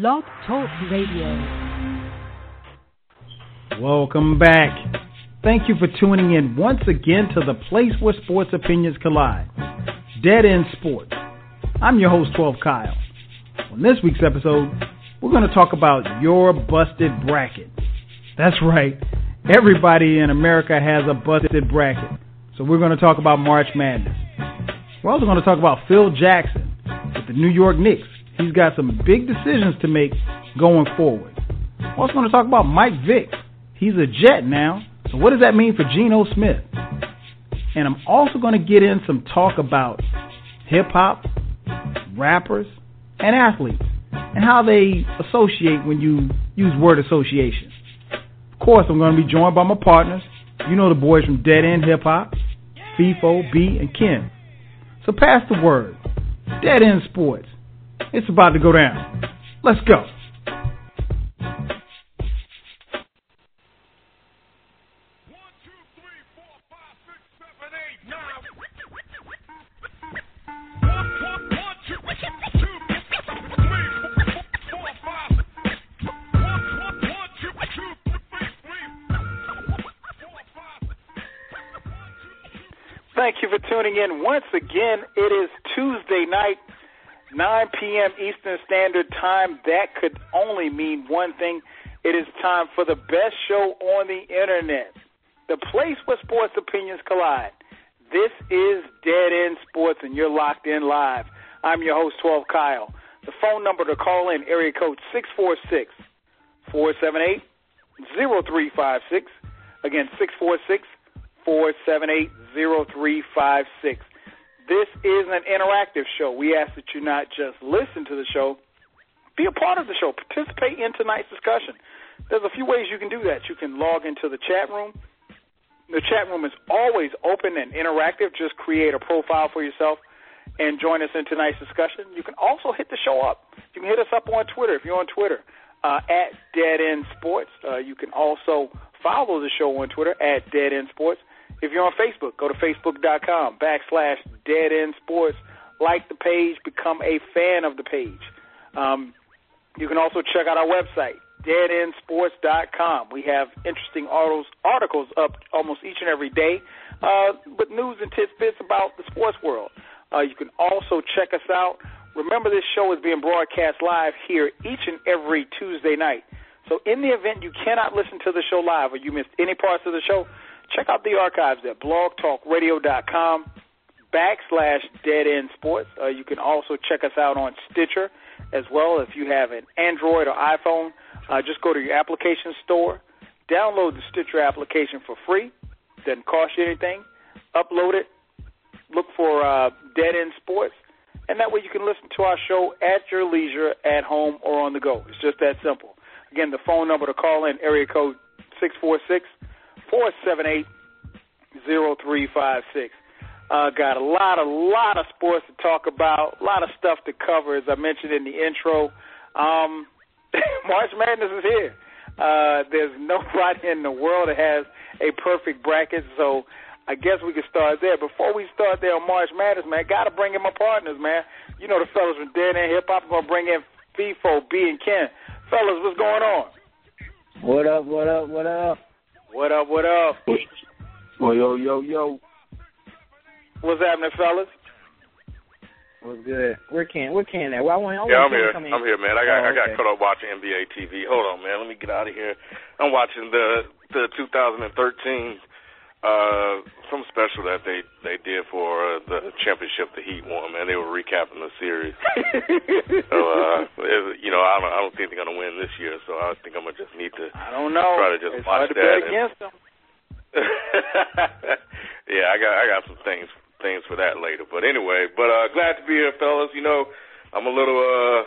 Blog Talk Radio. Welcome back. Thank you for tuning in once again to the place where sports opinions collide. Dead End Sports. I'm your host, 12 Kyle. On this week's episode, we're going to talk about your busted bracket. That's right. Everybody in America has a busted bracket. So we're going to talk about March Madness. We're also going to talk about Phil Jackson with the New York Knicks. He's got some big decisions to make going forward. We're also going to talk about Mike Vick. He's a Jet now. So what does that mean for Geno Smith? And I'm also going to get in some talk about hip hop, rappers, and athletes, and how they associate when you use word association. Of course, I'm going to be joined by my partners. You know the boys from Dead End Hip Hop, Feefo, B, and Ken. So pass the word. Dead End Sports. It's about to go down. Let's go. Thank you for tuning in. Once again, it is Tuesday night, 9 p.m. Eastern Standard Time. That could only mean one thing. It is time for the best show on the internet, the place where sports opinions collide. This is Dead End Sports, and you're locked in live. I'm your host, 12 Kyle. The phone number to call in, area code 646 478 0356. Again, 646 478 0356. This is an interactive show. We ask that you not just listen to the show, be a part of the show, participate in tonight's discussion. There's a few ways you can do that. You can log into the chat room. The chat room is always open and interactive. Just create a profile for yourself and join us in tonight's discussion. You can also hit the show up. You can hit us up on Twitter if you're on Twitter uh, at Dead End Sports. Uh, you can also follow the show on Twitter at Dead End Sports. If you're on Facebook, go to facebook.com backslash Dead End Sports. Like the page, become a fan of the page. Um, you can also check out our website, deadendsports.com. We have interesting articles up almost each and every day uh, with news and tidbits about the sports world. Uh, you can also check us out. Remember, this show is being broadcast live here each and every Tuesday night. So, in the event you cannot listen to the show live or you missed any parts of the show, check out the archives at blogtalkradio.com backslash dead end sports. Uh, you can also check us out on Stitcher as well. If you have an Android or iPhone, uh, just go to your application store, download the Stitcher application for free. Doesn't cost you anything. Upload it. Look for uh, Dead End Sports, and that way you can listen to our show at your leisure, at home, or on the go. It's just that simple. Again, the phone number to call in, area code six four six four seven eight zero three five six. Uh, got a lot, a lot of sports to talk about, a lot of stuff to cover, as I mentioned in the intro. Um, March Madness is here. Uh, there's nobody in the world that has a perfect bracket, so I guess we can start there. Before we start there on March Madness, man, got to bring in my partners, man. You know the fellas from Dead End Hip Hop. Gonna bring in Feefo, B, and Ken. Fellas, what's going on? What up? What up? What up? What up? What up? Well, yo, yo, yo. What's happening, fellas? What's good? Where can where can that? Well, I want, I want yeah, I'm here. to come in. I'm here, man. I got Oh, I got caught up watching NBA TV. Hold on, man. Let me get out of here. I'm watching the the 2013 uh some special that they they did for uh, the championship the Heat won. Man, they were recapping the series. so uh, it, you know, I don't I don't think they're gonna win this year. So I think I'm gonna just need to I don't know. Try to just it's watch hard to that bet and- against them. yeah, I got I got some things things for that later. But anyway, but uh glad to be here, fellas. You know, I'm a little uh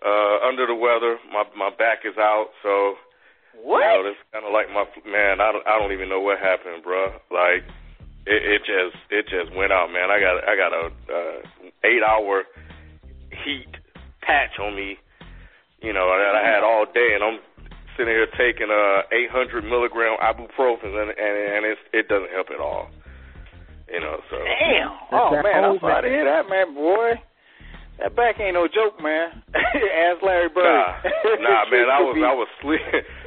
uh under the weather. My my back is out, so What? you know, this kind of like my man. I don't I don't even know what happened, bro. Like it, it just it just went out, man. I got I got a uh, eight hour heat patch on me, you know, that I had all day, and I'm sitting here taking uh 800 milligram ibuprofen, and and, and it's, it doesn't help at all. You know, so Damn. Oh that man, I'm sorry to hear that, man, boy. That back ain't no joke, man. Ask Larry Bird. Nah, nah, man. I was I was sleep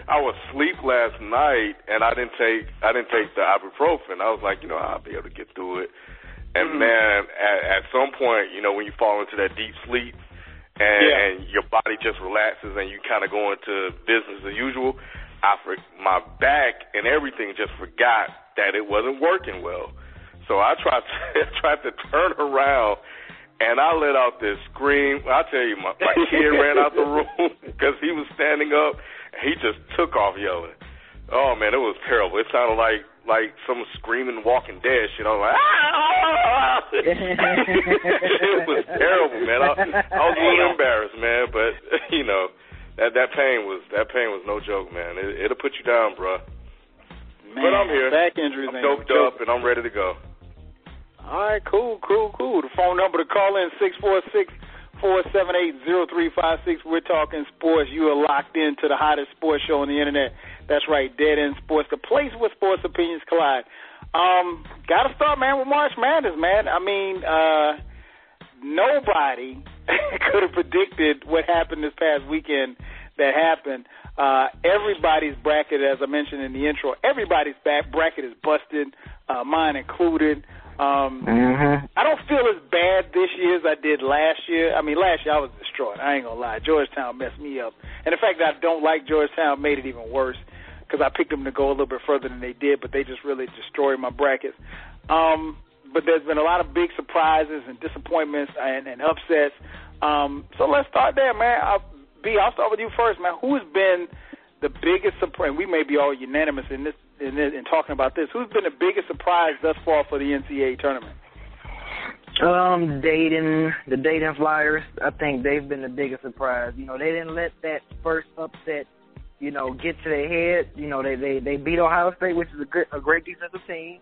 I was sleep last night, and I didn't take I didn't take the ibuprofen. I was like, you know, I'll be able to get through it. And mm-hmm. man, at, at some point, you know, when you fall into that deep sleep, and, yeah. and your body just relaxes, and you kind of go into business as usual. I for, my back and everything just forgot that it wasn't working well. So I tried to tried to turn around and I let out this scream. I tell you, my, my kid ran out the room because he was standing up. He just took off yelling. Oh man, it was terrible. It sounded like like someone screaming Walking Dead shit. I was like, ah! it was terrible, man. I, I was a little embarrassed, man, but you know that that pain was that pain was no joke, man. It, it'll put you down, bro. Man, but I'm here. Back injuries. I'm doped up and I'm ready to go. All right, cool, cool, cool. The phone number to call in six four six four seven eight zero three five six. We're talking sports. You are locked into the hottest sports show on the internet. That's right, Dead End Sports, the place where sports opinions collide. Um, got to start, man, with March Madness, man. I mean, uh, nobody could have predicted what happened this past weekend that happened. Uh, everybody's bracket, as I mentioned in the intro, everybody's back bracket is busted, uh, mine included. Um, mm-hmm. I don't feel as bad this year as I did last year. I mean, last year I was destroyed. I ain't gonna lie. Georgetown messed me up, and the fact that I don't like Georgetown made it even worse because I picked them to go a little bit further than they did, but they just really destroyed my brackets. Um, but there's been a lot of big surprises and disappointments and, and upsets. Um, so let's start there, man. I'll, B, I'll start with you first, man. Who's been the biggest surprise? We may be all unanimous in this in, in talking about this. Who's been the biggest surprise thus far for the NCAA tournament? Um, Dayton, the Dayton Flyers. I think they've been the biggest surprise. You know, they didn't let that first upset, you know, get to their head. You know, they they they beat Ohio State, which is a great a great defensive team,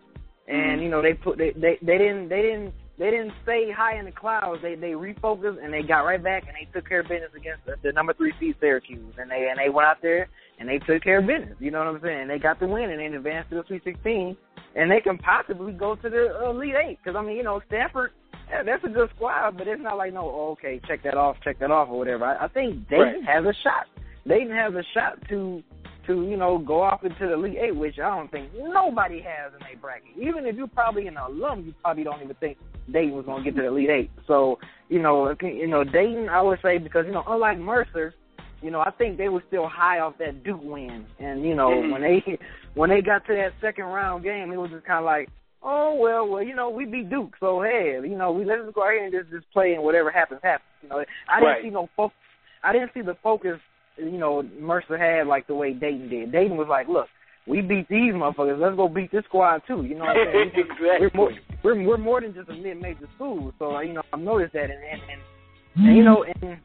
and mm-hmm. you know they put they they they didn't they didn't they didn't stay high in the clouds. They they refocused and they got right back and they took care of business against the, the number three seed Syracuse. And they and they went out there and they took care of business. You know what I'm saying? They got the win and they advanced to the Sweet 16, and they can possibly go to the uh, Elite Eight. Because I mean, you know, Stanford, yeah, that's a good squad, but it's not like no, oh, okay, check that off, check that off, or whatever. I, I think Dayton right. has a shot. Dayton has a shot to to you know go off into the Elite Eight, which I don't think nobody has in their bracket. Even if you're probably an alum, you probably don't even think Dayton was going to get to the Elite Eight. So you know, you know, Dayton, I would say because you know, unlike Mercer, you know, I think they were still high off that Duke win, and you know, mm-hmm. when they when they got to that second round game, it was just kind of like, oh well, well, you know, we beat Duke, so hey, you know, we let's go ahead and just just play, and whatever happens, happens. You know, I didn't right. see no focus. I didn't see the focus, you know, Mercer had like the way Dayton did. Dayton was like, look, we beat these motherfuckers. Let's go beat this squad too. You know what I'm saying? exactly. We're more, we're, we're more than just a mid-major school. So you know, I've noticed that, and and, and, and you know, and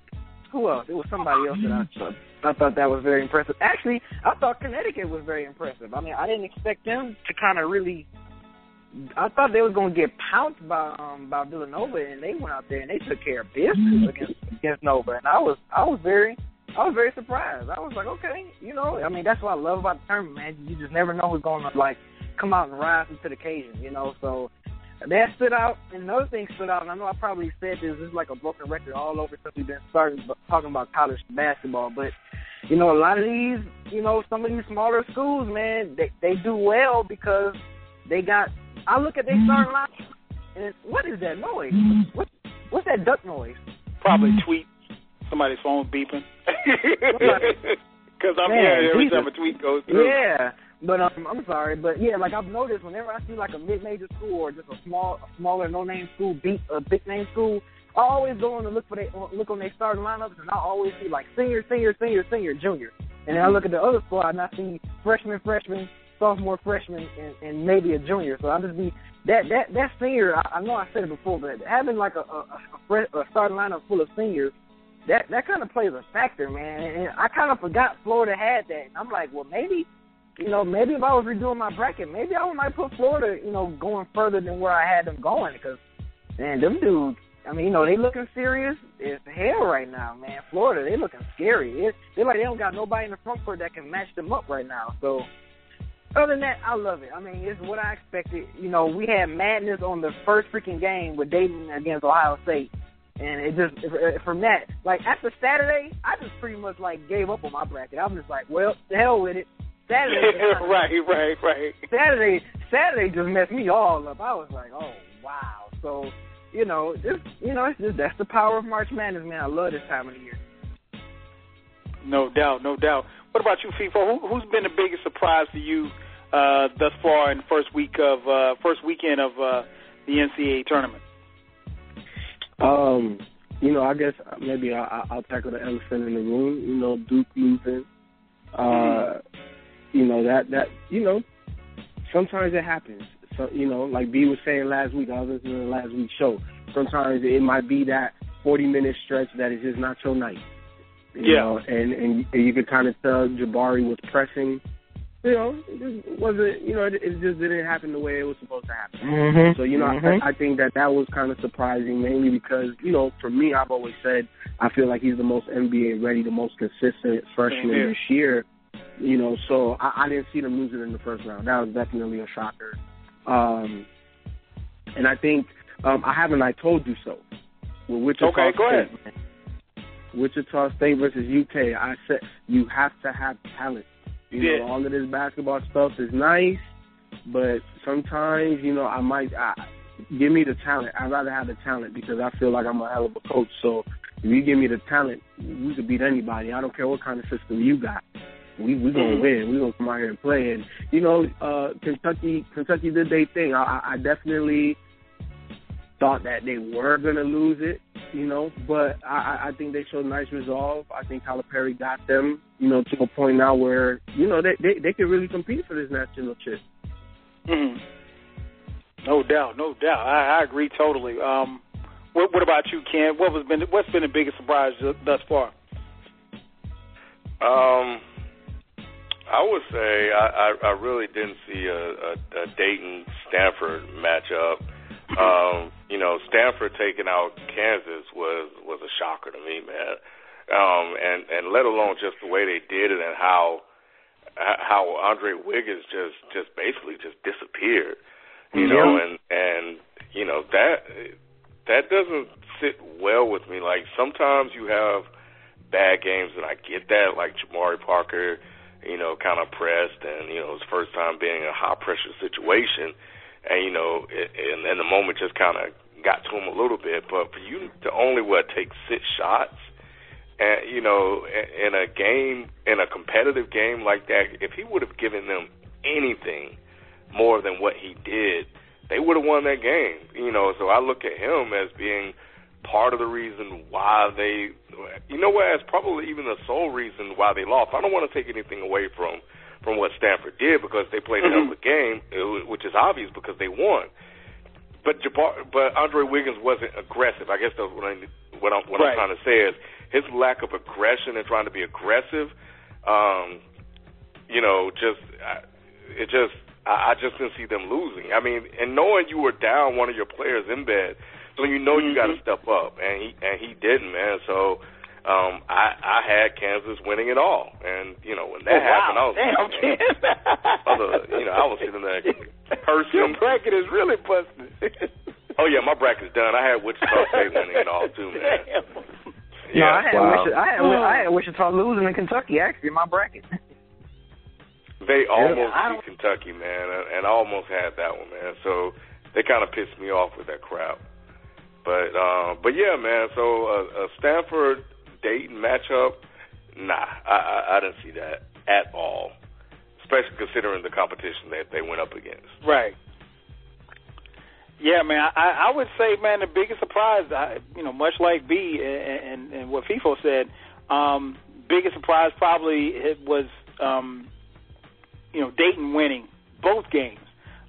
who else? It was somebody else that I thought, I thought that was very impressive. Actually, I thought Connecticut was very impressive. I mean, I didn't expect them to kind of really. I thought they was going to get pounced by um by Villanova, and they went out there and they took care of business against against Nova, and I was I was very I was very surprised. I was like, okay, you know, I mean, that's what I love about the tournament, man. You just never know who's going to like come out and rise to the occasion, you know. So that stood out. And another thing stood out, and I know I probably said this, this is like a broken record all over since we've been starting talking about college basketball. But, you know, a lot of these, you know, some of these smaller schools, man, they, they do well because they got, I look at their mm-hmm. starting line, and what is that noise? Mm-hmm. What, what's that duck noise? Probably tweet. Somebody's phone beeping. Because I'm here every time a tweet goes through. Yeah. But um, I'm sorry, but yeah, like I've noticed whenever I see like a mid-major school or just a small, a smaller no-name school beat a big-name school, I always go on to look for they look on their starting lineups, and I always see like senior, senior, senior, senior, junior, and then I look at the other squad and I see freshman, freshman, sophomore, freshman, and, and maybe a junior. So I just be that that that senior. I, I know I said it before, but having like a a, a, a starting lineup full of seniors, that that kind of plays a factor, man. And I kind of forgot Florida had that. I'm like, well, maybe you know, maybe if I was redoing my bracket, maybe I would might put Florida, you know, going further than where I had them going because, man, them dudes. I mean, you know, they looking serious as hell right now, man. Florida, they looking scary. It, they like they don't got nobody in the front court that can match them up right now. So, other than that, I love it. I mean, it's what I expected. You know, we had madness on the first freaking game with Dayton against Ohio State, And it just from that, like after Saturday, I just pretty much like gave up on my bracket. I'm just like, well, the hell with it. Saturday, right, right, right. Saturday, Saturday just messed me all up. I was like, oh wow. So, you know, just you know, it's just that's the power of March Madness, man. I love this time of the year. No doubt, no doubt. What about you, Feefo? Who, has been the biggest surprise to you uh, thus far in the first week of uh, first weekend of uh, the NCAA tournament? Um, you know, I guess maybe I, I'll tackle the elephant in the room. You know, Duke losing. Uh, mm-hmm. You know that that you know sometimes it happens. So you know, like B was saying last week, I was listening to last week's show. Sometimes it might be that forty minute stretch that is just not your night. You yeah. know, and, and and you could kind of tell Jabari was pressing. You know, it just wasn't. You know, it, it just didn't happen the way it was supposed to happen. Mm-hmm. So you know, mm-hmm. I, I think that that was kind of surprising, mainly because you know, for me, I've always said I feel like he's the most NBA ready, the most consistent freshman mm-hmm. this year. You know, so I, I didn't see them losing in the first round. That was definitely a shocker. Um, and I think um, I haven't I told you so. With Wichita okay, go State, ahead. Wichita State versus UK. I said you have to have talent. You yeah. know, all of this basketball stuff is nice, but sometimes you know I might I, give me the talent. I'd rather have the talent because I feel like I'm a hell of a coach. So if you give me the talent, we could beat anybody. I don't care what kind of system you got. We we gonna mm-hmm. win. We gonna come out here and play. And you know, uh, Kentucky Kentucky did their thing. I, I definitely thought that they were gonna lose it, you know, but I, I think they showed nice resolve. I think Calipari got them, you know, to a point now where you know they they, they could really compete for this national chip. Mm-hmm. No doubt, no doubt. I, I agree totally. Um, what, what about you, Ken? What was been what's been the biggest surprise thus far? Um, I would say I, I, I really didn't see a, a, a Dayton Stanford matchup. Um, you know, Stanford taking out Kansas was was a shocker to me, man. Um, and and let alone just the way they did it and how how Andre Wiggins just just basically just disappeared. You know, and and you know that that doesn't sit well with me. Like sometimes you have bad games, and I get that. Like Jabari Parker you know, kind of pressed, and you know, his first time being in a high pressure situation, and you know, it, and, and the moment just kind of got to him a little bit. But for you to only what take six shots, and you know, in a game, in a competitive game like that, if he would have given them anything more than what he did, they would have won that game. You know, so I look at him as being part of the reason why they, you know what, as probably even the sole reason why they lost. I don't want to take anything away from from what Stanford did because they played a hell of a game, which is obvious because they won. But Jabbar, but Andre Wiggins wasn't aggressive. I guess that's what I what I'm what right. I'm trying to say is his lack of aggression and trying to be aggressive. Um, you know, just it just I, I just didn't see them losing. I mean, and knowing you were down one of your players in bed so you know you got to mm-hmm. step up, and he and he didn't, man. So um, I I had Kansas winning it all, and you know when that oh, happened, wow. I was Damn, like, man, you know, I was sitting there cursing. Your bracket is really busted. oh yeah, my bracket's done. I had Wichita State winning it all too, man. Damn. Yeah, no, I had, wow. Wichita, I, had, I had Wichita losing in Kentucky actually in my bracket. They almost yeah, beat Kentucky, man, and, and I almost had that one, man. So they kind of pissed me off with that crap. But uh, but yeah, man. So a, a Stanford Dayton matchup, nah, I, I, I didn't see that at all. Especially considering the competition that they went up against. Right. Yeah, man. I, I would say, man, the biggest surprise, I, you know, much like B and, and, and what Feefo said, um, biggest surprise probably it was, um, you know, Dayton winning both games.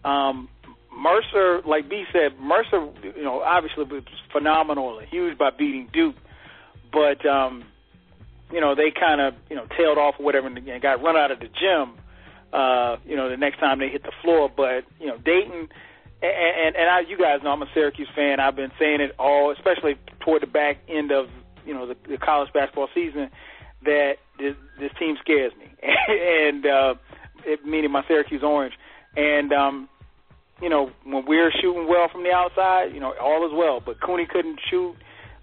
Um, Mercer, like B said, Mercer, you know, obviously was phenomenal and huge by beating Duke, but um, you know they kind of you know tailed off or whatever and got run out of the gym. Uh, you know, the next time they hit the floor, but you know Dayton. And, and, and I, you guys know I'm a Syracuse fan. I've been saying it all, especially toward the back end of you know the, the college basketball season, that this, this team scares me, and uh, it, meaning my Syracuse Orange. And um, you know, when we're shooting well from the outside, you know, all is well. But Cooney couldn't shoot.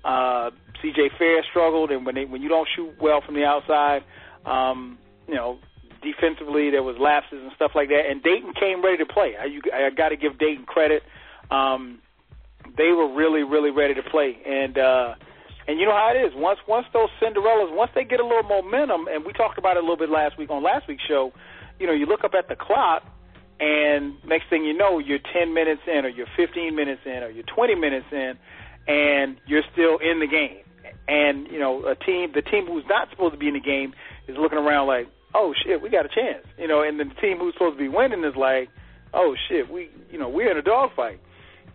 Uh, C.J. Fair struggled, and when they, when you don't shoot well from the outside, um, you know, defensively there was lapses and stuff like that. And Dayton came ready to play. I, you, I got to give Dayton credit. Um, they were really, really ready to play, and uh, and you know how it is. Once once those Cinderellas, once they get a little momentum, and we talked about it a little bit last week on last week's show. You know, you look up at the clock, and next thing you know, you're 10 minutes in, or you're 15 minutes in, or you're 20 minutes in, and you're still in the game. And you know, a team, the team who's not supposed to be in the game, is looking around like, oh shit, we got a chance. You know, and then the team who's supposed to be winning is like, oh shit, we, you know, we're in a dogfight.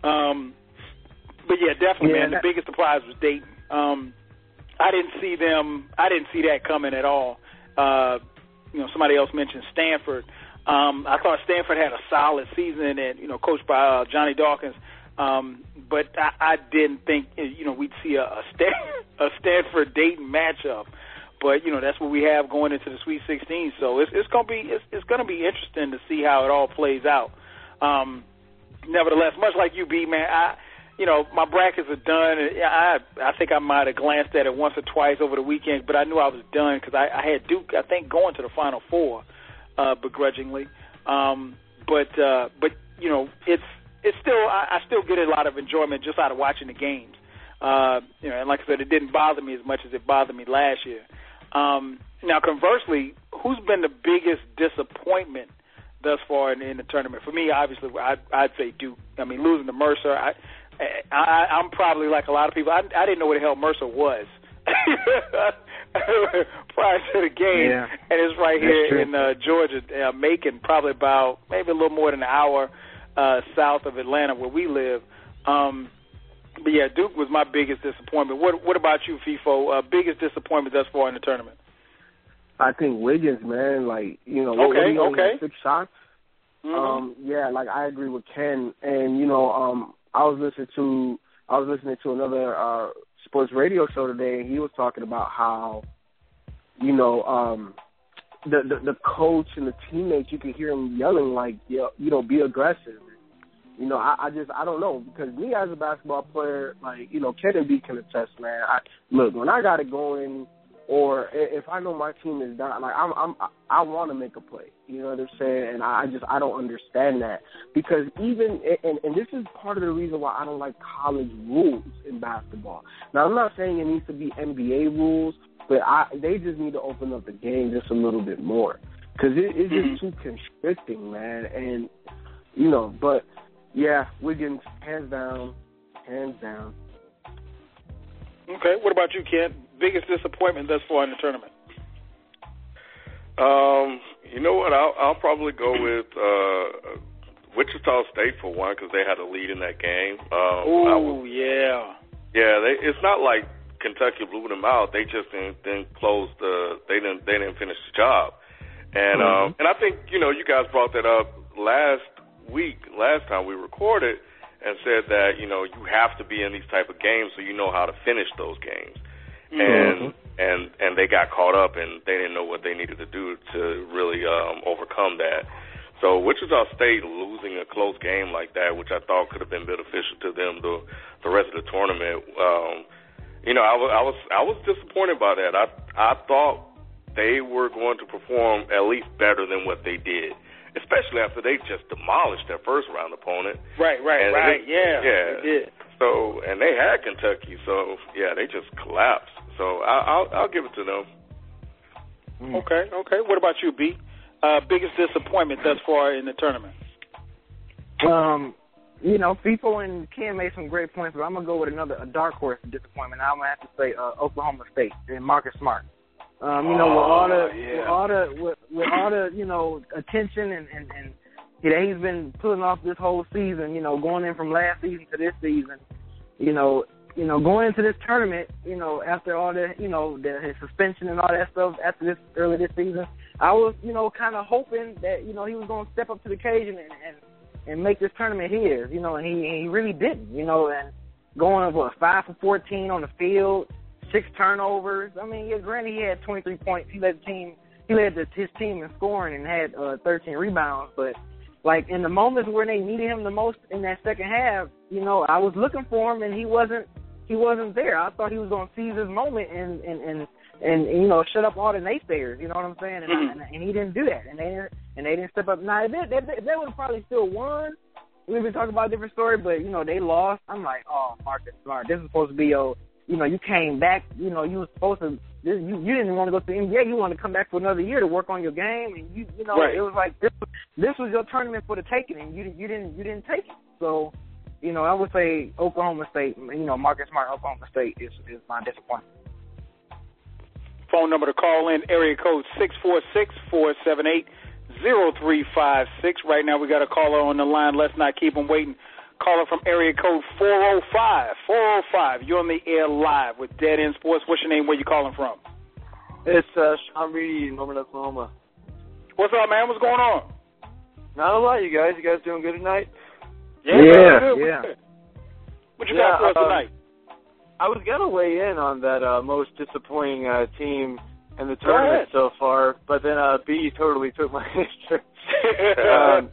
Um, but yeah, definitely, Yeah, man. The biggest surprise was Dayton. Um, I didn't see them. I didn't see that coming at all. Uh, you know, somebody else mentioned Stanford. Um, I thought Stanford had a solid season, and you know, coached by uh, Johnny Dawkins. Um, but I, I didn't think you know we'd see a, a, Stan- a Stanford Dayton matchup. But you know that's what we have going into the Sweet 16. So it's it's gonna be it's, it's gonna be interesting to see how it all plays out. Um, nevertheless, much like you, B man, I you know my brackets are done. I I think I might have glanced at it once or twice over the weekend, but I knew I was done because I, I had Duke. I think going to the Final Four, uh, begrudgingly. Um, but uh, but you know it's it's still I, I still get a lot of enjoyment just out of watching the games. Uh, you know, and like I said, it didn't bother me as much as it bothered me last year. Um, now, conversely, who's been the biggest disappointment thus far in, in the tournament? For me, obviously, I'd, I'd say Duke. I mean, losing to Mercer, I, I, I'm probably like a lot of people. I, I didn't know what the hell Mercer was prior to the game, Yeah. and it's right here true. in uh, Georgia, uh, Macon, probably about maybe a little more than an hour uh, south of Atlanta, where we live. Um, but yeah, Duke was my biggest disappointment. What What about you, Feefo? Uh, biggest disappointment thus far in the tournament? I think Wiggins, man, like you know, what, what Okay, okay. six shots. Mhm. Um, yeah, like I agree with Ken, and you know, um, I was listening to I was listening to another uh sports radio show today, and he was talking about how, you know, um, the the, the coach and the teammates, you could hear him yelling like, you know, be aggressive. You know, I, I just I don't know because me as a basketball player, like you know, Ken and B can attest, man. I, look, when I got it going, or if I know my team is down, like I'm, I'm I want to make a play. You know what I'm saying? And I I just I don't understand that because even and and this is part of the reason why I don't like college rules in basketball. Now I'm not saying it needs to be NBA rules, but I they just need to open up the game just a little bit more because it, it's just mm-hmm. too constricting, man. And you know, but yeah, Wiggins hands down, hands down. Okay. What about you, Ken? Biggest disappointment thus far in the tournament? Um, you know what? I'll I'll probably go with uh, Wichita State for one because they had a lead in that game. Um, I Ooh, was, yeah. yeah, they, it's not like Kentucky blew them out. They just didn't, didn't close the. They didn't. They didn't finish the job. And um, and I think you know you guys brought that up last week, last time we recorded, and said that you know you have to be in these type of games so you know how to finish those games. And and and they got caught up and they didn't know what they needed to do to really um, overcome that. So Wichita State losing a close game like that, which I thought could have been beneficial to them the the rest of the tournament. Um, you know, I was I was I was disappointed by that. I I thought they were going to perform at least better than what they did, especially after they just demolished their first round opponent. Right, right, And right. they- yeah. yeah. They did. So and they had Kentucky, so yeah, they just collapsed. So I, I'll I'll give it to them. Okay, okay. What about you, B? Uh, biggest disappointment thus far in the tournament? Um, you know, Feefo and Ken made some great points, but I'm gonna go with another a dark horse disappointment. I'm gonna have to say uh, Oklahoma State and Marcus Smart. Um, you know, with all the Oh, yeah. with all the with, with all the you know attention and and and you know, he's been pulling off this whole season. You know, going in from last season to this season. You know, you know, going into this tournament. You know, after all the you know the his suspension and all that stuff after this early this season, I was you know kind of hoping that you know he was going to step up to the occasion and. and and make this tournament his, you know, and he he really didn't, you know, and going what five for fourteen on the field, six turnovers. I mean, yeah, granted he had twenty three points. He led the team he led the, his team in scoring and had uh, thirteen rebounds, but like in the moments where they needed him the most in that second half, you know, I was looking for him and he wasn't he wasn't there. I thought he was going to seize his moment and and and and, you know shut up all the naysayers. You know what I'm saying? And, mm-hmm. I, and, and he didn't do that. And they didn't and they didn't step up. Now they they, they, they would have probably still won. We've been talking about a different story, but you know they lost. I'm like, oh, Marcus Smart, this is supposed to be your. You know, you came back. You know, you were supposed to. This, you you didn't want to go to the NBA. You wanted to come back for another year to work on your game, and you you know right. it was like this. This was your tournament for the taking, and you you didn't you didn't take it. So you know, I would say Oklahoma State, you know, Marcus Smart, Oklahoma State is is my disappointment. Phone number to call in, area code six four six four seven eight zero three five six. Right now we got a caller on the line. Let's not keep them waiting. Caller from area code 405. 405. You're on the air live with Dead End Sports. What's your name? Where you calling from? It's uh, Sean Reedy, Norman, Oklahoma. What's up, man? What's going on? Not a lot, you guys. You guys doing good tonight? Yeah, yeah. yeah. What you yeah, got for us uh, tonight? I was gonna weigh in on that uh, most disappointing uh, team in the tournament so far, but then uh, B totally took my answer. um,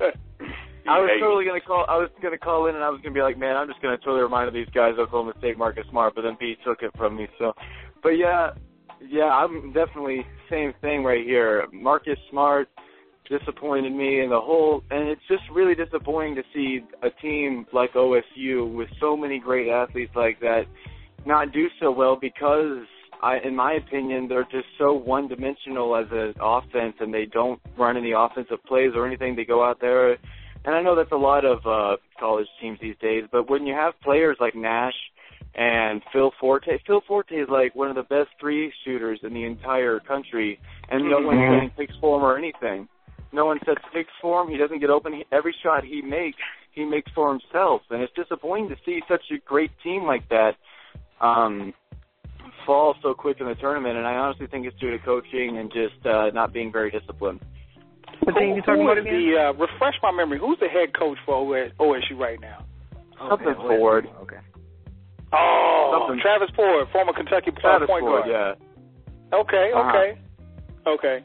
I was totally gonna call. I was gonna call in and I was gonna be like, man, I'm just gonna totally remind these guys Oklahoma State Marcus Smart, but then B took it from me. So, but yeah, yeah, I'm definitely same thing right here. Marcus Smart disappointed me and the whole and it's just really disappointing to see a team like OSU with so many great athletes like that not do so well because I in my opinion they're just so one dimensional as an offense and they don't run any offensive plays or anything. They go out there and I know that's a lot of uh college teams these days, but when you have players like Nash and Phil Forte. Phil Forte is like one of the best three shooters in the entire country, and no one's getting picks for him or anything. No one sets picks for him. He doesn't get open. He, every shot he makes, he makes for himself, and it's disappointing to see such a great team like that um, fall so quick in the tournament. And I honestly think it's due to coaching and just uh, not being very disciplined. What Who, thing you talking who about again? the uh, refresh my memory? Who's the head coach for OSU right now? Something Okay. Ford. Okay. Oh, Something- Travis Ford, former Kentucky Travis point Ford, guard. yeah. Okay, Uh-huh. okay, okay.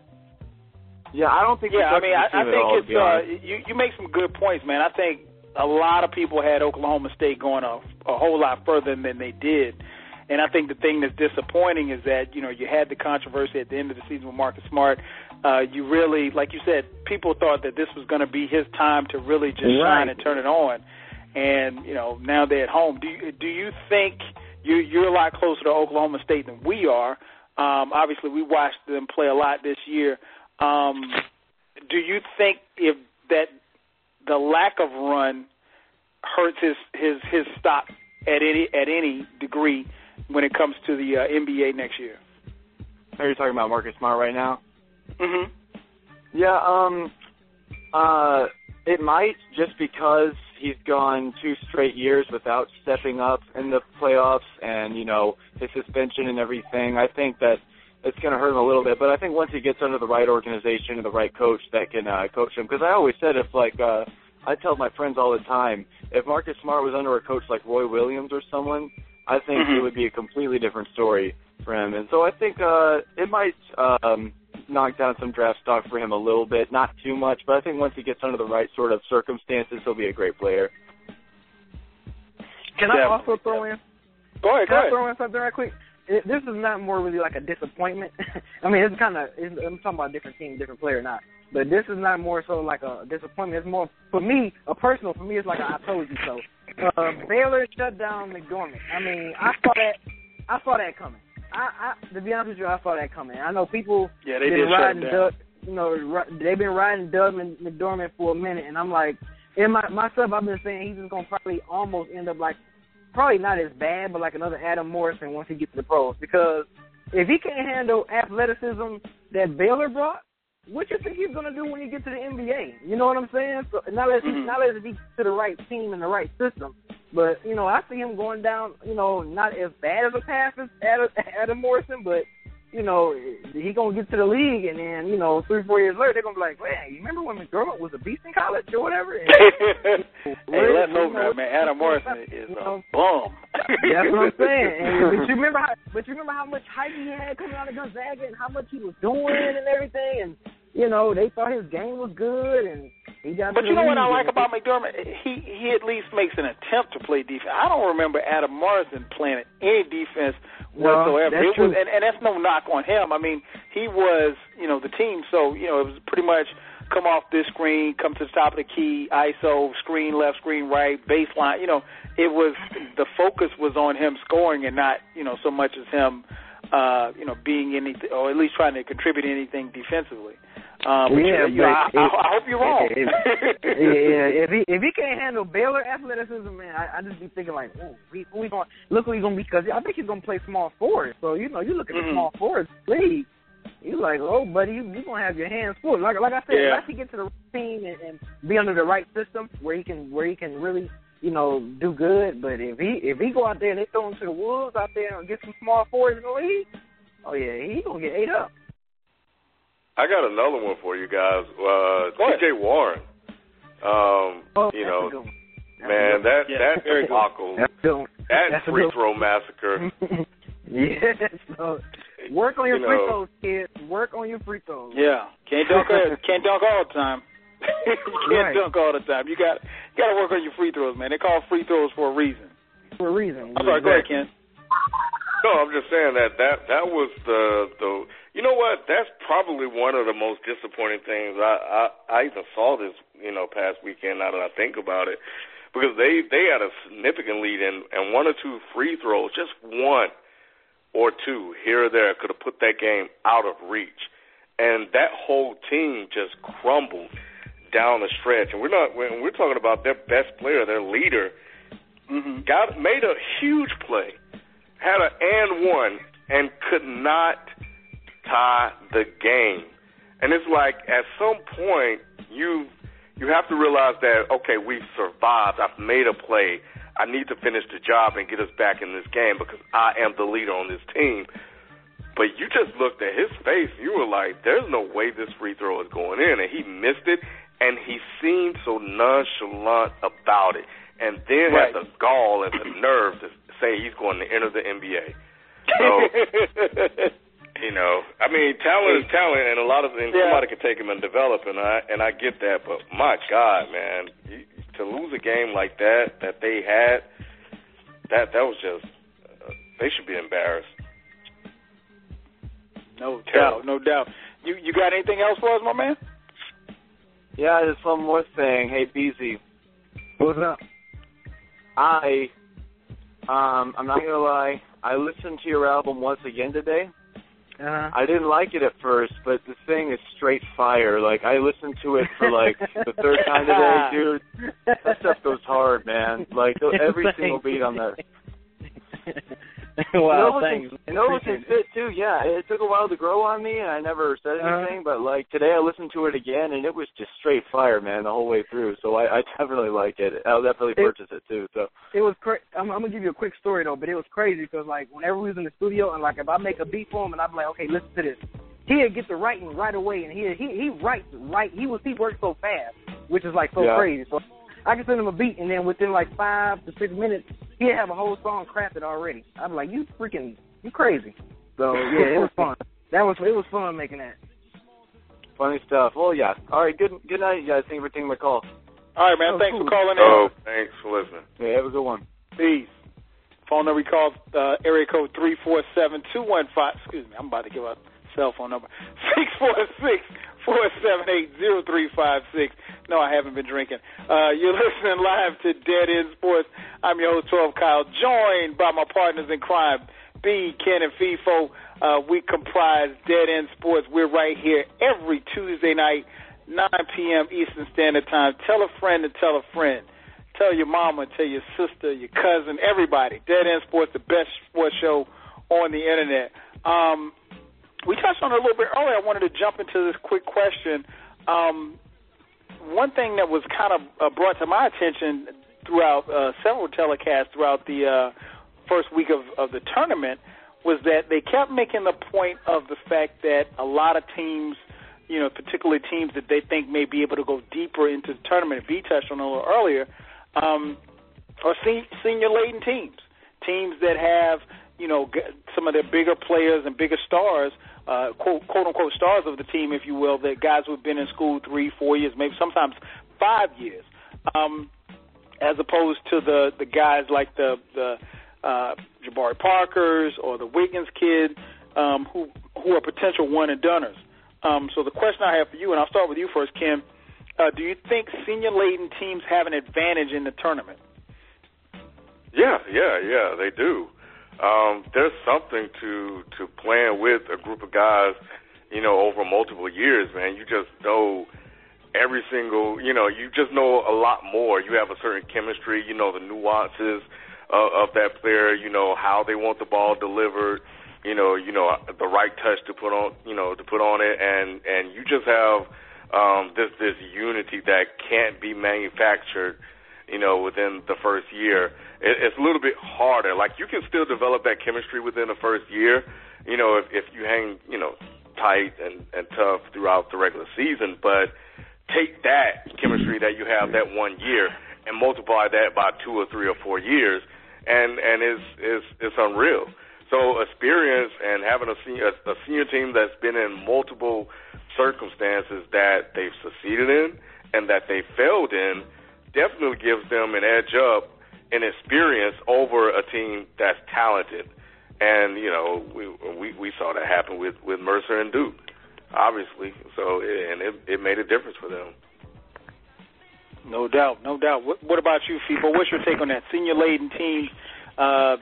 Yeah, I don't think Yeah, I mean, I, a team I think all, it's uh, you. You make some good points, man. I think a lot of people had Oklahoma State going a, a whole lot further than they did, and I think the thing that's disappointing is that you know you had the controversy at the end of the season with Marcus Smart. Uh, you really, like you said, people thought that this was going to be his time to really just shine and turn it on, and you know now they're at home. Do you, do you think you you're a lot closer to Oklahoma State than we are? Um, obviously, we watched them play a lot this year. Um, do you think if that the lack of run hurts his his his stock at any at any degree when it comes to the uh, NBA next year? Are you talking about Marcus Smart right now? Mm-hmm. Yeah, um, uh, it might just because he's gone two straight years without stepping up in the playoffs and, you know, his suspension and everything. I think that it's going to hurt him a little bit, but I think once he gets under the right organization and the right coach that can uh, coach him, because I always said if, like, uh, I tell my friends all the time, if Marcus Smart was under a coach like Roy Williams or someone, I think Mhm. it would be a completely different story for him. And so I think uh, it might um, knock down some draft stock for him a little bit, not too much, but I think once he gets under the right sort of circumstances, he'll be a great player. Can I also throw in? Go ahead, Can go I ahead. throw in something right quick? It, this is not more really like a disappointment. I mean, it's kind of. I'm talking about a different team, different player, not. But this is not more so like a disappointment. It's more for me, a personal. For me, it's like a, I told you so. Uh, Baylor shut down McDermott. I mean, I saw that. I saw that coming. I, I to be honest with you, I saw that coming. I know people Yeah, they been did riding. Doug, you know, they've been riding Doug McDermott for a minute, and I'm like, in my myself, I've been saying he's just gonna probably almost end up like, probably not as bad, but like another Adam Morrison once he gets to the pros. Because if he can't handle athleticism that Baylor brought, what you think he's gonna do when he gets to the NBA? You know what I'm saying? So not as Mhm. he, not as he's to the right team and the right system, but you know, I see him going down. You know, not as bad as a pass as Adam, Adam Morrison, but you know, he gonna get to the league, and then you know, three four years later, they're gonna be like, "Man, you remember when McDermott was a beast in college or whatever?" And, hey, let you know, man. Adam Morrison is you a know, bum. That's what I'm saying. And, but you remember how? But you remember how much hype he had coming out of Gonzaga and how much he was doing and everything, and you know they thought his game was good, and He got but you know what I like about McDermott? He he at least makes an attempt to play defense. I don't remember Adam Morrison playing any defense whatsoever. No, it was, and, and that's no knock on him. I mean, he was you know the team, so you know it was pretty much come off this screen, come to the top of the key, ISO, screen left, screen right, baseline. You know, it was the focus was on him scoring and not you know so much as him uh, you know being anything or at least trying to contribute anything defensively. Um, yeah, you, you I, I, I hope you're wrong. If, yeah, if he if he can't handle Baylor athleticism, man, I, I just be thinking like, oh, we, we going look who he's gonna be because I think he's gonna play small forward. So you know, you look at mm-hmm. the small forward league, you like, oh, buddy, you you gonna have your hands full. Like like I said, yeah. once he get to the team and, and be under the right system where he can where he can really you know do good. But if he if he go out there and they throw him to the wolves out there and get some small forwards in the league, oh yeah, he gonna get ate up. I got another one for you guys. Uh, T.J. Warren. Um, oh, you know, man, that Yeah, that very good. debacle, That's that a free throw massacre. yes. So work on your You free know. throws, kids. Work on your free throws. Yeah, can't dunk all- can't dunk all the time. you can't Right. dunk all the time. You got you got to work on your free throws, man. They call free throws for a reason. For a reason. I'm sorry, go ahead, Ken. No, I'm just saying that that that was the the. You know what? That's probably one of the most disappointing things. I I, I even saw this you know past weekend. Now that I think about it, because they they had a significant lead and and one or two free throws, just one or two here or there, could have put that game out of reach, and that whole team just crumbled down the stretch. And we're not when we're talking about their best player, their leader, hmm got made a huge play, had an and one, and could not tie the game. And it's like at some point you you have to realize that okay, we've survived. I've made a play. I need to finish the job and get us back in this game because I am the leader on this team. But you just looked at his face. You were like, "There's no way this free throw is going in," and he missed it. And he seemed so nonchalant about it, and then Right. had the gall and the nerve to say he's going to enter the NBA. So you know, I mean, talent is talent, and a lot of and Yeah. somebody can take him and develop, and I and I get that. But my God, man, you, to lose a game like that that they had, that that was just uh, they should be embarrassed. no Terrible. doubt, no doubt. You you got anything else for us, my man? Yeah, just one more thing. Hey, Beezy, What's up? I, um, I'm not gonna lie. I listened to your album once again today. Uh-huh. I didn't like it at first, but the thing is straight fire. Like I listened to it for like the third time today, dude. That stuff goes hard, man. Like every single beat on that. wow, and thanks. And Nova can fit too. Yeah, it took a while to grow on me, and I never said Uh-huh. anything. But like today, I listened to it again, and it was just straight fire, man, the whole way through. So I, I definitely like it. I'll definitely It- purchase it too. So it was cra- I'm, I'm gonna give you a quick story though, but it was crazy because like whenever we was in the studio and like if I make a beat for him and I'm like, okay, listen to this, he'd get the writing right away and he he he writes right. He was he works so fast, which is like so Yeah. crazy. So I can send him a beat and then within like five to six minutes, he'd have a whole song crafted already. I'm like, you freaking you crazy. So yeah, it was fun. That was it was fun making that. funny stuff. Well, yeah. All right. Good good night, you guys. Thank you for taking my call. All right, man. Oh, Thanks cool. for calling in. Oh, thanks for listening. Yeah, have a good one. Peace. Phone number we called uh, area code three four seven two one five. Excuse me, I'm about to give out cell phone number six four six four seven eight zero three five six. No, I haven't been drinking. Uh, you're listening live to Dead End Sports. I'm your host, 12 Kyle, joined by my partners in crime, B, Ken, and Feefo. Uh, we comprise Dead End Sports. We're right here every Tuesday night, 9 p.m. Eastern Standard Time. Tell a friend to tell a friend. Tell your mama, tell your sister, your cousin, everybody. Dead End Sports, the best sports show on the internet. Um, we touched on it a little bit earlier. I wanted to jump into this quick question. Um, one thing that was kind of uh, brought to my attention throughout uh, several telecasts throughout the uh, first week of, of the tournament was that they kept making the point of the fact that a lot of teams, you know, particularly teams that they think may be able to go deeper into the tournament, V touched on a little earlier, um, are se- senior laden teams, teams that have, you know, some of their bigger players and bigger stars uh, quote, quote unquote stars of the team, if you will, that guys who've been in school three, four years, maybe sometimes five years, um, as opposed to the the guys like the the uh, Jabari Parkers or the Wiggins kid um, who who are potential one and doners. Um, so the question I have for you, and I'll start with you first, Kim. Uh, do you think senior laden teams have an advantage in the tournament? Yeah, yeah, yeah, they do. Um, there's something to to playing with a group of guys, you know, over multiple years, man. You just know every single, you know, you just know a lot more. You have a certain chemistry, you know, the nuances of, of that player, you know, how they want the ball delivered, you know, you know, the right touch to put on, you know, to put on it, and and you just have um, this this unity that can't be manufactured, you know, within the first year. It, it's a little bit harder. Like you can still develop that chemistry within the first year, you know, if if you hang, you know, tight and and tough throughout the regular season, but take that chemistry that you have that one year and multiply that by two or three or four years, and and it's it's it's unreal. So experience and having a senior a senior team that's been in multiple circumstances that they've succeeded in and that they failed in definitely gives them an edge up in experience over a team that's talented. And you know we we, we saw that happen with with Mercer and Duke obviously. So and it, it made a difference for them. No doubt, no doubt. What, what about you, Feefo? What's your take on that senior laden team uh,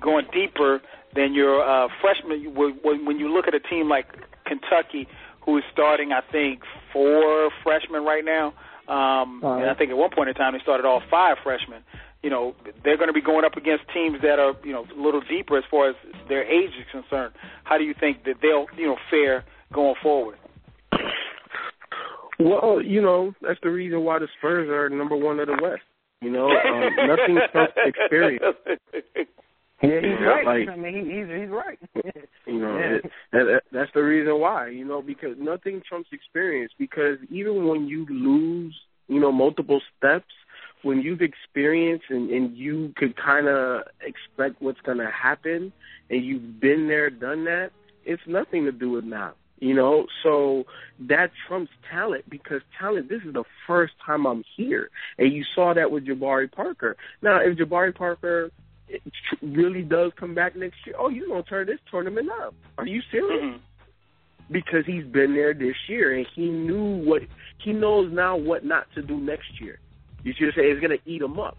going deeper than your uh, freshman? When, when you look at a team like Kentucky, who is starting, I think, four freshmen right now, um, uh, and I think at one point in time they started all five freshmen. You know, they're going to be going up against teams that are, you know, a little deeper as far as their age is concerned. How do you think that they'll, you know, fare going forward? Well, you know, that's the reason why the Spurs are number one of the West. You know, um, nothing trumps experience. Yeah, he's right. Like, I mean, he, he's he's right. you know, yeah. it, that, uh, that's the reason why. You know, because nothing trumps experience. Because even when you lose, you know, multiple steps, when you've experienced and, and you could kind of expect what's going to happen, and you've been there, done that, it's nothing to do with now. You know, so that trumps talent because talent. This is the first time I'm here, and you saw that with Jabari Parker. Now, if Jabari Parker really does come back next year, oh, you're gonna turn this tournament up. Are you serious? Mm-hmm. Because he's been there this year, and he knew what he knows now what not to do next year. You should say it's gonna eat him up.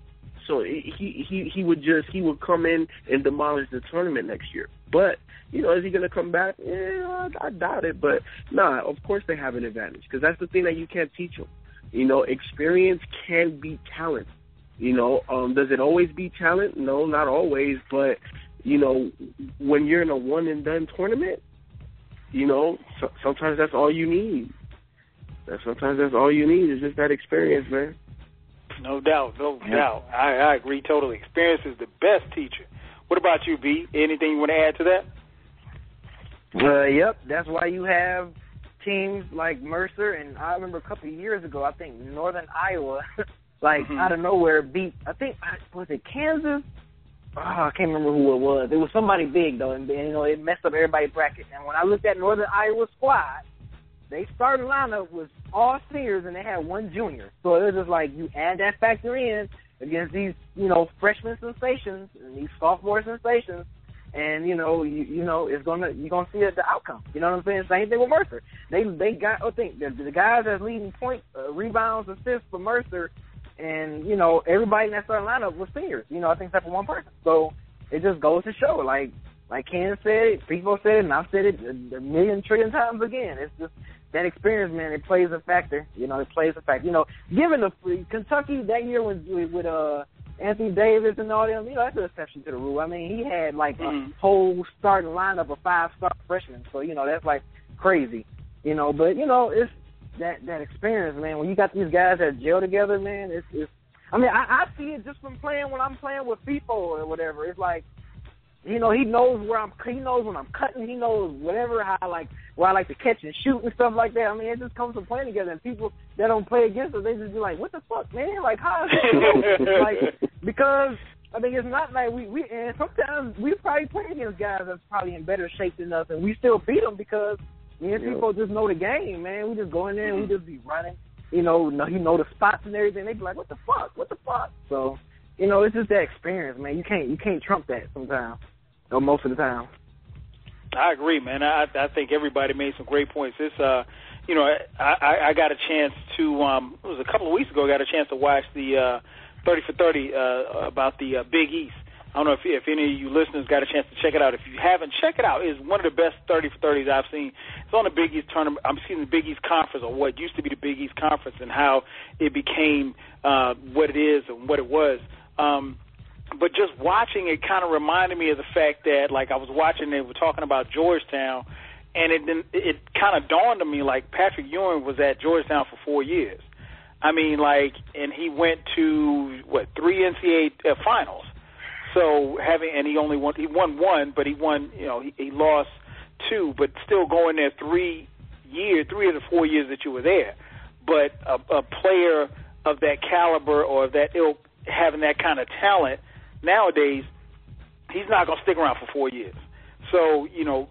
So he he he would just he would come in and demolish the tournament next year. But you know, is he going to come back? Yeah, I, I doubt it. But nah, of course they have an advantage because that's the thing that you can't teach them. You know, experience can beat talent. You know, um, does it always be talent? No, not always. But you know, when you're in a one and done tournament, you know, so, sometimes that's all you need. That sometimes that's all you need is just that experience, man. No doubt, no yeah. doubt. I, I agree totally. Experience is the best teacher. What about you, B? Anything you want to add to that? Uh, yep, that's why you have teams like Mercer, and I remember a couple of years ago, I think Northern Iowa, like mm-hmm. out of nowhere, beat. I think was it Kansas. Oh, I can't remember who it was. It was somebody big though, and, and you know it messed up everybody's bracket. And when I looked at Northern Iowa squad, they starting lineup was all seniors and they had one junior. So it was just like you add that factor in against these, you know, freshman sensations and these sophomore sensations and you know, you, you know, it's gonna you're gonna see the outcome. You know what I'm saying? Same thing with Mercer. They they got I think the, the guys that's leading point uh, rebounds, assists for Mercer, and you know everybody in that starting lineup was seniors. You know, I think except for one person. So it just goes to show, like like Ken said it, people said it, and I've said it a, million trillion times again. It's just that experience, man. It plays a factor. You know, it plays a factor. You know, given the free Kentucky that year with with uh Anthony Davis and all them, you know, that's an exception to the rule. I mean, he had like mm-hmm. a whole starting lineup of five star freshmen, so you know that's like crazy, you know. But you know, it's that that experience, man. When you got these guys that jail together, man, it's it's. I mean, I, I see it just from playing when I'm playing with Feefo or whatever. It's like you know, he knows where I'm. He knows when I'm cutting. He knows whatever how I like where I like to catch and shoot and stuff like that. I mean, it just comes from playing together. And people that don't play against us, they just be like, "What the fuck, man? Like how?" like because I mean, it's not like we we and sometimes we probably play against guys that's probably in better shape than us, and we still beat them because me and Feefo just know the game, man. We just go in there and we just be running you know, know he know the spots and everything. They be like, what the fuck, what the fuck? So, you know, it's just that experience, man. You can't you can't trump that sometimes, or most of the time. I agree, man. I I think everybody made some great points. This, uh, you know, I I got a chance to um, it was a couple of weeks ago. I got a chance to watch the uh, thirty for thirty uh, about the uh, Big East. I don't know if if any of you listeners got a chance to check it out. If you haven't, check it out. It's one of the best thirty for thirties I've seen. It's on the Big East tournament. I'm seeing the Big East conference, or what used to be the Big East conference, and how it became uh, what it is and what it was. Um, but just watching it kind of reminded me of the fact that like I was watching they were talking about Georgetown and it it kind of dawned on me like Patrick Ewing was at Georgetown for 4 years. I mean like and he went to what three NCAA finals. So having and he only won he won one but he won, you know, he, he lost two but still going there 3 years, 3 of the 4 years that you were there. But a, a player of that caliber or of that ilk having that kind of talent nowadays, he's not going to stick around for four years. So you know,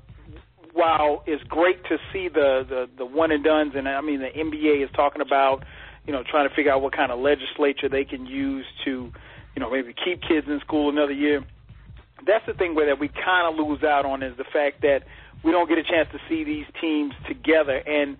while it's great to see the the the one and duns, and I mean the NBA is talking about you know trying to figure out what kind of legislature they can use to you know maybe keep kids in school another year. That's the thing where that we kind of lose out on is the fact that we don't get a chance to see these teams together. And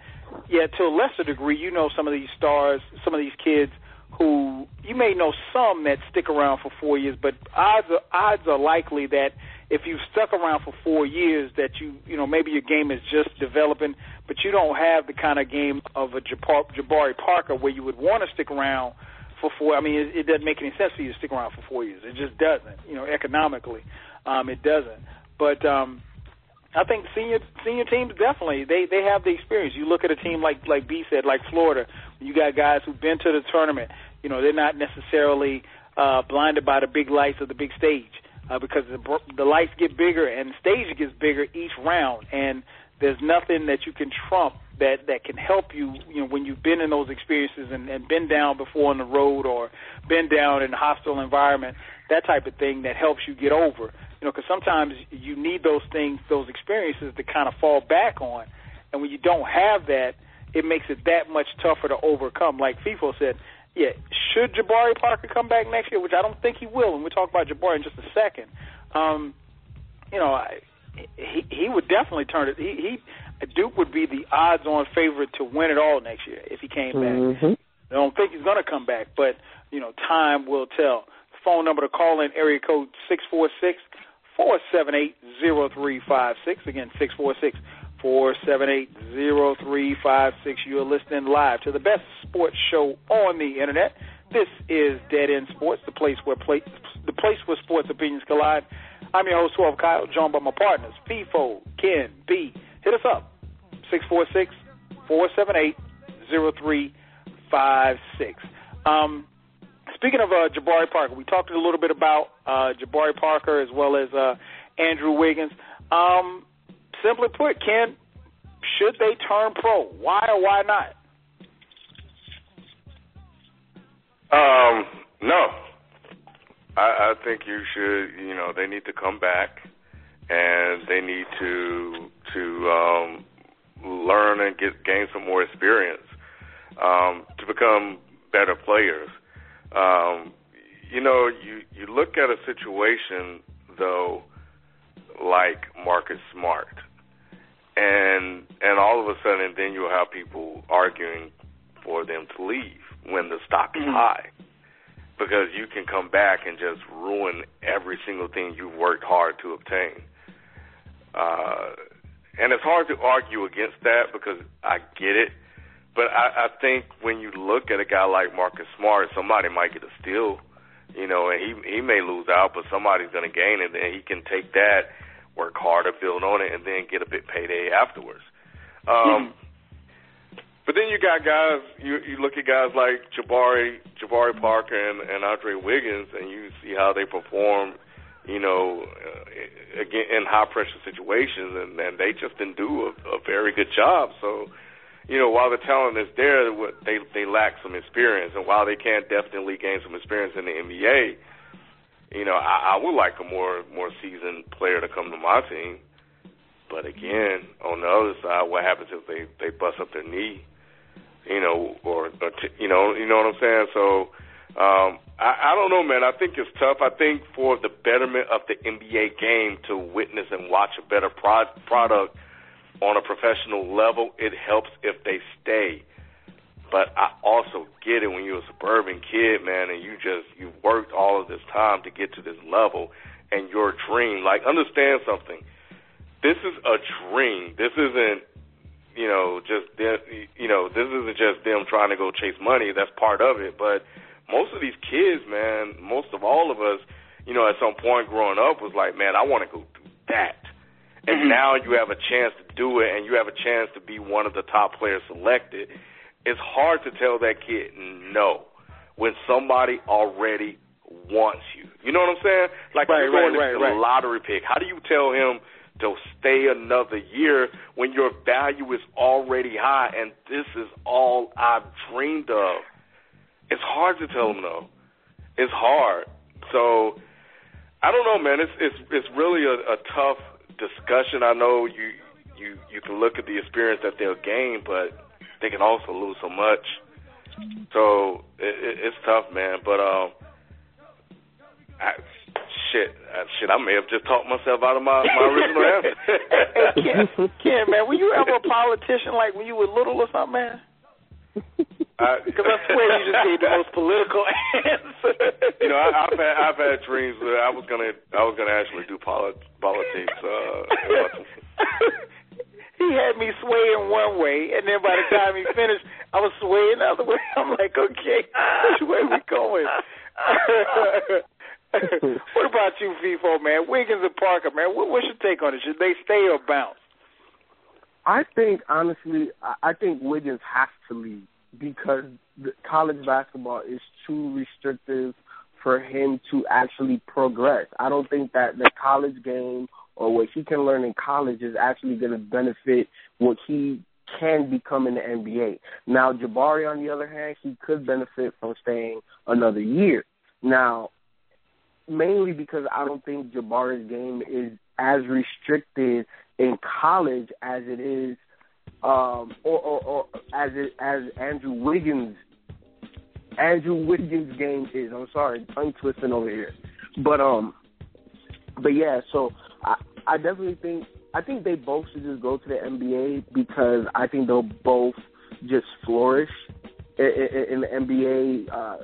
yeah, to a lesser degree, you know some of these stars, some of these kids who you may know some that stick around for four years, but odds are, odds are likely that if you've stuck around for four years, that you you know maybe your game is just developing, but you don't have the kind of game of a Jabari Parker where you would want to stick around for four. I mean, it, it doesn't make any sense for you to stick around for four years. It just doesn't. You know, economically, um, it doesn't. But um, I think senior senior teams definitely they they have the experience. You look at a team like like B said, like Florida. You got guys who've been to the tournament. You know, they're not necessarily uh, blinded by the big lights of the big stage uh, because the, the lights get bigger and the stage gets bigger each round, and there's nothing that you can trump that that can help you. You know, when you've been in those experiences and, and been down before on the road or been down in a hostile environment, that type of thing that helps you get over you know, because sometimes you need those things, those experiences to kind of fall back on, and when you don't have that, it makes it that much tougher to overcome. Like Feefo said, yeah, should Jabari Parker come back next year, which I don't think he will, and we'll talk about Jabari in just a second. Um, you know, I, he he would definitely turn it. He, he Duke would be the odds-on favorite to win it all next year if he came back. Mm-hmm. I don't think he's going to come back, but you know, time will tell. Phone number to call in area code six four six four seven eight zero three five six. Again, six four six four seven eight zero three five six. You're listening live to the best sports show on the internet. This is Dead End Sports, the place where play, the place where sports opinions collide. I'm your host, 12 Kyle, joined by my partners, Feefo, Ken, B. Hit us up, 646 478 0356. Um, speaking of uh, Jabari Parker, we talked a little bit about uh, Jabari Parker as well as uh, Andrew Wiggins. Um, simply put, Ken, should they turn pro? Why or why not? Um, no. I, I think you should. You know, they need to come back, and they need to to um, learn and get gain some more experience um, to become better players. Um, you know, you you look at a situation though, like Marcus Smart, and and all of a sudden, then you'll have people arguing for them to leave when the stock is Mm-hmm. high, because you can come back and just ruin every single thing you've worked hard to obtain. Uh, and it's hard to argue against that because I get it. But I, I think when you look at a guy like Marcus Smart, somebody might get a steal, you know, and he he may lose out, but somebody's going to gain and he can take that, work harder, build on it, and then get a big payday afterwards. Um, but then you got guys, you you look at guys like Jabari Jabari Parker and, and Andre Wiggins, and you see how they perform, you know, uh, again in high pressure situations, and, and they just didn't do a, a very good job. So you know, while the talent is there, they they lack some experience, and while they can definitely gain some experience in the NBA, you know, I, I would like a more more seasoned player to come to my team. But again, on the other side, what happens if they they bust up their knee? You know, or, or t- you know, you know what I'm saying. So um, I, I don't know, man. I think it's tough. I think for the betterment of the NBA game to witness and watch a better pro- product on a professional level, it helps if they stay. But I also get it when you're a suburban kid, man, and you just you worked all of this time to get to this level, and your dream. Like, understand something. This is a dream. This isn't, you know, just them, you know, this isn't just them trying to go chase money. That's part of it, but most of these kids, man, most of all of us, you know, at some point growing up was like, man, I want to go do that. And mm-hmm. now you have a chance to do it and you have a chance to be one of the top players selected. It's hard to tell that kid no when somebody already wants you. You know what I'm saying? Like right, you're going right, to right, right. lottery pick. How do you tell him to stay another year when your value is already high and this is all I've dreamed of? It's hard to tell them no. It's hard. So I don't know, man. It's it's it's really a, a tough discussion. I know you you you can look at the experience that they'll gain, but they can also lose so much. So it, it, it's tough, man. But um, I, shit, uh, shit. I may have just talked myself out of my my original answer. hey, Ken, Ken, man, were you ever a politician like when you were little or something, man? Because I, I swear you just gave the most political answer. you know, I, I've had I've had dreams that I was gonna I was gonna actually do polit- politics. Uh, he had me swaying one way, and then by the time he finished, I was swaying the other way. I'm like, okay, which way we going? what about you, Feefo, man? Wiggins and Parker, man. What, what's your take on it? Should they stay or bounce? I think honestly, I think Wiggins has to leave because college basketball is too restrictive for him to actually progress. I don't think that the college game or what he can learn in college is actually going to benefit what he can become in the NBA. Now, Jabari, on the other hand, he could benefit from staying another year. Now, mainly because I don't think Jabari's game is as restricted in college as it is, um, or, or, or as it, as Andrew Wiggins, Andrew Wiggins' game is. I'm sorry, tongue twisting over here, but um, but yeah. So I I definitely think I think they both should just go to the NBA because I think they'll both just flourish in, in, in the NBA uh,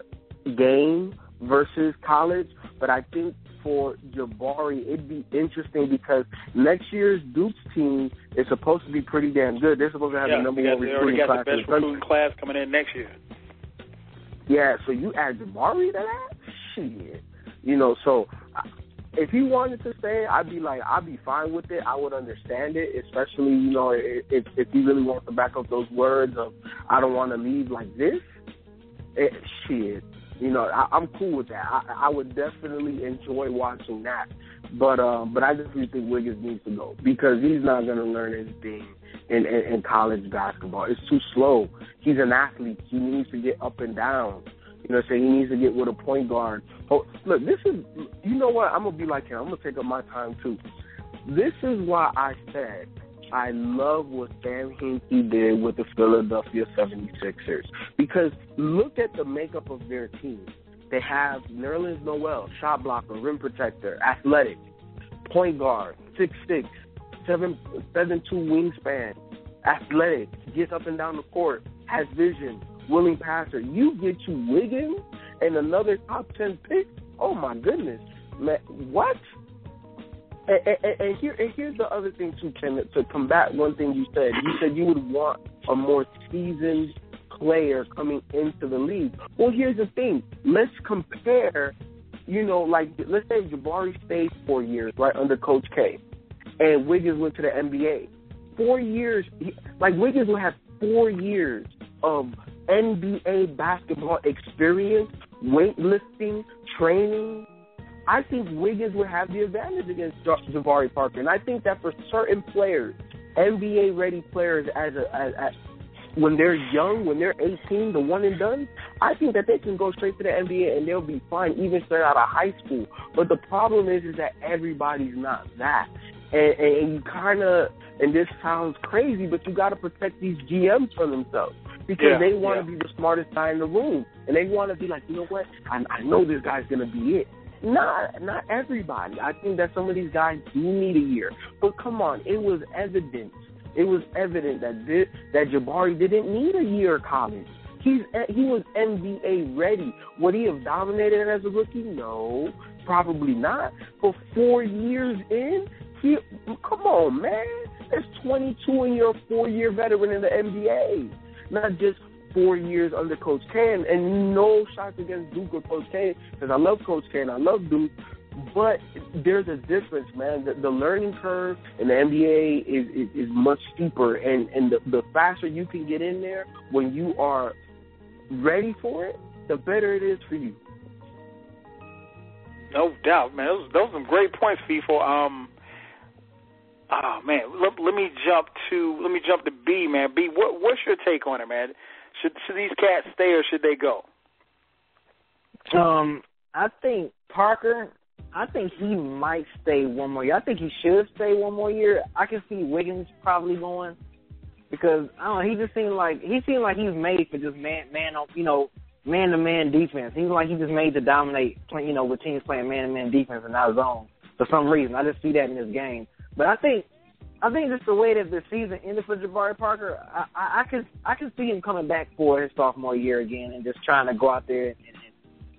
game versus college. But I think for Jabari, it'd be interesting because next year's Duke's team is supposed to be pretty damn good. They're supposed to have yeah, the number one recruiting got class. The best recruiting class coming in next year. Yeah, so you add Jabari to that? Shit. You know, so if he wanted to stay, I'd be like, I'd be fine with it. I would understand it, especially, you know, if if he really wants to back up those words of, I don't want to leave like this. It, shit you know, I, I'm cool with that. I, I would definitely enjoy watching that. But um, but I definitely think Wiggins needs to go because he's not going to learn anything in, in in college basketball. It's too slow. He's an athlete. He needs to get up and down. You know, saying he needs to get with a point guard. Oh, look, this is. You know what? I'm gonna be like him. I'm gonna take up my time too. This is why I said I love what Sam Hinkie did with the Philadelphia 76ers because look at the makeup of their team. They have Nerlens Noel, shot blocker, rim protector, athletic, point guard, six six, seven seven two wingspan, athletic, gets up and down the court, has vision, willing passer. You get you Wiggins and another top ten pick. Oh my goodness, man! What? And, and, and here and here's the other thing too, Ken. To combat one thing you said, you said you would want a more seasoned player coming into the league. Well, here's the thing. Let's compare. You know, like let's say Jabari stayed four years right under Coach K, and Wiggins went to the NBA. Four years, like Wiggins would have four years of NBA basketball experience, weightlifting, training, I think Wiggins would have the advantage against Jabari Parker, and I think that for certain players, NBA ready players, as a as, as when they're young, when they're 18, the one and done, I think that they can go straight to the NBA and they'll be fine even straight out of high school. But the problem is, is that everybody's not that, and, and you kind of, and this sounds crazy, but you got to protect these GMs from themselves because yeah, they want yeah. to be the smartest guy in the room, and they want to be like, you know what? I, I know this guy's gonna be it. Not not everybody. I think that some of these guys do need a year, but come on, it was evident. It was evident that this, that Jabari didn't need a year of college. He's eh, he was NBA ready. Would he have dominated as a rookie? No, probably not. But four years in, he come on, man. There's 22 and you're a four-year veteran in the NBA, not just four years under Coach K. And no shots against Duke or Coach K, because I love Coach K and I love Duke. But there's a difference, man. The, the learning curve in the NBA is, is, is much steeper, and and the, the faster you can get in there when you are ready for it, the better it is for you. No doubt, man. Those, those are some great points, Feefo. Um, oh man, let, let me jump to let me jump to B, man. B, what, what's your take on it, man? Should should these cats stay or should they go? Um, I think Parker. I think he might stay one more year. I think he should stay one more year. I can see Wiggins probably going because I don't know. He just seemed like he seemed like he's made for just man, man, you know, man to man defense. He's like he just made to dominate, you know, with teams playing man to man defense and not zone for some reason. I just see that in this game. But I think, I think just the way that the season ended for Jabari Parker, I, I, I can I can see him coming back for his sophomore year again and just trying to go out there and,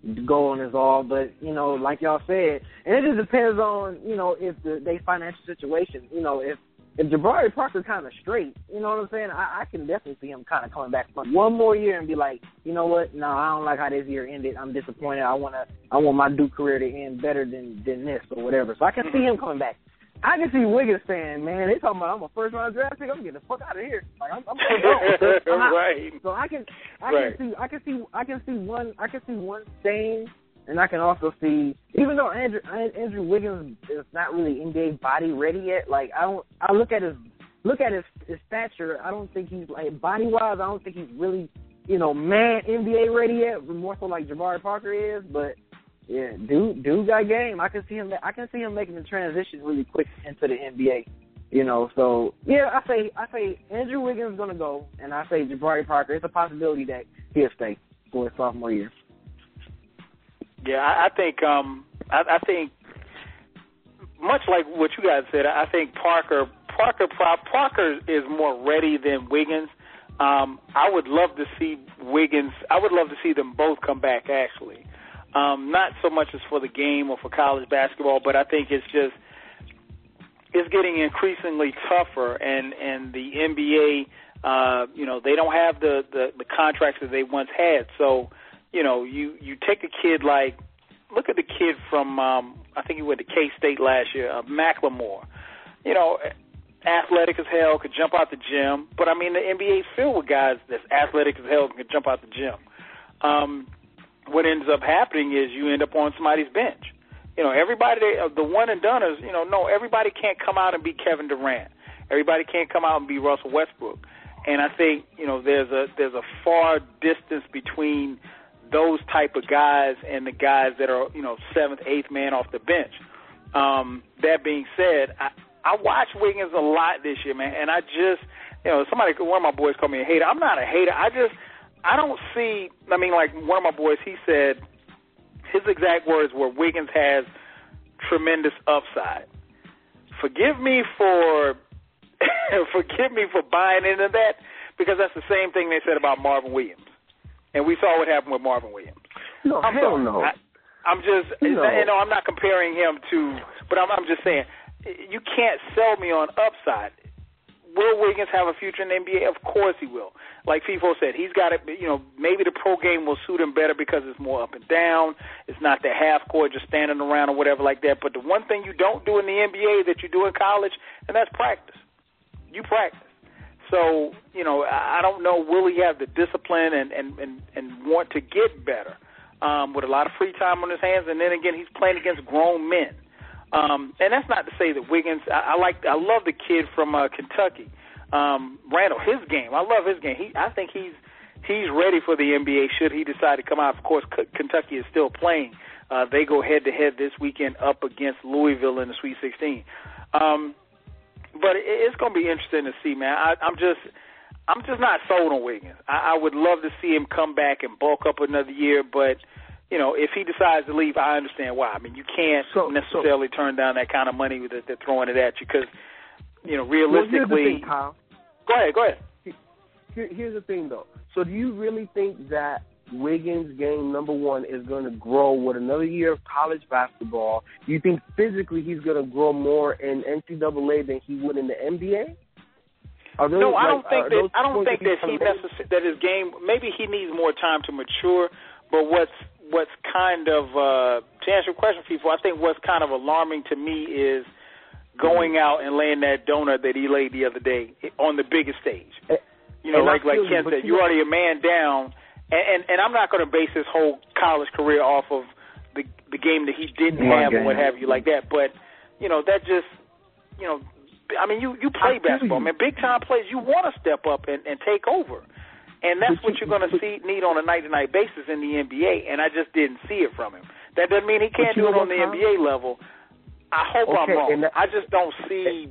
and go on his all. But you know, like y'all said, and it just depends on you know if the they financial situation. You know, if if Jabari Parker kind of straight, you know what I'm saying? I, I can definitely see him kind of coming back for one more year and be like, you know what? No, I don't like how this year ended. I'm disappointed. I want to, I want my Duke career to end better than than this or whatever. So I can see him coming back. I can see Wiggins saying, "Man, they talking about I'm a first round draft pick. I'm getting the fuck out of here. Like I'm, I'm, I'm right. So I can, I right. can see, I can see, I can see one, I can see one staying and I can also see, even though Andrew Andrew Wiggins is not really NBA body ready yet, like I don't, I look at his look at his his stature. I don't think he's like body wise. I don't think he's really, you know, man NBA ready yet. More so like Jabari Parker is, but yeah, dude, dude got game. I can see him. I can see him making the transition really quick into the NBA. You know, so yeah, I say I say Andrew Wiggins is gonna go, and I say Jabari Parker. It's a possibility that he'll stay for his sophomore year. Yeah, I, I think um, I, I think much like what you guys said, I think Parker Parker Parker is more ready than Wiggins. Um, I would love to see Wiggins. I would love to see them both come back. Actually, um, not so much as for the game or for college basketball, but I think it's just it's getting increasingly tougher, and and the NBA, uh, you know, they don't have the, the the contracts that they once had. So, you know, you you take a kid like, look at the kid from, um, I think he went to K State last year, uh, McLemore. You know, athletic as hell, could jump out the gym. But I mean, the NBA's filled with guys that's athletic as hell and can jump out the gym. Um, what ends up happening is you end up on somebody's bench. You know, everybody, uh, the one and doneers, you know, no, everybody can't come out and be Kevin Durant. Everybody can't come out and be Russell Westbrook. And I think, you know, there's a there's a far distance between those type of guys and the guys that are, you know, seventh, eighth man off the bench. Um, that being said, I, I watched Wiggins a lot this year, man, and I just, you know, somebody, one of my boys called me a hater. I'm not a hater. I just, I don't see. I mean, like one of my boys, he said his exact words were Wiggins has tremendous upside. Forgive me for forgive me for buying into that because that's the same thing they said about Marvin Williams, and we saw what happened with Marvin Williams. No, I'm hell sorry. no. I, I'm just, No. you know, I'm not comparing him to, but I'm, I'm just saying, you can't sell me on upside. Will Wiggins have a future in the NBA? Of course he will. Like Feefo said, he's got it. You know, maybe the pro game will suit him better because it's more up and down. It's not the half court just standing around or whatever like that. But the one thing you don't do in the NBA that you do in college, and that's practice. You practice. So you know, I I don't know. Will he have the discipline and and and, and want to get better um, with a lot of free time on his hands? And then again, he's playing against grown men. Um, and that's not to say that Wiggins. I, I like. I love the kid from uh, Kentucky, um, Randle. His game. I love his game. He. I think he's he's ready for the NBA. Should he decide to come out? Of course, K- Kentucky is still playing. Uh, they go head to head this weekend up against Louisville in the Sweet 16. Um, but it, it's going to be interesting to see, man. I, I'm just. I'm just not sold on Wiggins. I, I would love to see him come back and bulk up another year, but you know, if he decides to leave, I understand why. I mean, you can't so, necessarily so, turn down that kind of money that they're throwing it at you because, you know, realistically. Well, thing, go ahead, go ahead. Here, here's the thing, though. So, do you really think that Wiggins' game number one is going to grow with another year of college basketball? Do you think physically he's going to grow more in NCAA than he would in the NBA? Those, no, I don't think that I don't think that he necess- that his game. Maybe he needs more time to mature. But what's what's kind of uh, to answer your question, people, I think what's kind of alarming to me is going out and laying that donut that he laid the other day on the biggest stage. Eh, you know, like like Ken said, you're already a man down, and and, and I'm not going to base his whole college career off of the the game that he didn't have or what have you like that. But you know, that just you know, I mean, you you play basketball, man. Big time players, you want to step up and and take over. And that's what you're going to see need on a night to night basis in the NBA. And I just didn't see it from him. That doesn't mean he can't do it on the NBA level. I hope okay, I'm wrong. I just don't see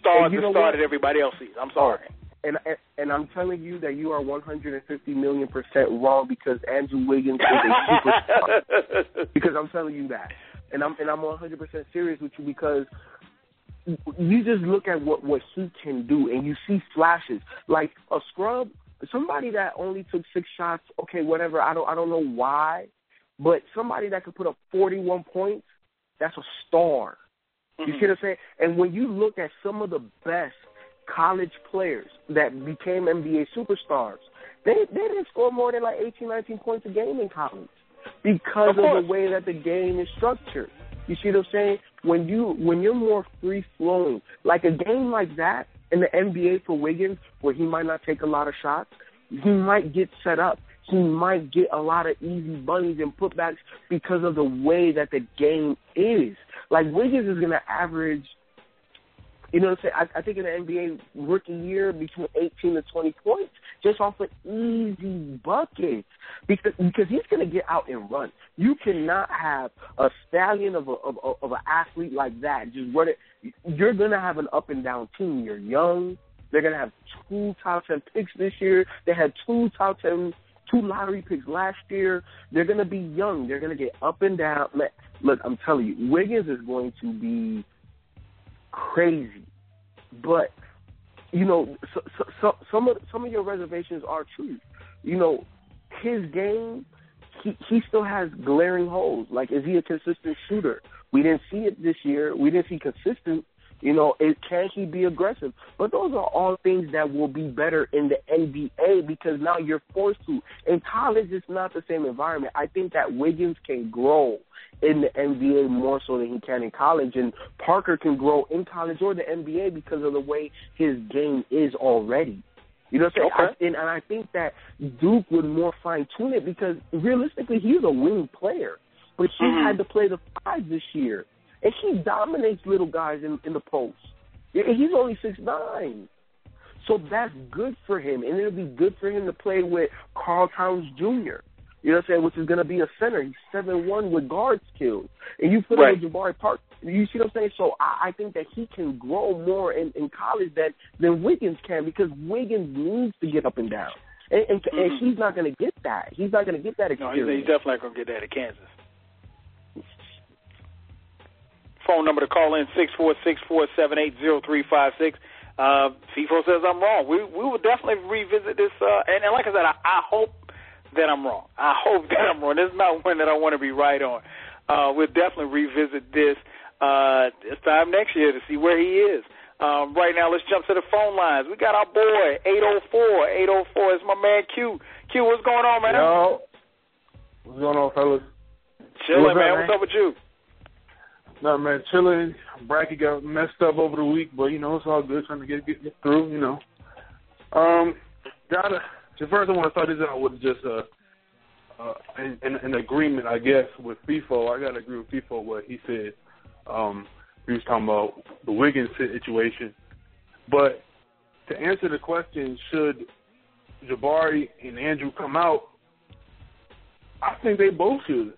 stars the star that everybody else sees. I'm sorry. And, and and I'm telling you that you are 150 million percent wrong because Andrew Wiggins is a superstar. because I'm telling you that, and I'm and I'm 100 percent serious with you because you just look at what what he can do and you see flashes like a scrub somebody that only took six shots, okay, whatever. I don't I don't know why, but somebody that could put up 41 points, that's a star. Mm-hmm. You see what I'm saying? And when you look at some of the best college players that became NBA superstars, they they didn't score more than like 18, 19 points a game in college because of, of the way that the game is structured. You see what I'm saying? When you when you're more free flowing, like a game like that, in the NBA for Wiggins, where he might not take a lot of shots, he might get set up. He might get a lot of easy bunnies and putbacks because of the way that the game is. Like Wiggins is going to average you know what I'm saying? I, I think in the NBA rookie year between 18 to 20 points just off of easy buckets because because he's going to get out and run. You cannot have a stallion of a of, of an athlete like that just run. You're going to have an up and down team. You're young. They're going to have two top 10 picks this year. They had two top 10 two lottery picks last year. They're going to be young. They're going to get up and down. Look, I'm telling you, Wiggins is going to be crazy. But you know, so, so, so, some of some of your reservations are true. You know, his game, he he still has glaring holes. Like, is he a consistent shooter? We didn't see it this year. We didn't see consistent you know, it, can he be aggressive? But those are all things that will be better in the NBA because now you're forced to. In college, it's not the same environment. I think that Wiggins can grow in the NBA more so than he can in college, and Parker can grow in college or the NBA because of the way his game is already. You know what I'm saying? Okay. I, and, and I think that Duke would more fine tune it because realistically, he's a wing player, but he mm-hmm. had to play the five this year and he dominates little guys in, in the post. He's only six nine, so that's good for him, and it'll be good for him to play with Karl Towns Jr. You know what I'm saying? Which is going to be a center. He's seven one with guard skills, and you put right. him with Jabari Park. You see what I'm saying? So I, I think that he can grow more in, in college than than Wiggins can because Wiggins needs to get up and down, and, and, mm-hmm. and he's not going to get that. He's not going to get that experience. No, he's, he's definitely not going to get that at Kansas. Phone number to call in six four six four seven eight zero three five six. Uh, Feefo says I'm wrong. We we will definitely revisit this. Uh, and, and like I said, I, I hope that I'm wrong. I hope that I'm wrong. This is not one that I want to be right on. Uh, we'll definitely revisit this uh, this time next year to see where he is. Um, right now, let's jump to the phone lines. We got our boy, 804. 804 is my man Q. Q, what's going on, man? Yo. What's going on, fellas? Chilling, man. What's up with you? No man, chilling. Bracket got messed up over the week, but you know it's all good. Trying to get get through, you know. Um, gotta. First, I want to start this out with just a. Uh, an, an agreement, I guess, with Feefo. I gotta agree with Feefo what he said. Um, he was talking about the Wiggins situation, but to answer the question, should Jabari and Andrew come out? I think they both should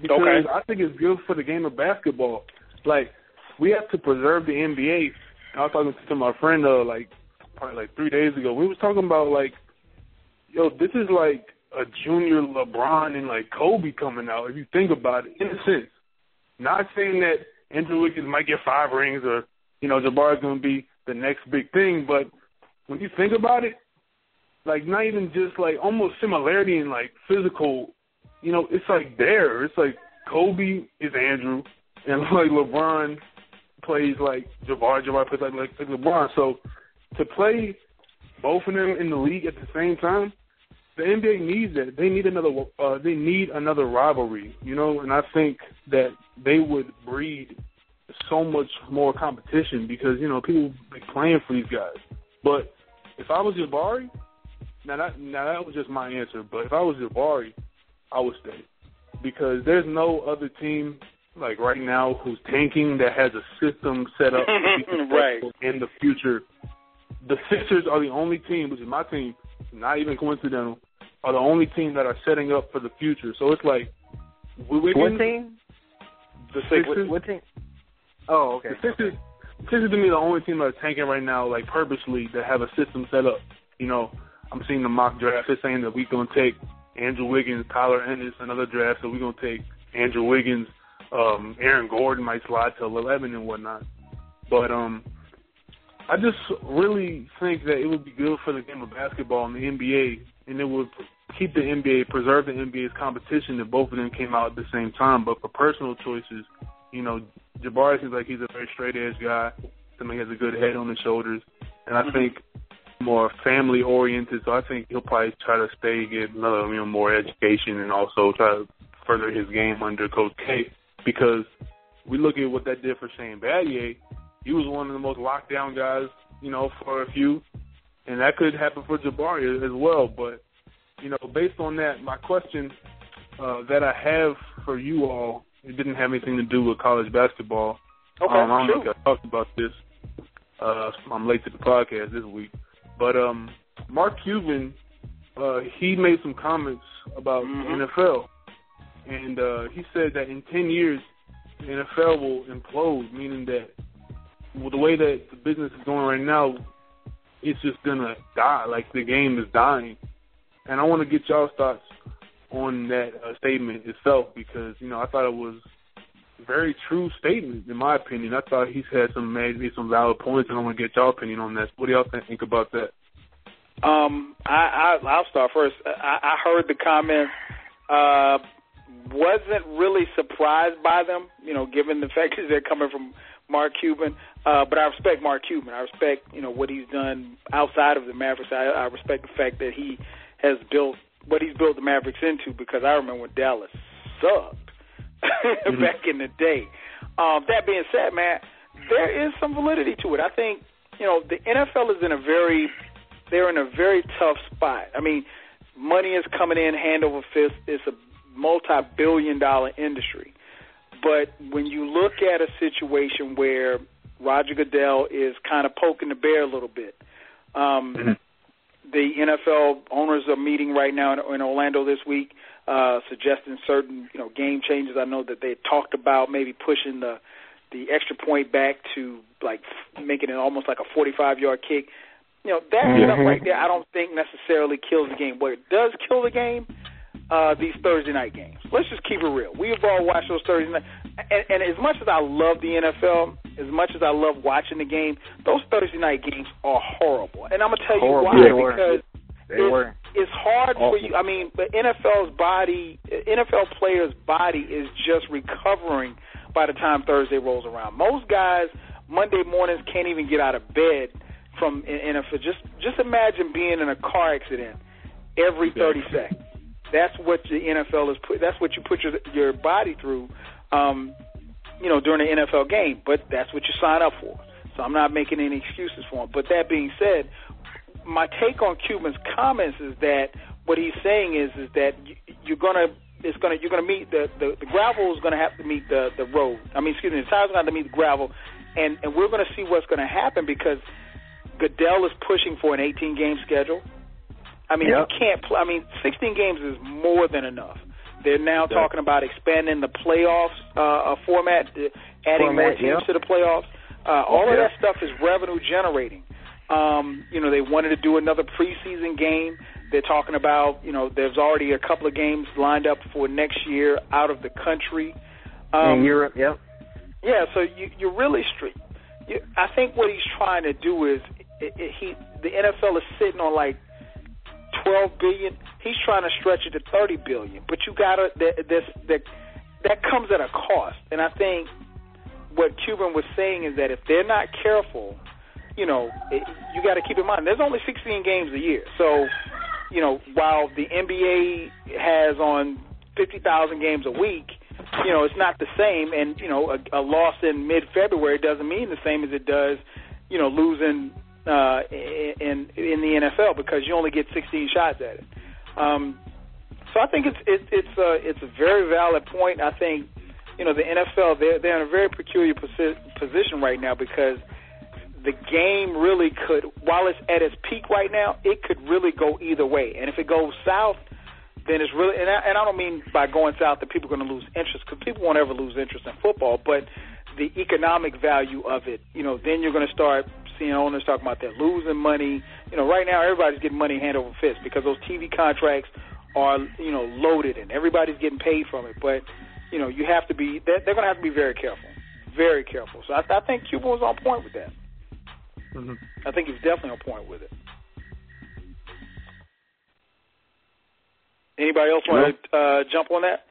because okay. I think it's good for the game of basketball. Like we have to preserve the NBA. I was talking to my friend uh, like probably like three days ago. We was talking about like, yo, this is like a junior LeBron and like Kobe coming out. If you think about it, in a sense, not saying that Andrew Wiggins might get five rings or you know Jabari's going to be the next big thing, but when you think about it, like not even just like almost similarity in like physical, you know, it's like there. It's like Kobe is Andrew, and like LeBron plays like Jabari, Jabari plays like, like, like LeBron. So to play both of them in the league at the same time, the NBA needs that. They need another. Uh, they need another rivalry, you know. And I think that they would breed so much more competition because you know people be playing for these guys. But if I was Jabari, now that now that was just my answer. But if I was Jabari, I would stay because there's no other team like right now who's tanking that has a system set up right. in the future. The Sixers are the only team, which is my team, not even coincidental, are the only team that are setting up for the future. So it's like Wiggins, what team? The Sixers. What, what team? Oh, oh okay. The Sixers, Sixers to me the only team that's tanking right now, like purposely, that have a system set up. You know, I'm seeing the mock draft. They're saying that we're gonna take Andrew Wiggins, Tyler Ennis, another draft. So we're gonna take Andrew Wiggins, um, Aaron Gordon might slide to 11 and whatnot. But um, I just really think that it would be good for the game of basketball in the NBA, and it would keep the NBA, preserve the NBA's competition if both of them came out at the same time. But for personal choices, you know, Jabari seems like he's a very straight edge guy. Somebody has a good head on his shoulders, and I mm-hmm. think more family oriented. So I think he'll probably try to stay, get another, you know, more education, and also try to further his game under Coach K. Because we look at what that did for Shane Battier. He was one of the most locked down guys, you know, for a few, and that could happen for Jabari as well. But you know, based on that, my question uh, that I have for you all, it didn't have anything to do with college basketball. Okay, um, I don't sure. if I talked about this. Uh, I'm late to the podcast this week, but um, Mark Cuban, uh, he made some comments about mm-hmm. the NFL, and uh, he said that in 10 years, the NFL will implode, meaning that with the way that the business is going right now, it's just gonna die. Like the game is dying, and I want to get y'all's thoughts on that uh, statement itself because you know I thought it was very true statement in my opinion. I thought he's had some maybe some valid points, and I want to get y'all opinion on that. What do y'all think about that? Um, I, I I'll start first. I, I heard the comment. Uh, wasn't really surprised by them, you know, given the fact that they're coming from Mark Cuban. Uh, but I respect Mark Cuban. I respect, you know, what he's done outside of the Mavericks. I, I respect the fact that he has built what he's built the Mavericks into because I remember when Dallas sucked mm-hmm. back in the day. Um, that being said, man, there is some validity to it. I think you know the NFL is in a very they're in a very tough spot. I mean, money is coming in hand over fist. It's a multi-billion dollar industry. But when you look at a situation where Roger Goodell is kind of poking the bear a little bit, um, mm-hmm the NFL owners are meeting right now in, in Orlando this week, uh, suggesting certain you know game changes. I know that they talked about maybe pushing the the extra point back to like making it almost like a 45 yard kick. You know that mm-hmm. stuff right there. I don't think necessarily kills the game. What it does kill the game, uh, these Thursday night games. Let's just keep it real. We've all watched those Thursday night, and, and as much as I love the NFL, as much as I love watching the game, those Thursday night games are horrible. And I'm gonna tell horrible. you why because they it's, it's hard for you. I mean, the NFL's body, NFL players' body is just recovering by the time Thursday rolls around. Most guys Monday mornings can't even get out of bed from NFL. Just just imagine being in a car accident every 30 seconds. That's what the NFL is put. That's what you put your your body through. Um, you know, during the NFL game, but that's what you sign up for. So I'm not making any excuses for him. But that being said, my take on Cuban's comments is that what he's saying is is that you're gonna it's gonna you're gonna meet the the, the gravel is gonna have to meet the the road. I mean, excuse me, the tire's gonna have to meet the gravel, and and we're gonna see what's gonna happen because Goodell is pushing for an 18 game schedule. I mean, yep. you can't. Play, I mean, 16 games is more than enough. They're now yeah. talking about expanding the playoffs uh, uh, format, uh, adding format, more teams yeah. to the playoffs. Uh, all yeah. of that stuff is revenue generating. Um, you know, they wanted to do another preseason game. They're talking about, you know, there's already a couple of games lined up for next year out of the country. Um, In Europe, yep. Yeah, so you, you're really street. You, I think what he's trying to do is it, it, he the NFL is sitting on like 12 billion. He's trying to stretch it to 30 billion. But you gotta that this that that comes at a cost. And I think what Cuban was saying is that if they're not careful, you know, it, you got to keep in mind there's only 16 games a year. So, you know, while the NBA has on 50,000 games a week, you know, it's not the same. And you know, a, a loss in mid-February doesn't mean the same as it does, you know, losing uh, in in the NFL because you only get 16 shots at it. Um, so I think it's it, it's a it's a very valid point. I think you know the NFL they're they're in a very peculiar posi- position right now because the game really could while it's at its peak right now it could really go either way. And if it goes south, then it's really and I, and I don't mean by going south that people are going to lose interest because people won't ever lose interest in football, but the economic value of it, you know, then you're going to start seeing owners talking about they're losing money. You know, right now everybody's getting money hand over fist because those TV contracts are you know loaded and everybody's getting paid from it. But you know, you have to be they're, they're going to have to be very careful, very careful. So I, I think Cuban was on point with that. Mm-hmm. I think he's definitely on point with it. Anybody else want to uh, jump on that?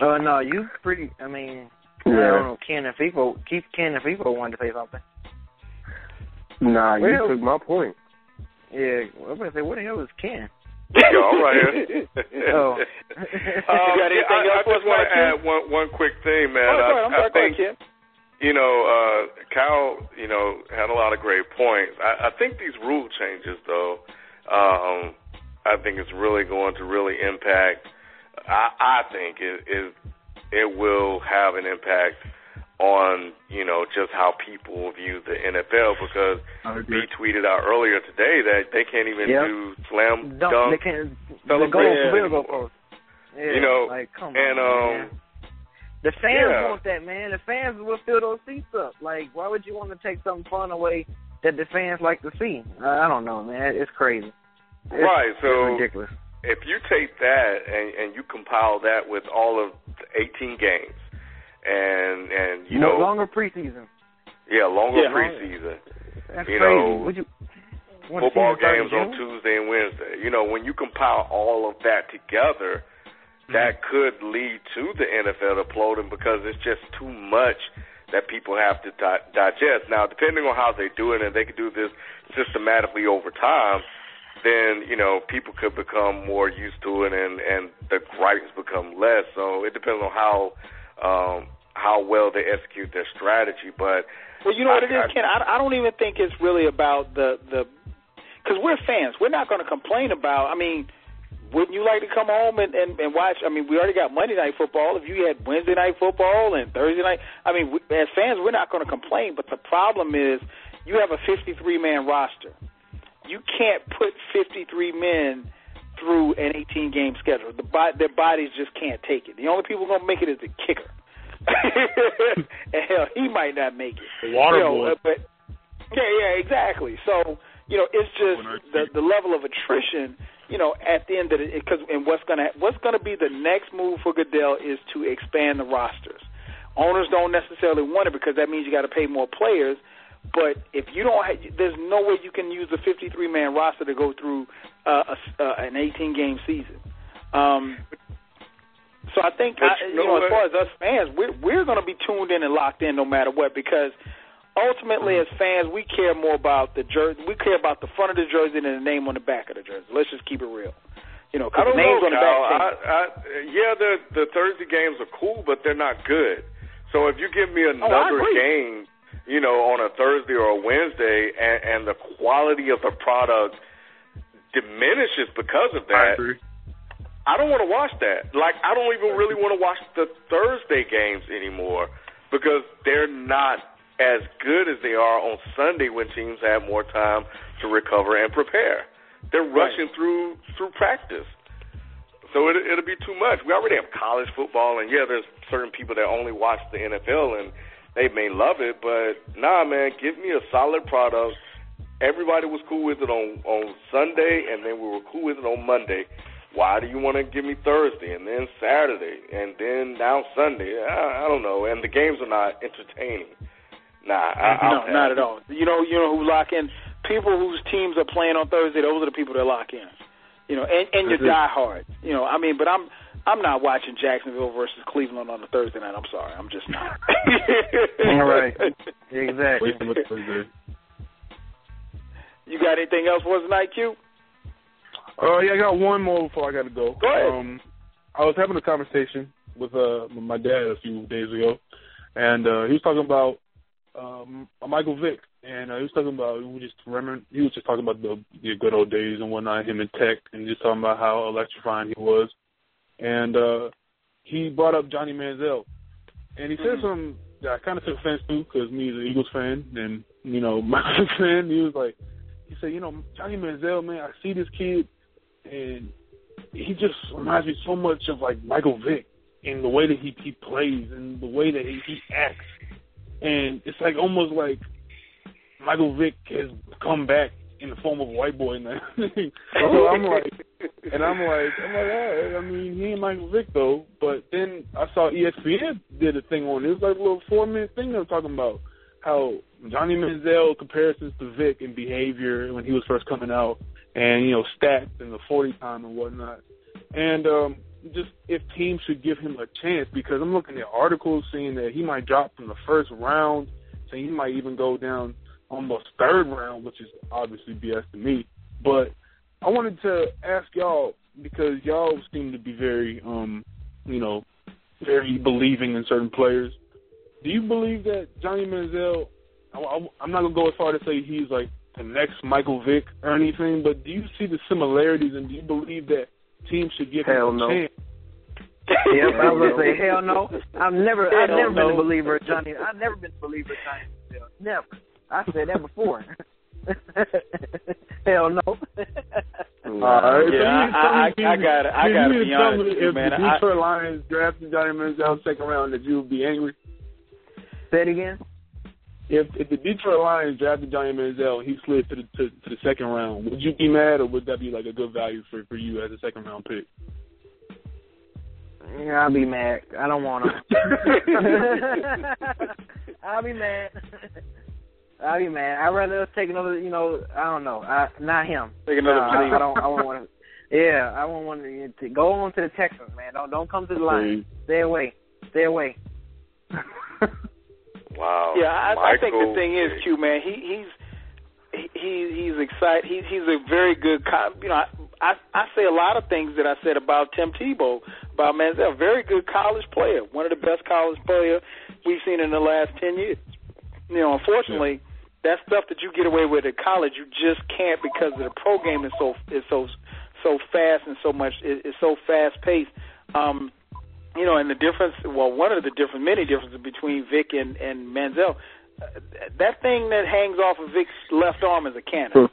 Uh, no, you pretty. I mean, yeah. I don't know. Ken and people keep Ken and people wanted to say something. Nah, you well, took my point. Yeah, I'm gonna say, what the hell is Ken? Yeah, all right. oh. um, I, I just want to add one one quick thing, man. Oh, I, I'm sorry, I think Ken. You know, uh, Kyle, you know, had a lot of great points. I, I think these rule changes, though, um, I think it's really going to really impact. I, I think it is it will have an impact on you know just how people view the NFL because he tweeted out earlier today that they can't even yep. do slam Don't, dunk they can't, celebration. Go post. Yeah, you know, like, come and on, um. Man. The fans yeah. want that, man. The fans will fill those seats up. Like, why would you want to take some fun away that the fans like to see? I don't know, man. It's crazy. It's, right. So it's ridiculous if you take that and, and you compile that with all of the 18 games, and and you More know longer preseason. Yeah, longer yeah, preseason. That's you crazy. know, Would you, football games on Tuesday and Wednesday. You know, when you compile all of that together. That could lead to the NFL imploding because it's just too much that people have to di- digest. Now, depending on how they do it, and they could do this systematically over time then you know people could become more used to it, and and the gripes become less. So it depends on how um, how well they execute their strategy. But well, you know I, what it is, I, Ken. I, I don't even think it's really about the the because we're fans. We're not going to complain about. I mean. Wouldn't you like to come home and, and and watch? I mean, we already got Monday night football. If you had Wednesday night football and Thursday night, I mean, we, as fans, we're not going to complain. But the problem is, you have a 53 man roster you can't put 53 men through an 18 game schedule. The their bodies just can't take it. The only people going to make it is the kicker. and hell, he might not make it. Water you know, boy. But yeah, yeah, exactly. So you know, it's just the the level of attrition. You know, at the end of it, because and what's gonna what's gonna be the next move for Goodell is to expand the rosters. Owners don't necessarily want it because that means you got to pay more players. But if you don't, have, there's no way you can use a 53 man roster to go through uh, a, uh, an 18 game season. Um, so I think, I, you know, as far as us fans, we're we're going to be tuned in and locked in no matter what because ultimately, as fans, we care more about the jersey. We care about the front of the jersey than the name on the back of the jersey. Let's just keep it real. You know, I don't the names know, on the back. I, I, yeah, the the Thursday games are cool, but they're not good. So if you give me oh, another oh, game you know, on a Thursday or a Wednesday, and, and the quality of the product diminishes because of that. I, I don't want to watch that. Like, I don't even really want to watch the Thursday games anymore because they're not as good as they are on Sunday when teams have more time to recover and prepare. They're rushing right. through through practice. So it, it'll be too much. We already have college football, and yeah, there's certain people that only watch the NFL, and they may love it, but nah, man, give me a solid product. Everybody was cool with it on on Sunday, and then we were cool with it on Monday. Why do you want to give me Thursday and then Saturday and then now Sunday? I, I don't know. And the games are not entertaining. Nah, I, no, I'll not at all. You know, you know who lock in people whose teams are playing on Thursday. Those are the people that lock in. You know, and and your diehard. You know, I mean, but I'm I'm not watching Jacksonville versus Cleveland on a Thursday night. I'm sorry, I'm just not. All right, exactly. You got anything else for us tonight, Q? Uh, yeah, I got one more before I got to go. Go ahead. Um, I was having a conversation with uh my dad a few days ago, and uh, he was talking about um Michael Vick, and uh, he was talking about we just remember he was just talking about the, the good old days and whatnot, him and Tech, and just talking about how electrifying he was, and uh, he brought up Johnny Manziel, and he said Mm-hmm. something that I kind of took offense to because me as an Eagles fan and you know Michael fan, he was like, he said, you know Johnny Manziel, man, I see this kid, and he just reminds me so much of like Michael Vick in the way that he he plays and the way that he, he acts, and it's like almost like Michael Vick has come back in the form of a white boy now. so I'm like, and I'm like, I'm like, oh, I mean, he ain't Michael Vick though. But then I saw ESPN did a thing on it. It was like a little four minute thing they were talking about how Johnny Manziel comparisons to Vick in behavior when he was first coming out, and you know stats and the forty time and whatnot, and um, just if teams should give him a chance because I'm looking at articles saying that he might drop from the first round, saying he might even go down almost third round, which is obviously BS to me. But I wanted to ask y'all because y'all seem to be very, um, you know, very believing in certain players. Do you believe that Johnny Manziel? I, I'm not gonna go as far to say he's like the next Michael Vick or anything, but do you see the similarities and do you believe that teams should give Hell him a no. chance? Yep, I was gonna say hell no. I've never, I've Hell never been a believer of Johnny. I've never been a believer of Johnny. Manziel. Never. I said that before. hell no. Uh, so Yeah, you- I- I- so I gotta- I you- gotta you be tell honest me with you, if man. the I- Detroit Lions drafted Johnny Manziel second round, that you would be angry. Say it again. If if the Detroit Lions drafted Johnny Manziel and he slid to the to, to the second round, would you be mad or would that be like a good value for for you as a second round pick? Yeah, I'll be mad. I don't want to. I'll be mad. I'll be mad. I'd rather us take another. You know, I don't know. I, not him. Take another No, I. I don't. I won't want to. Yeah, I won't want to, to go on to the Texans, man. Don't don't come to the line. Mm-hmm. Stay away. Stay away. Wow. Yeah, I, I think the thing is. Q man, he he's he he's excited. He's he's a very good. Co- you know, I, I I say a lot of things that I said about Tim Tebow about Manziel. Very good college player, one of the best college player we've seen in the last ten years. You know, unfortunately, that stuff that you get away with at college, you just can't because of the pro game is so is so so fast and so much is, is so fast paced. Um, you know, and the difference, well, one of the different, many differences between Vick and, and Manziel, uh, that thing that hangs off of Vick's left arm is a cannon.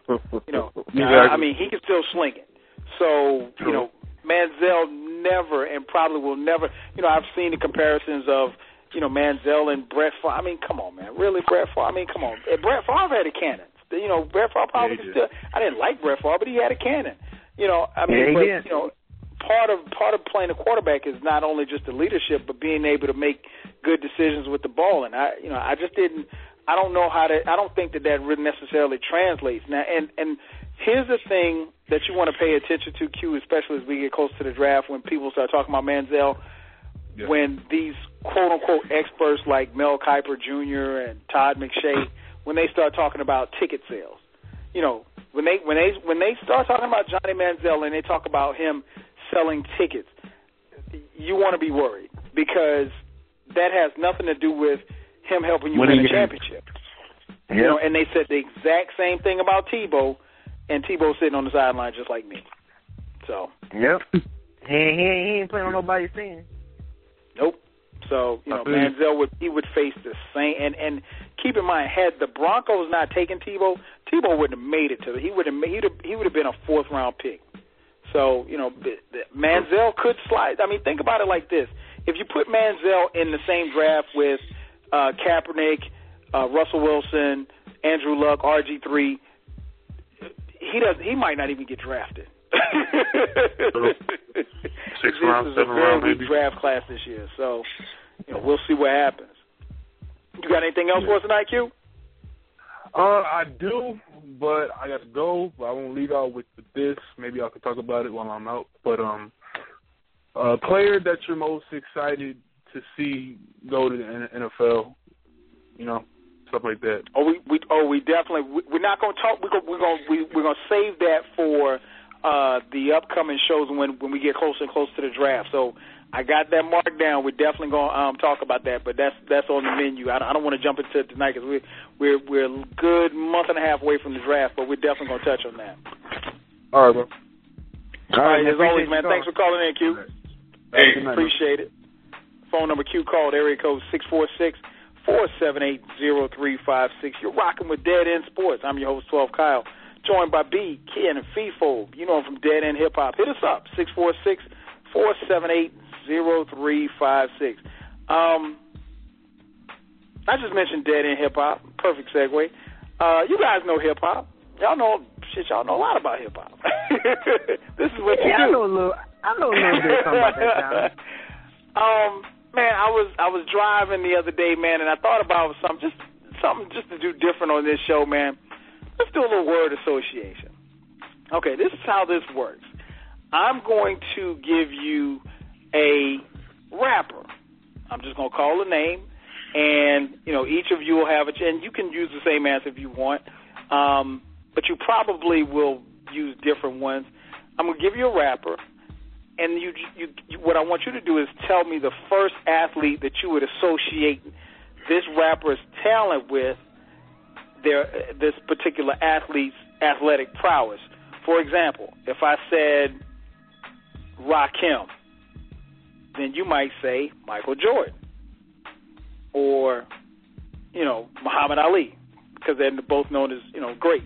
You know, I, I mean, he can still sling it. So, you know, Manziel never and probably will never, you know, I've seen the comparisons of, you know, Manziel and Brett Favre. I mean, come on, man. Really, Brett Favre? I mean, come on. Brett Favre had a cannon. You know, Brett Favre probably Yeah, still, I didn't like Brett Favre, but he had a cannon. You know, I mean, Yeah, but, did. you know, part of part of playing a quarterback is not only just the leadership, but being able to make good decisions with the ball. And I, you know, I just didn't. I don't know how to. I don't think that that really necessarily translates now. And and here's the thing that you want to pay attention to, Q, especially as we get close to the draft, when people start talking about Manziel. Yeah. When these quote unquote experts like Mel Kiper Jr. and Todd McShay, when they start talking about ticket sales, you know, when they when they when they start talking about Johnny Manziel and they talk about him selling tickets, you want to be worried because that has nothing to do with him helping you Winning win a games. championship. You know, and they said the exact same thing about Tebow, and Tebow sitting on the sideline just like me. So, Yep. He he ain't, he ain't playing on nobody's team. nope. So, you know, I feel you. Manziel would he would face the same and and keep in mind had the Broncos not taken Tebow, Tebow wouldn't have made it to the, he would have made, he'd have, he would have been a fourth round pick. So, you know, Manziel could slide. I mean, think about it like this: if you put Manziel in the same draft with uh, Kaepernick, uh, Russell Wilson, Andrew Luck, RG three. He does. He might not even get drafted. Six is seven a very rounds, weak maybe. draft class this year, so you know we'll see what happens. You got anything else for us tonight, Q? Uh, I do, but I got to go. But I won't lead off with this. Maybe I can talk about it while I'm out. But um, a player that you're most excited to see go to the NFL, you know, stuff like that. Oh, we, we oh we definitely we, we're not to talk. We're gonna we're going we, we're to save that for uh, the upcoming shows when when we get closer and closer to the draft. So I got that marked down. We're definitely going to um, talk about that, but that's that's on the menu. I, don't- I don't want to jump into it tonight because we're we're we're a good month and a half away from the draft, but we're definitely going to touch on that. All right, bro. All right, as always, man. Thanks for calling in, Q. Hey, night. Appreciate it. Phone number Q called area code six four six four seven eight zero three five six. You're rocking with Dead End Sports. I'm your host, Twelve Kyle, joined by B, Ken, and Feefo. You know him from Dead End Hip Hop. Hit us up six four six four seven eight zero three five six. Um, I just mentioned Dead End Hip Hop. Perfect segue. Uh, you guys know hip hop. Y'all know shit. Y'all know a lot about hip hop. this is what you Yeah, I do. know a little. I know a little bit about that um, man, I was I was driving the other day, man, and I thought about something just something just to do different on this show, man. Let's do a little word association. Okay, this is how this works. I'm going to give you a rapper. I'm just going to call a name, and you know each of you will have a. ch- And you can use the same answer if you want, um, but you probably will use different ones. I'm going to give you a rapper, and you, you, you, what I want you to do is tell me the first athlete that you would associate this rapper's talent with their this particular athlete's athletic prowess. For example, if I said Rakim, then you might say Michael Jordan or you know Muhammad Ali because they're both known as you know greats.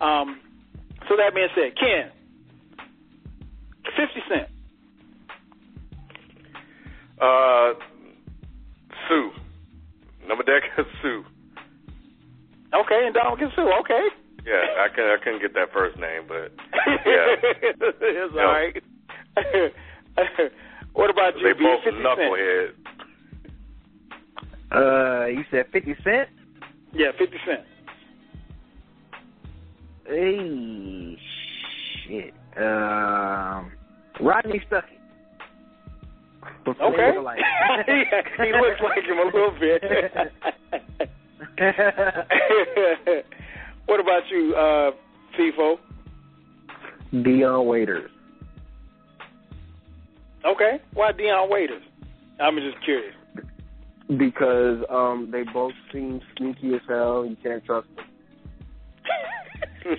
Um, so that being said, Ken, Fifty Cent. Uh, Suh. Number deck is Suh. Okay, and Donald gets Suh. Okay. Yeah, I can I couldn't get that first name, but yeah, it's all right. what about you? they B? both 50 Cent? knuckleheads. Uh, you said Fifty Cent. Yeah, Fifty Cent. Hey, shit. Um, Rodney Stuckey. Okay. They look alike. Yeah, he looks like him a little bit. what about you, uh, Feefo? Dion Waiters. Okay. Why Dion Waiters? I'm just curious. Because um they both seem sneaky as hell. You can't trust them.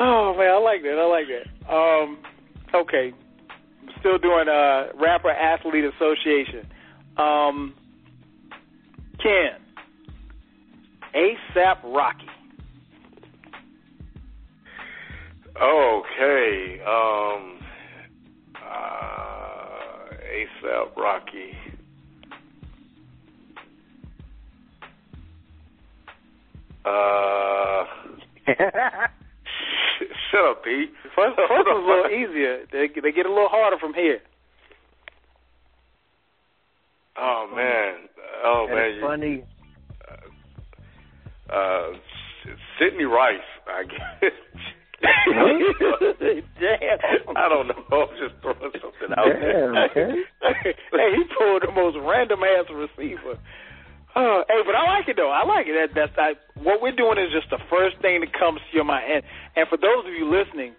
oh man, I like that. I like that. Um, okay, still doing uh, rapper athlete association. Um, Ken, ASAP Rocky. Okay. Um. Uh, ASAP Rocky. Uh. sh- Shut up, Pete. First, first a little easier. They they get a little harder from here. Oh man. Oh That man. funny. Uh, S- Sidney Rice. I guess. Damn. I don't know. I'm just throwing something out Damn, there. okay. hey, he pulled the most random ass receiver. Uh, hey, but I like it though. I like it. That, that's I, what we're doing is just the first thing that comes to your mind. And, and for those of you listening,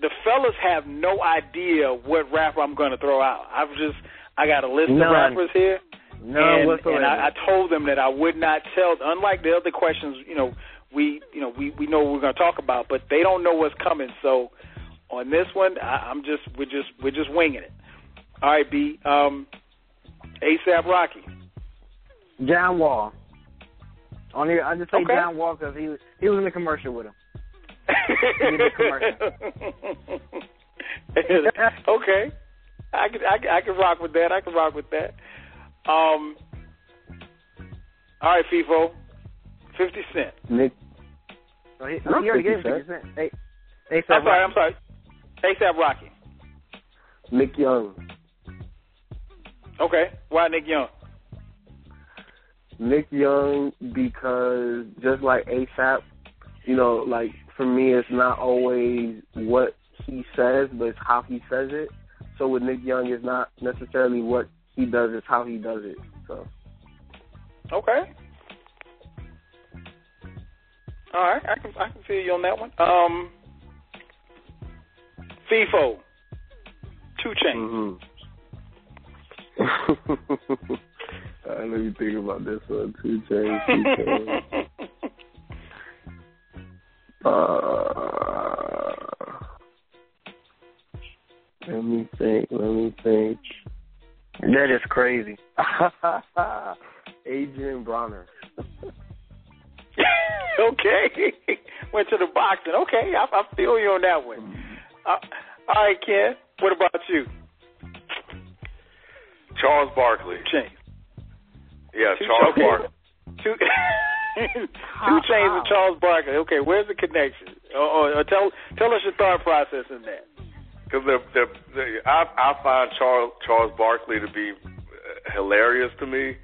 the fellas have no idea what rapper I'm going to throw out. I've just I got a list of rappers here. None and, and I, I told them that I would not tell. Unlike the other questions, you know, we you know we we know what we're going to talk about, but they don't know what's coming. So on this one, I, I'm just we're just we're just winging it. All right, B. Um, ASAP Rocky. John Wall. Only I just say Okay. John Wall because he was he was in the commercial with him. okay. I can, I can I can rock with that. I can rock with that. Um. All right, Feefo. Fifty Cent. Nick. So he, he already gave 50 50 Cent. They, they I'm sorry. I'm sorry. ASAP Rocky. Nick Young. Okay. Why Nick Young? Nick Young because just like ASAP, you know, like for me, it's not always what he says, but it's how he says it. So with Nick Young, it's not necessarily what he does; it's how he does it. So Okay. All right, I can I can feel you on that one. Um, Feefo, 2 Chainz. Mm-hmm. uh, let me think about this one. 2 Chainz. 2 Chainz. Uh, let me think. Let me think. That is crazy. Adrien Broner. okay, went to the boxing. Okay, I, I feel you on that one. Uh, all right, Ken. What about you? Charles Barkley. Chains. Yeah, Two Charles chains. Barkley. Two, 2 Chainz with Charles Barkley. Okay, where's the connection? Or, or, or tell tell us your thought process in that. Because the, the, the, I, I find Charles Charles Barkley to be uh, hilarious to me.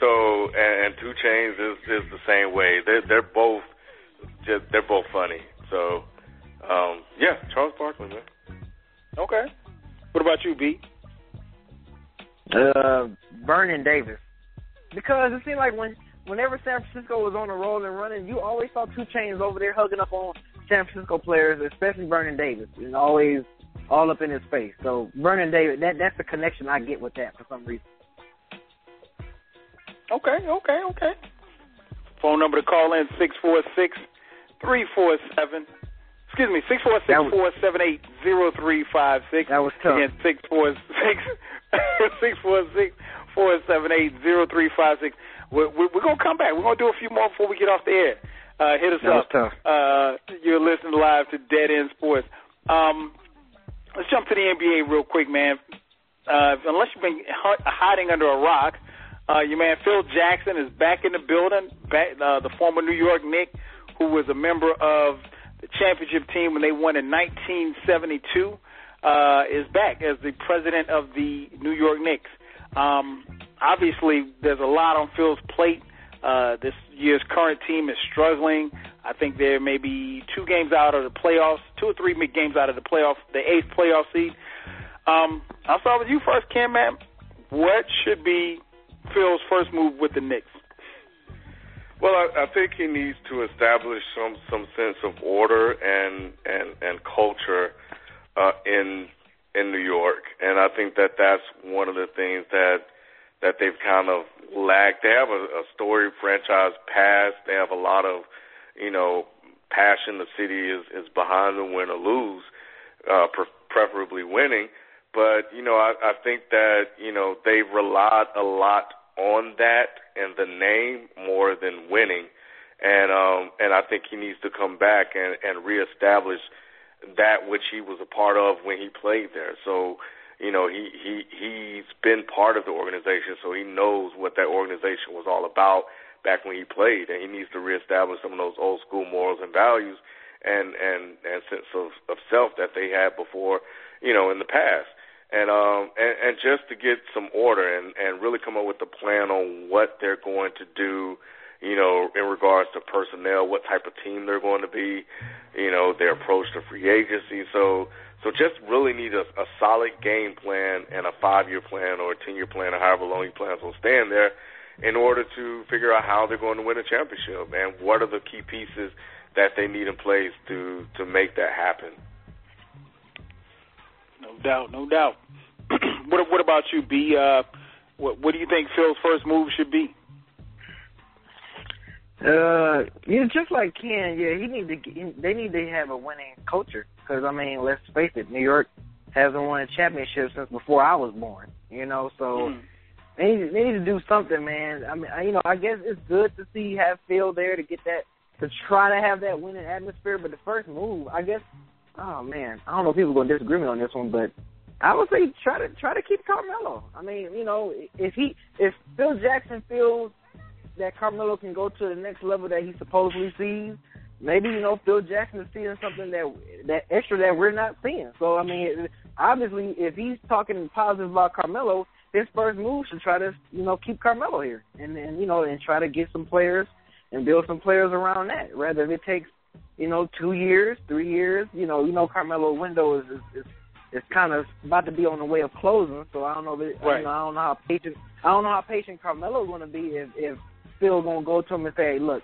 So and, and 2 Chainz is is the same way. They're they're both just they're both funny. So um, yeah, Charles Barkley, man. Okay. What about you, B? Uh, Vernon Davis. Because it seemed like when whenever San Francisco was on the roll and running, you always saw 2 Chainz over there hugging up on San Francisco players, especially Vernon Davis, and always all up in his face. So Vernon Davis, that that's the connection I get with that for some reason. Okay, okay, okay. Phone number to call in six four six three four seven. Excuse me, six four six four seven eight zero three five six. That was tough. Again, six four six six four six four seven eight zero three five six. We're, we're, we're gonna come back. We're gonna do a few more before we get off the air. Uh, hit us That was up. tough. Uh, you're listening live to Dead End Sports. Um, let's jump to the NBA real quick, man. Uh, unless you've been hi- hiding under a rock, uh, your man Phil Jackson is back in the building. Back, uh, the former New York Knick, who was a member of the championship team when they won in 1972, uh, is back as the president of the New York Knicks. Um, obviously, there's a lot on Phil's plate. Uh, this year's current team is struggling. I think they're maybe two games out of the playoffs, two or three games out of the playoff, the eighth playoff seed. Um, I'll start with you first, Ken, man. What should be Phil's first move with the Knicks? Well, I, I think he needs to establish some some sense of order and and and culture uh, in in New York, and I think that that's one of the things that that they've kind of lacked. They have a, a storied franchise past. They have a lot of you know passion. The city is is behind them, win or lose, uh, pre- preferably winning. But you know, I, I think that you know they've relied a lot on that and the name more than winning, and um, and I think he needs to come back and and reestablish that which he was a part of when he played there. So you know he he he's been part of the organization, so he knows what that organization was all about back when he played, and he needs to reestablish some of those old school morals and values and and and sense of, of self that they had before, you know, in the past and um and, and just to get some order and and really come up with a plan on what they're going to do you know in regards to personnel what type of team they're going to be you know their approach to free agency. So so just really need a, a solid game plan and a five year plan or a ten year plan or however long he plans on staying there in order to figure out how they're going to win a championship and what are the key pieces that they need in place to to make that happen No doubt, no doubt. what what about you, B? Uh, what what do you think Phil's first move should be? Uh, yeah, just like Ken, yeah, he need to. They need to have a winning culture because I mean, let's face it, New York hasn't won a championship since before I was born. You know, so Hmm. they need, they need to do something, man. I mean, I- you know, I guess it's good to see have Phil there to get that to try to have that winning atmosphere. But the first move, I guess, oh man, I don't know if people are gonna disagree with me on this one, but I would say try to try to keep Carmelo. I mean, you know, if he if Phil Jackson feels that Carmelo can go to the next level that he supposedly sees, maybe you know Phil Jackson is seeing something that that extra that we're not seeing. So I mean, obviously, if he's talking positive about Carmelo, his first move should try to you know keep Carmelo here and then you know and try to get some players and build some players around that. Rather if it takes you know two years, three years, you know you know Carmelo window is is, is it's kind of about to be on the way of closing. So I don't know. If it, right. you know, I don't know how patient. I don't know how patient Carmelo's going to be if if Phil going to go to him and say, "Look,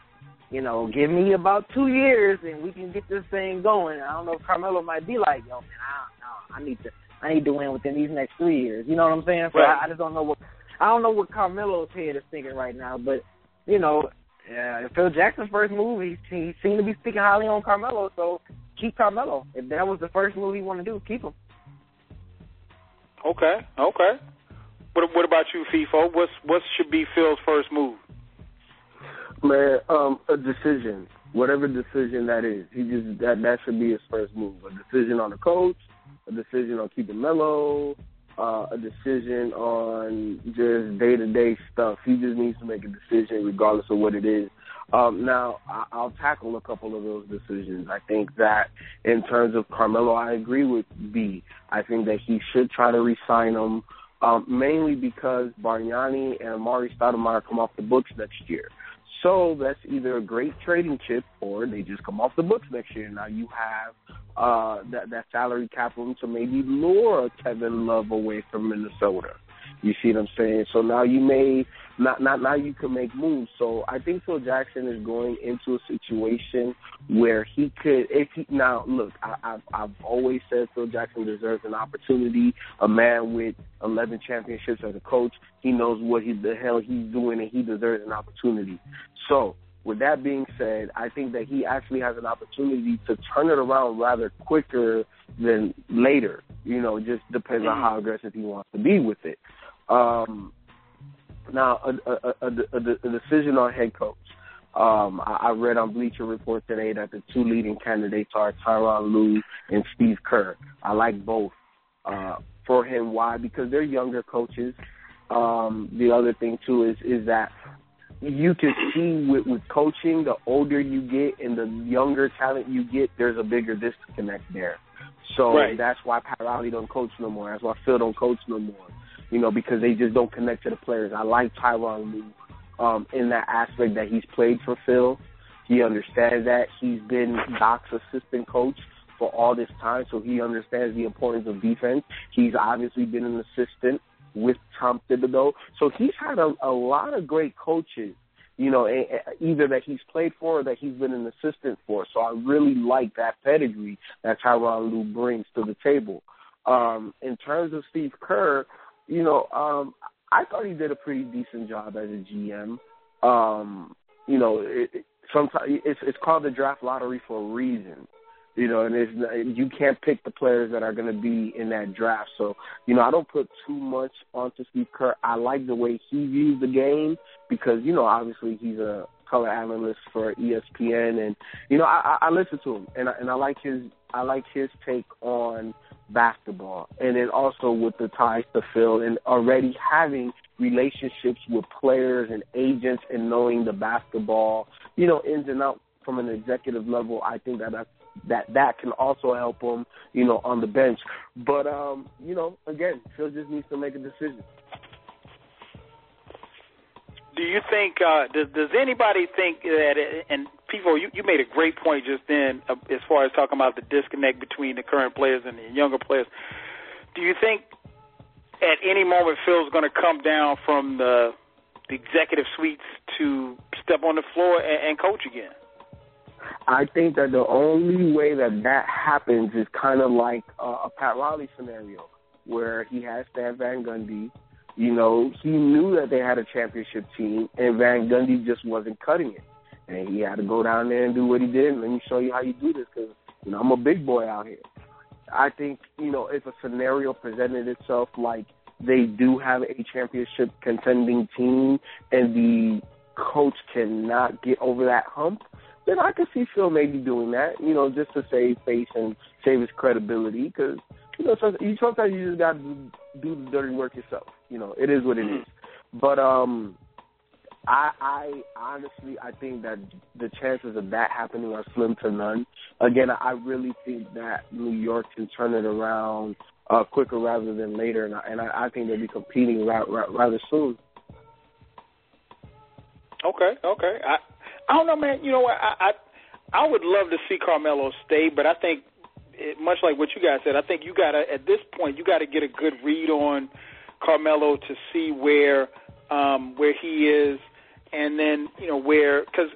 you know, give me about two years and we can get this thing going." I don't know if Carmelo might be like, "Yo, man, I, I, I need to, I need to win within these next three years." You know what I'm saying? So right. I, I just don't know what, I don't know what Carmelo's head is thinking right now. But you know, yeah, Phil Jackson's first move, he he seemed to be speaking highly on Carmelo. So keep Carmelo. If that was the first move he want to do, keep him. Okay, okay. What what about you, Feefo? What's what should be Phil's first move? Man, um, a decision, whatever decision that is, he just that that should be his first move. A decision on the coach, a decision on keeping Melo, uh, a decision on just day to day stuff. He just needs to make a decision, regardless of what it is. Um, now, I'll tackle a couple of those decisions. I think that in terms of Carmelo, I agree with B. I think that he should try to re-sign him, um, mainly because Bargnani and Amar'e Stoudemire come off the books next year. So that's either a great trading chip or they just come off the books next year. Now you have uh, that that salary cap room to maybe lure Kevin Love away from Minnesota. You see what I'm saying? So now you may not not now you can make moves. So I think Phil Jackson is going into a situation where he could if he now look, I, I've I've always said Phil Jackson deserves an opportunity. A man with eleven championships as a coach, he knows what he the hell he's doing and he deserves an opportunity. So with that being said, I think that he actually has an opportunity to turn it around rather quicker than later. You know, just depends on how aggressive he wants to be with it. Um, now, a, a, a, a, decision on head coach. Um, I, I read on Bleacher Report today that the two leading candidates are Tyronn Lue and Steve Kerr. I like both uh, for him. Why? Because they're younger coaches. Um, the other thing too is is that you can see with, with coaching, the older you get and the younger talent you get, there's a bigger disconnect there. So right. that's why Pat Riley don't coach no more. That's why Phil don't coach no more you know, because they just don't connect to the players. I like Tyronn Lue um, in that aspect that he's played for Phil. He understands that. He's been Doc's assistant coach for all this time, so he understands the importance of defense. He's obviously been an assistant with Tom Thibodeau, so he's had a, a lot of great coaches. You know, either that he's played for or that he's been an assistant for. So I really like that pedigree that Tyronn Lue brings to the table. Um, in terms of Steve Kerr, you know, um, I thought he did a pretty decent job as a GM. Um, you know, it, it, sometimes it's it's called the draft lottery for a reason. You know, and it's you can't pick the players that are going to be in that draft. So, you know, I don't put too much onto Steve Kerr. I like the way he views the game because, you know, obviously he's a color analyst for ESPN, and you know, I, I listen to him, and I, and I like his I like his take on basketball, and then also with the ties to Phil and already having relationships with players and agents and knowing the basketball, you know, ins and outs from an executive level. I think that that's, that that can also help him, you know, on the bench. But um, you know, again, Phil just needs to make a decision. Do you think? Uh, does Does anybody think that? And people, you, you made a great point just then uh, as far as talking about the disconnect between the current players and the younger players. Do you think at any moment Phil's going to come down from the, the executive suites to step on the floor and, and coach again? I think that the only way that that happens is kind of like uh, a Pat Riley scenario, where he has Stan Van Gundy. You know, he knew that they had a championship team, and Van Gundy just wasn't cutting it and he had to go down there and do what he did. And let me show you how you do this, because you know I'm a big boy out here. I think you know if a scenario presented itself like they do have a championship contending team and the coach cannot get over that hump, then I could see Phil maybe doing that, you know, just to save face and save his credibility. Because you know, sometimes, you just got to do the dirty work yourself. You know, it is what it mm-hmm. But um, I, I honestly, I think that the chances of that happening are slim to none. Again, I really think that New York can turn it around uh, quicker rather than later, and I, and I, I think they'll be competing ra- ra- rather soon. Okay, okay. I I don't know, man. You know what? I I, I would love to see Carmelo stay, but I think it, much like what you guys said, I think you got to at this point you got to get a good read on Carmelo to see where um, where he is, and then you know where because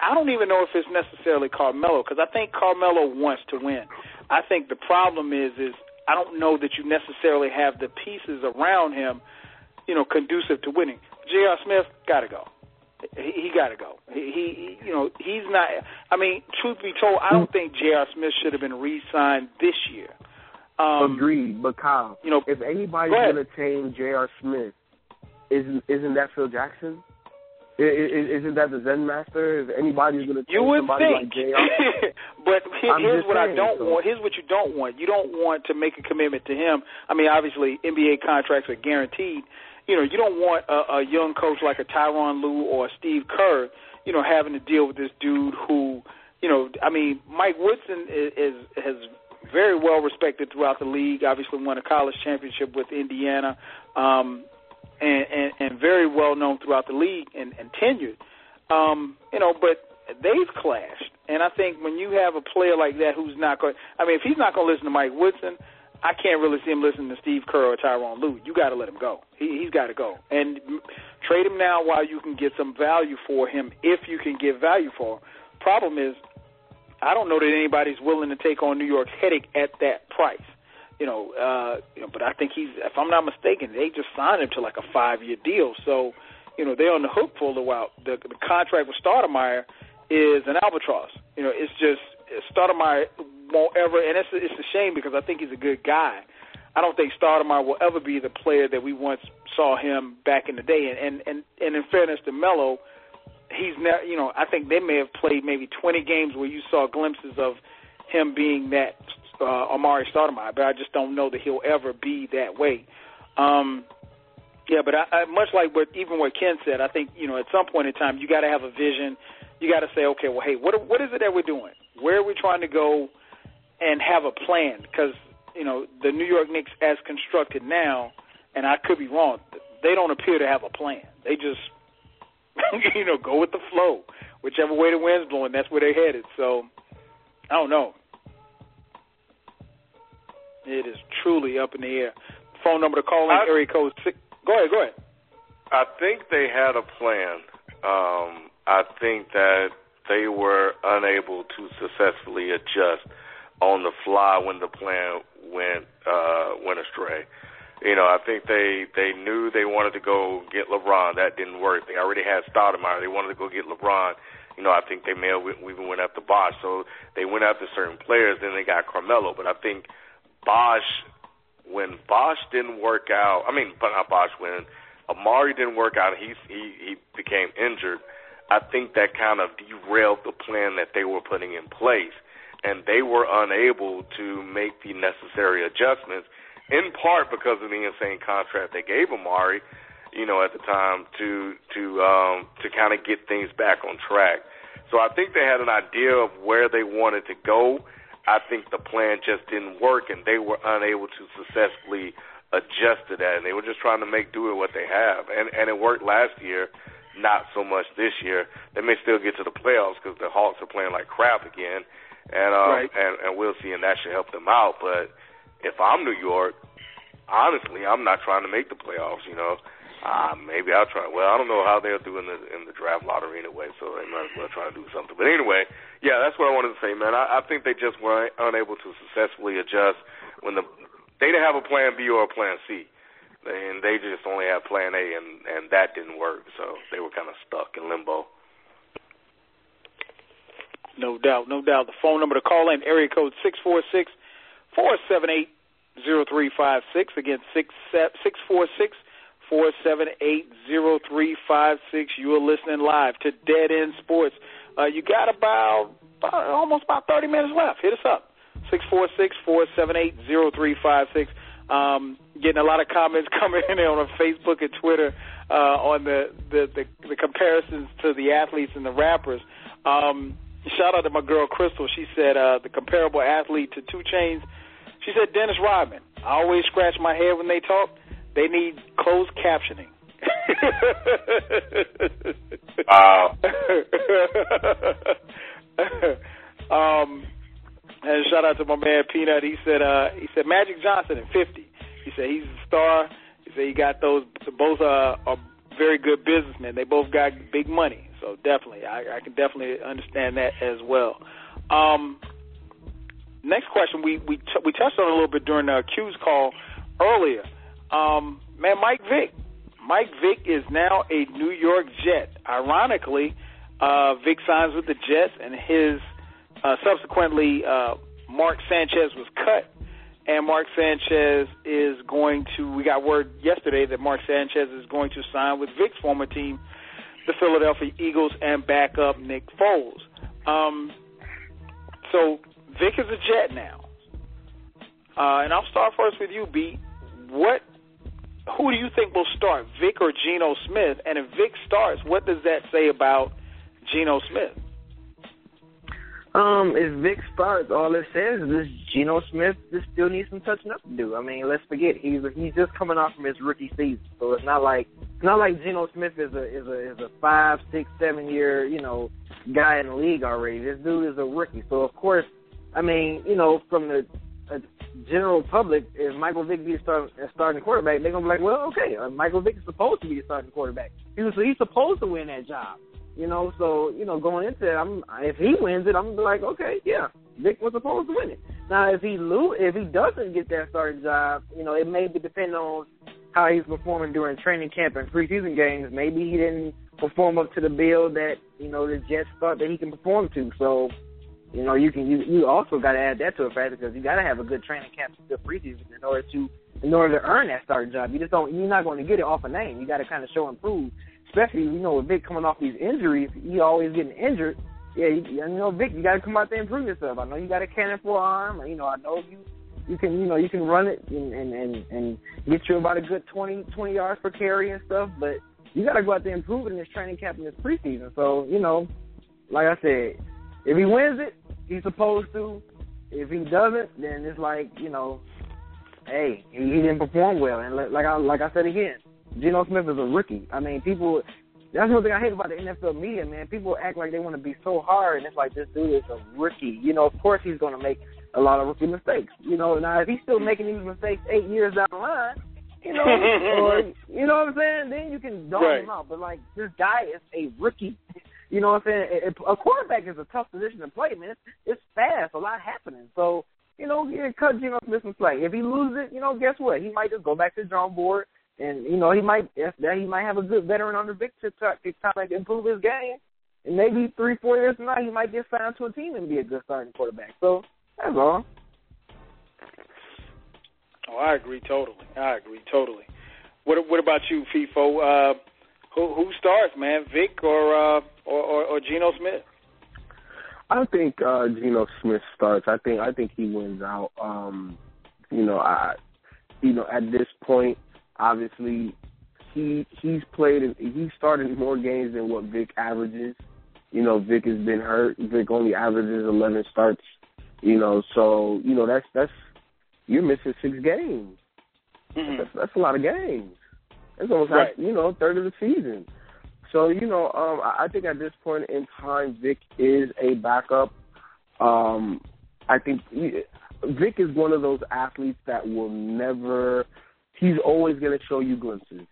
I don't even know if it's necessarily Carmelo because I think Carmelo wants to win. I think the problem is is I don't know that you necessarily have the pieces around him, you know, conducive to winning. J.R. Smith got to go. He, he got to go. He, he, you know, he's not. I mean, truth be told, I don't think J.R. Smith should have been re-signed this year. Um, Agreed, but Kyle, you know, if anybody's going to tame J.R. Smith, isn't isn't that Phil Jackson? Isn't that the Zen Master? If anybody's going to you would somebody think. like J.R. but here, here's what saying, I don't so. want. Here's what you don't want. You don't want to make a commitment to him. I mean, obviously, NBA contracts are guaranteed you know, you don't want a, a young coach like a Tyronn Lue or a Steve Kerr, you know, having to deal with this dude who, you know, I mean, Mike Woodson is, is has very well respected throughout the league. Obviously, won a college championship with Indiana, um, and, and and very well known throughout the league and, and tenured. Um, you know, but they've clashed, and I think when you have a player like that who's not going, I mean, if he's not going to listen to Mike Woodson, I can't really see him listening to Steve Kerr or Tyronn Lue. You got to let him go. He, he's got to go and trade him now while you can get some value for him, if you can get value for him. Problem is, I don't know that anybody's willing to take on New York's headache at that price. You know, uh, you know, but I think he's, if I'm not mistaken, they just signed him to like a five-year deal. So, you know, they're on the hook for a little while. The, the contract with Stoudemire is an albatross. You know, it's just Stoudemire won't ever, and it's it's a shame because I think he's a good guy. I don't think Stoudemire will ever be the player that we once saw him back in the day. And and and, and in fairness to Melo, he's never, you know, I think they may have played maybe 20 games where you saw glimpses of him being that uh, Amar'e Stoudemire, but I just don't know that he'll ever be that way. Um, yeah, but I, I, much like what even what Ken said, I think you know at some point in time you got to have a vision. You got to say, okay, well, hey, what what is it that we're doing? Where are we trying to go? and have a plan because you know the New York Knicks as constructed now, and I could be wrong. They don't appear to have a plan. They just you know go with the flow, whichever way the wind's blowing, that's where they're headed. So I don't know. It is truly up in the air. Phone number to call in I, area code six. Go ahead, go ahead. I think they had a plan. Um, I think that they were unable to successfully adjust on the fly when the plan went uh, went astray. You know, I think they they knew they wanted to go get LeBron. That didn't work. They already had Stoudemire. They wanted to go get LeBron. You know, I think they may have even went after Bosh. So they went after certain players. Then they got Carmelo. But I think Bosh, when Bosh didn't work out, I mean, but not Bosh, when Amar'e didn't work out, he he he became injured. I think that kind of derailed the plan that they were putting in place and they were unable to make the necessary adjustments, in part because of the insane contract they gave Amar'e, you know, at the time to to um, to kind of get things back on track. So I think they had an idea of where they wanted to go. I think the plan just didn't work, and they were unable to successfully adjust to that. And they were just trying to make do with what they have, and and it worked last year. Not so much this year. They may still get to the playoffs because the Hawks are playing like crap again, and um, right. and and we'll see, and that should help them out. But if I'm New York, honestly, I'm not trying to make the playoffs. You know, uh, maybe I'll try. Well, I don't know how they'll do in the in the draft lottery anyway, so they might as well try to do something. But anyway, yeah, that's what I wanted to say, man. I, I think they just were unable to successfully adjust when the they didn't have a plan B or a plan C. And they just only had plan A, and and that didn't work, so they were kind of stuck in limbo. No doubt, no doubt. The phone number to call in, area code six four six four seven eight zero three five six. Again, six six four six four seven eight zero three five six. You are listening live to Dead End Sports. Uh, you got about, about almost about thirty minutes left. Hit us up. six four six four seven eight zero three five six. Um, getting a lot of comments coming in on Facebook and Twitter uh, on the, the, the, the comparisons to the athletes and the rappers. Um, shout out to my girl Crystal. She said uh, the comparable athlete to 2 Chainz. She said Dennis Rodman. I always scratch my head when they talk. They need closed captioning. Wow. um, and shout out to my man Peanut. He said uh, he said Magic Johnson at 50. He said he's a star. He said he got those. Both uh, are very good businessmen. They both got big money. So definitely, I, I can definitely understand that as well. Um, next question, we we t- we touched on a little bit during the Q's call earlier. Um, man, Mike Vick. Mike Vick is now a New York Jet. Ironically, uh, Vick signs with the Jets, and his uh, subsequently, uh, Mark Sanchez was cut, and Mark Sanchez is going to. We got word yesterday that Mark Sanchez is going to sign with Vick's former team, the Philadelphia Eagles, and back up Nick Foles. Um, so Vick is a Jet now, uh, and I'll start first with you, B. What? Who do you think will start, Vick or Geno Smith? And if Vick starts, what does that say about Geno Smith? Um, if Vick starts, all it says is Geno Smith just still needs some touching up to do. I mean, let's forget he's he's just coming off from his rookie season, so it's not like it's not like Geno Smith is a is a is a five, six, seven year you know guy in the league already. This dude is a rookie, so of course, I mean, you know, from the general public, if Michael Vick be start, starting quarterback, they're gonna be like, well, okay, uh, Michael Vick is supposed to be a starting quarterback. He was, he's supposed to win that job. You know, so you know, going into it, I'm if he wins it, I'm gonna be like, okay, yeah, Vick was supposed to win it. Now, if he lose, if he doesn't get that starting job, you know, it may be depending on how he's performing during training camp and preseason games. Maybe he didn't perform up to the bill that you know the Jets thought that he can perform to. So, you know, you can you you also got to add that to a factor because you got to have a good training camp and good preseason in order to in order to earn that starting job. You just don't you're not going to get it off a name. You got to kind of show and prove especially you know with Vick coming off these injuries, he always getting injured. Yeah, you, you know Vick, you got to come out there and prove yourself. I know you got a cannon for arm. You know, I know you you can you know you can run it and and and, and get you about a good 20, 20 yards per carry and stuff, but you got to go out there and prove it in this training camp in this preseason. So you know, like I said, if he wins it, he's supposed to. If he doesn't, then it's like you know, hey, he, he didn't perform well. And like I like I said again, Geno Smith is a rookie. I mean, people. That's one thing I hate about the NFL media, man. People act like they want to be so hard, and it's like this dude is a rookie. You know, of course he's going to make a lot of rookie mistakes. You know, now if he's still making these mistakes eight years down the line, you know, or you know what I'm saying, then you can dog right. him out. But like this guy is a rookie. You know what I'm saying? A quarterback is a tough position to play, man. It's, it's fast, a lot happening. So you know, yeah, cut Geno Smith some slack. If he loses it, you know, guess what? He might just go back to the drawing board and you know he might that he might have a good veteran under Vick to try to kind of improve his game. And maybe three, four years from now, he might get signed to a team and be a good starting quarterback. So that's all. Oh, I agree totally. I agree totally. What What about you, Feefo? Uh, who Who starts, man? Vick or uh, or, or or Geno Smith? I think uh Geno Smith starts. I think I think he wins out. Um, you know, I you know at this point Obviously, he he's played he's started more games than what Vick averages. You know, Vick has been hurt. Vick only averages eleven starts. You know, so you know that's that's you're missing six games. Mm-hmm. That's that's a lot of games. That's almost right. half, you know, third of the season. So you know, um, I think at this point in time, Vick is a backup. Um, I think Vick is one of those athletes that will never he's always going to show you glimpses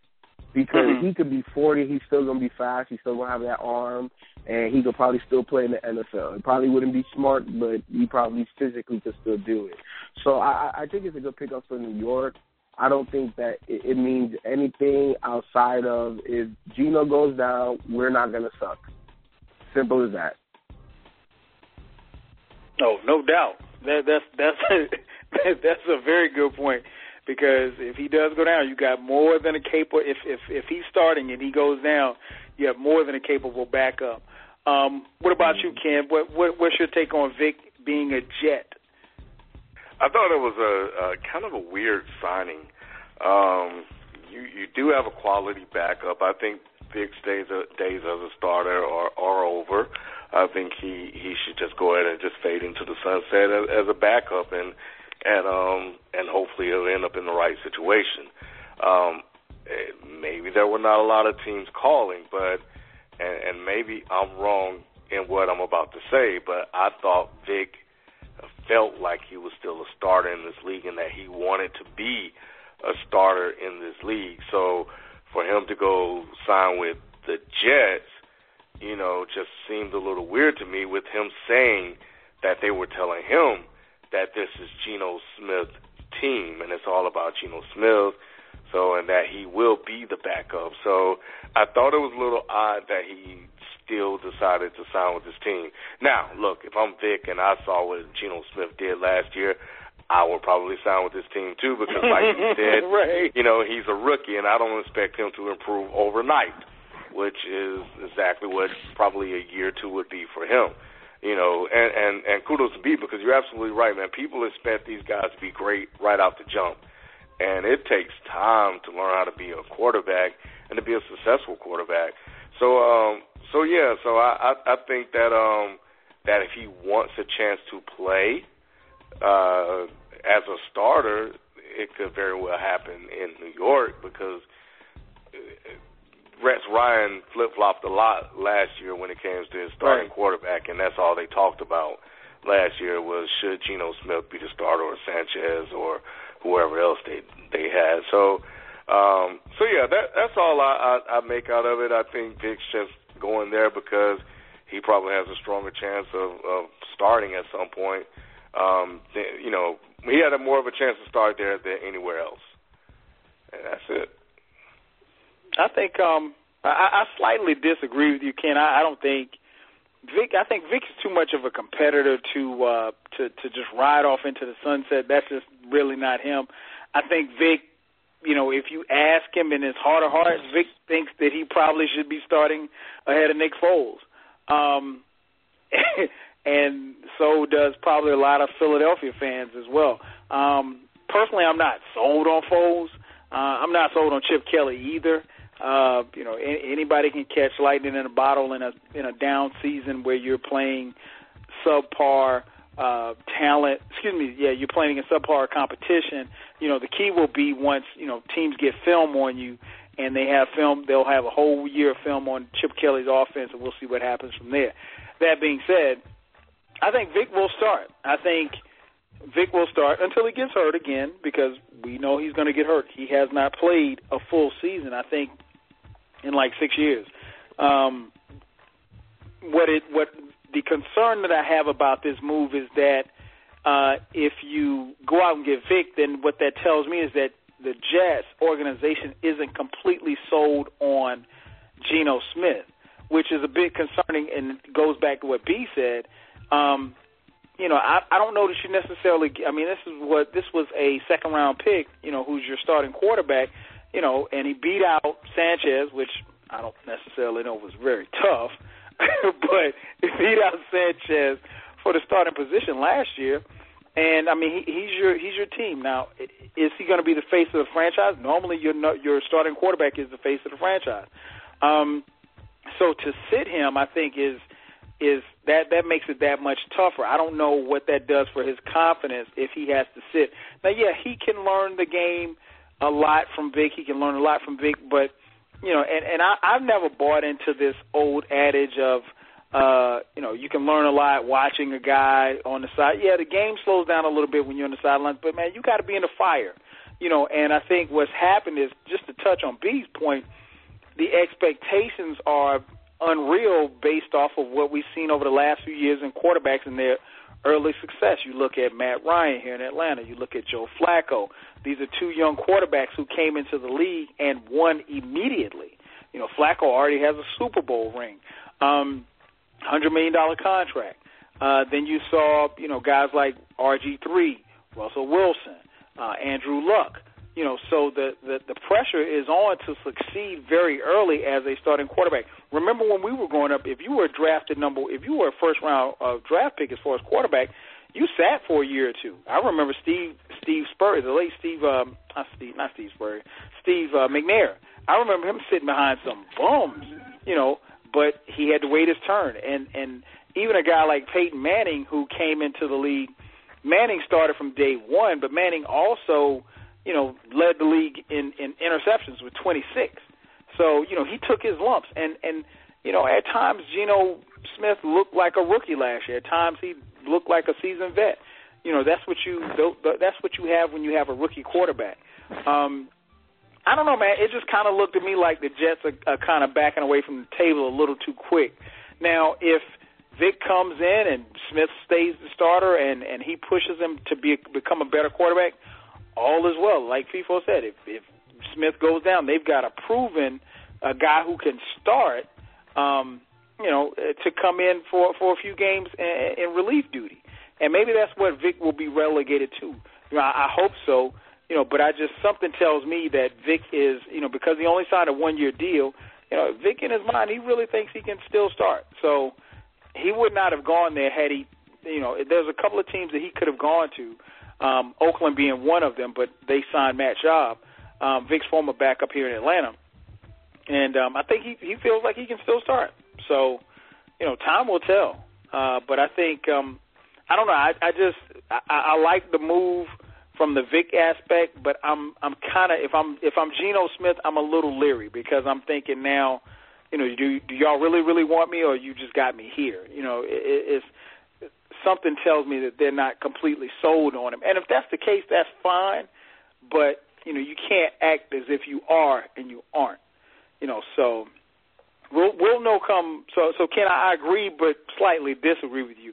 because mm-hmm. he could be 40, he's still going to be fast, he's still going to have that arm, and he could probably still play in the NFL. He probably wouldn't be smart, but he probably physically could still do it. So I, I think it's a good pickup for New York. I don't think that it, it means anything outside of if Geno goes down, we're not going to suck. Simple as that. Oh, no doubt. That, that's that's that's a very good point because if he does go down, you got more than a capable. If if if he's starting and he goes down, you have more than a capable backup. Um, what about you, Ken? What, what what's your take on Vick being a Jet? I thought it was a, a kind of a weird signing. Um, you you do have a quality backup. I think Vick's days days as a starter are are over. I think he he should just go ahead and just fade into the sunset as, as a backup and and um and hopefully he'll end up in the right situation. Um, eh, maybe there were not a lot of teams calling, but and, and maybe I'm wrong in what I'm about to say, but I thought Vick felt like he was still a starter in this league and that he wanted to be a starter in this league. So for him to go sign with the Jets, you know, just seemed a little weird to me with him saying that they were telling him that this is Geno Smith's team and it's all about Geno Smith. So, and that he will be the backup. So, I thought it was a little odd that he still decided to sign with his team. Now, look, if I'm Vick and I saw what Geno Smith did last year, I would probably sign with his team too because, like you said, right. you know, he's a rookie and I don't expect him to improve overnight, which is exactly what probably a year or two would be for him. You know, and and and kudos to B because you're absolutely right, man. People expect these guys to be great right out the jump, and it takes time to learn how to be a quarterback and to be a successful quarterback. So, um, so yeah, so I, I I think that um that if he wants a chance to play uh as a starter, it could very well happen in New York because Rex Ryan flip flopped a lot last year when it came to his starting right. quarterback, and that's all they talked about last year was should Geno Smith be the starter or Sanchez or whoever else they they had. So, um, so yeah, that that's all I, I, I make out of it. I think Vick's just going there because he probably has a stronger chance of, of starting at some point. Um, you know, he had a more of a chance to start there than anywhere else, and that's it. I think um, I, I slightly disagree with you, Ken. I, I don't think Vick. I think Vick is too much of a competitor to uh, to to just ride off into the sunset. That's just really not him. I think Vick you know, if you ask him in his heart of hearts, Vick thinks that he probably should be starting ahead of Nick Foles. Um, and so does probably a lot of Philadelphia fans as well. Um, personally, I'm not sold on Foles. Uh, I'm not sold on Chip Kelly either. Uh, you know, a- anybody can catch lightning in a bottle in a in a down season where you're playing subpar uh, talent. Excuse me, yeah, you're playing in subpar competition. You know, the key will be once you know teams get film on you, and they have film. They'll have a whole year of film on Chip Kelly's offense, and we'll see what happens from there. That being said, I think Vick will start. I think Vick will start until he gets hurt again because we know he's going to get hurt. He has not played a full season, I think, in like six years. Um, what it what the concern that I have about this move is that uh, if you go out and get Vick, then what that tells me is that the Jets organization isn't completely sold on Geno Smith, which is a bit concerning and goes back to what B said. Um, you know, I, I don't know that you necessarily. I mean, this is what this was a second round pick. You know, who's your starting quarterback? You know, and he beat out Sanchez, which I don't necessarily know was very tough, but out Sanchez for the starting position last year. And I mean, he, he's your he's your team now. Is he going to be the face of the franchise? Normally, your your starting quarterback is the face of the franchise. Um, so to sit him, I think is is that that makes it that much tougher. I don't know what that does for his confidence if he has to sit. Now, yeah, he can learn the game a lot from Vick. He can learn a lot from Vick, but you know, and and I, I've never bought into this old adage of uh, you know, you can learn a lot watching a guy on the side. Yeah, the game slows down a little bit when you're on the sidelines, but man, you got to be in the fire. You know, and I think what's happened is just to touch on B's point, the expectations are unreal based off of what we've seen over the last few years in quarterbacks and their early success. You look at Matt Ryan here in Atlanta. You look at Joe Flacco. These are two young quarterbacks who came into the league and won immediately. You know, Flacco already has a Super Bowl ring, um, hundred million dollar contract. Uh, then you saw, you know, guys like RG3, Russell Wilson, uh, Andrew Luck. You know, so the, the the pressure is on to succeed very early as a starting quarterback. Remember when we were growing up, if you were drafted number, if you were a first round uh, draft pick as far as quarterback, you sat for a year or two. I remember Steve Steve Spurrier, the late Steve, um, not Steve, not Steve Spurrier, Steve uh, McNair. I remember him sitting behind some bums, you know, but he had to wait his turn. And and even a guy like Peyton Manning, who came into the league, Manning started from day one, but Manning also, you know, led the league in in interceptions with 26. So you know he took his lumps, and and you know at times Geno Smith looked like a rookie last year. At times he looked like a seasoned vet. You know that's what you that's what you have when you have a rookie quarterback. Um, I don't know, man. It just kind of looked to me like the Jets are, are kind of backing away from the table a little too quick. Now, if Vick comes in and Smith stays the starter and and he pushes him to be become a better quarterback, all is well. Like Feefo said, if if Smith goes down, they've got a proven a guy who can start. Um, you know, to come in for for a few games in, in relief duty, and maybe that's what Vick will be relegated to. You know, I, I hope so. You know, but I just something tells me that Vick is, you know, because he only signed a one year deal. You know, Vick in his mind, he really thinks he can still start. So he would not have gone there had he, you know, there's a couple of teams that he could have gone to, um, Oakland being one of them, but they signed Matt Schaub, um, Vick's former backup here in Atlanta, and um, I think he he feels like he can still start. So, you know, time will tell. Uh, but I think um, I don't know. I, I just I, I like the move from the Vick aspect, but I'm I'm kind of if I'm if I'm Geno Smith, I'm a little leery because I'm thinking now, you know, do do y'all really really want me or you just got me here? You know, it, it's something tells me that they're not completely sold on him, and if that's the case, that's fine. But you know, you can't act as if you are and you aren't. You know, so we'll we'll know come. So so Ken, I agree, but slightly disagree with you.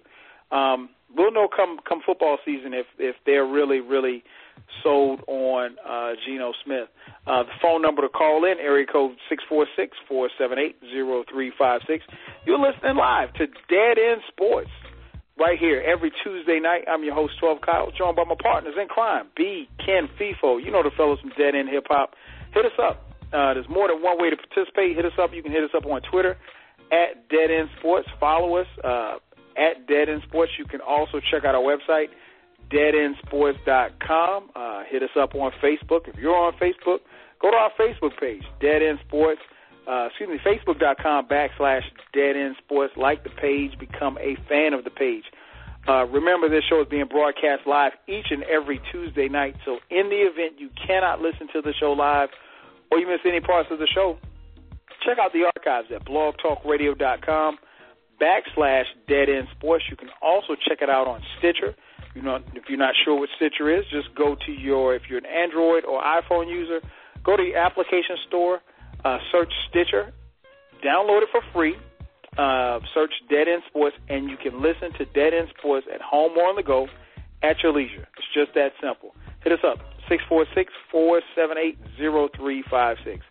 Um, we'll know come come football season if if they're really really sold on uh, Geno Smith. Uh, the phone number to call in area code six four six four seven eight zero three five six. You're listening live to Dead End Sports right here every Tuesday night. I'm your host, 12 Kyle, joined by my partners in crime, B, Ken Feefo. You know the fellows from Dead End Hip Hop. Hit us up. Uh, there's more than one way to participate. Hit us up. You can hit us up on Twitter at Dead End Sports. Follow us uh, at Dead End Sports. You can also check out our website, deadendsports.com. Uh, hit us up on Facebook. If you're on Facebook, go to our Facebook page, Dead End Sports. Uh, excuse me, facebook.com backslash Dead End Sports. Like the page, become a fan of the page. Uh, remember, this show is being broadcast live each and every Tuesday night. So, in the event you cannot listen to the show live or you miss any parts of the show, check out the archives at blogtalkradio.com backslash Dead End Sports. You can also check it out on Stitcher. You know, if you're not sure what Stitcher is, just go to your, if you're an Android or iPhone user, go to your application store, uh, search Stitcher, download it for free, uh, search Dead End Sports, and you can listen to Dead End Sports at home or on the go at your leisure. It's just that simple. Hit us up, 646 478 0356.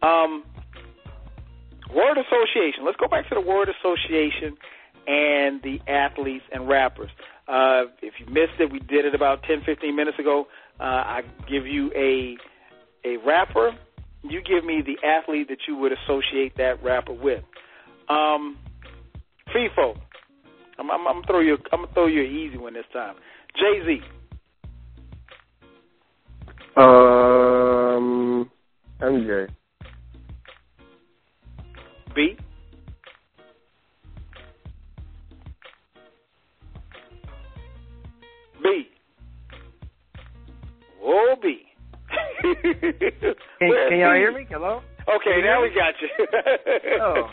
Um, word association. Let's go back to the word association and the athletes and rappers. Uh, if you missed it, we did it about 10, 15 minutes ago. Uh, I give you a a rapper. You give me the athlete that you would associate that rapper with. Um, Feefo. I'm, I'm, I'm gonna throw you. I'm gonna throw you an easy one this time. Jay Z. Um, MJ. B. B. Oh, B. can, can y'all hear me? Hello. Okay, now we got you. oh,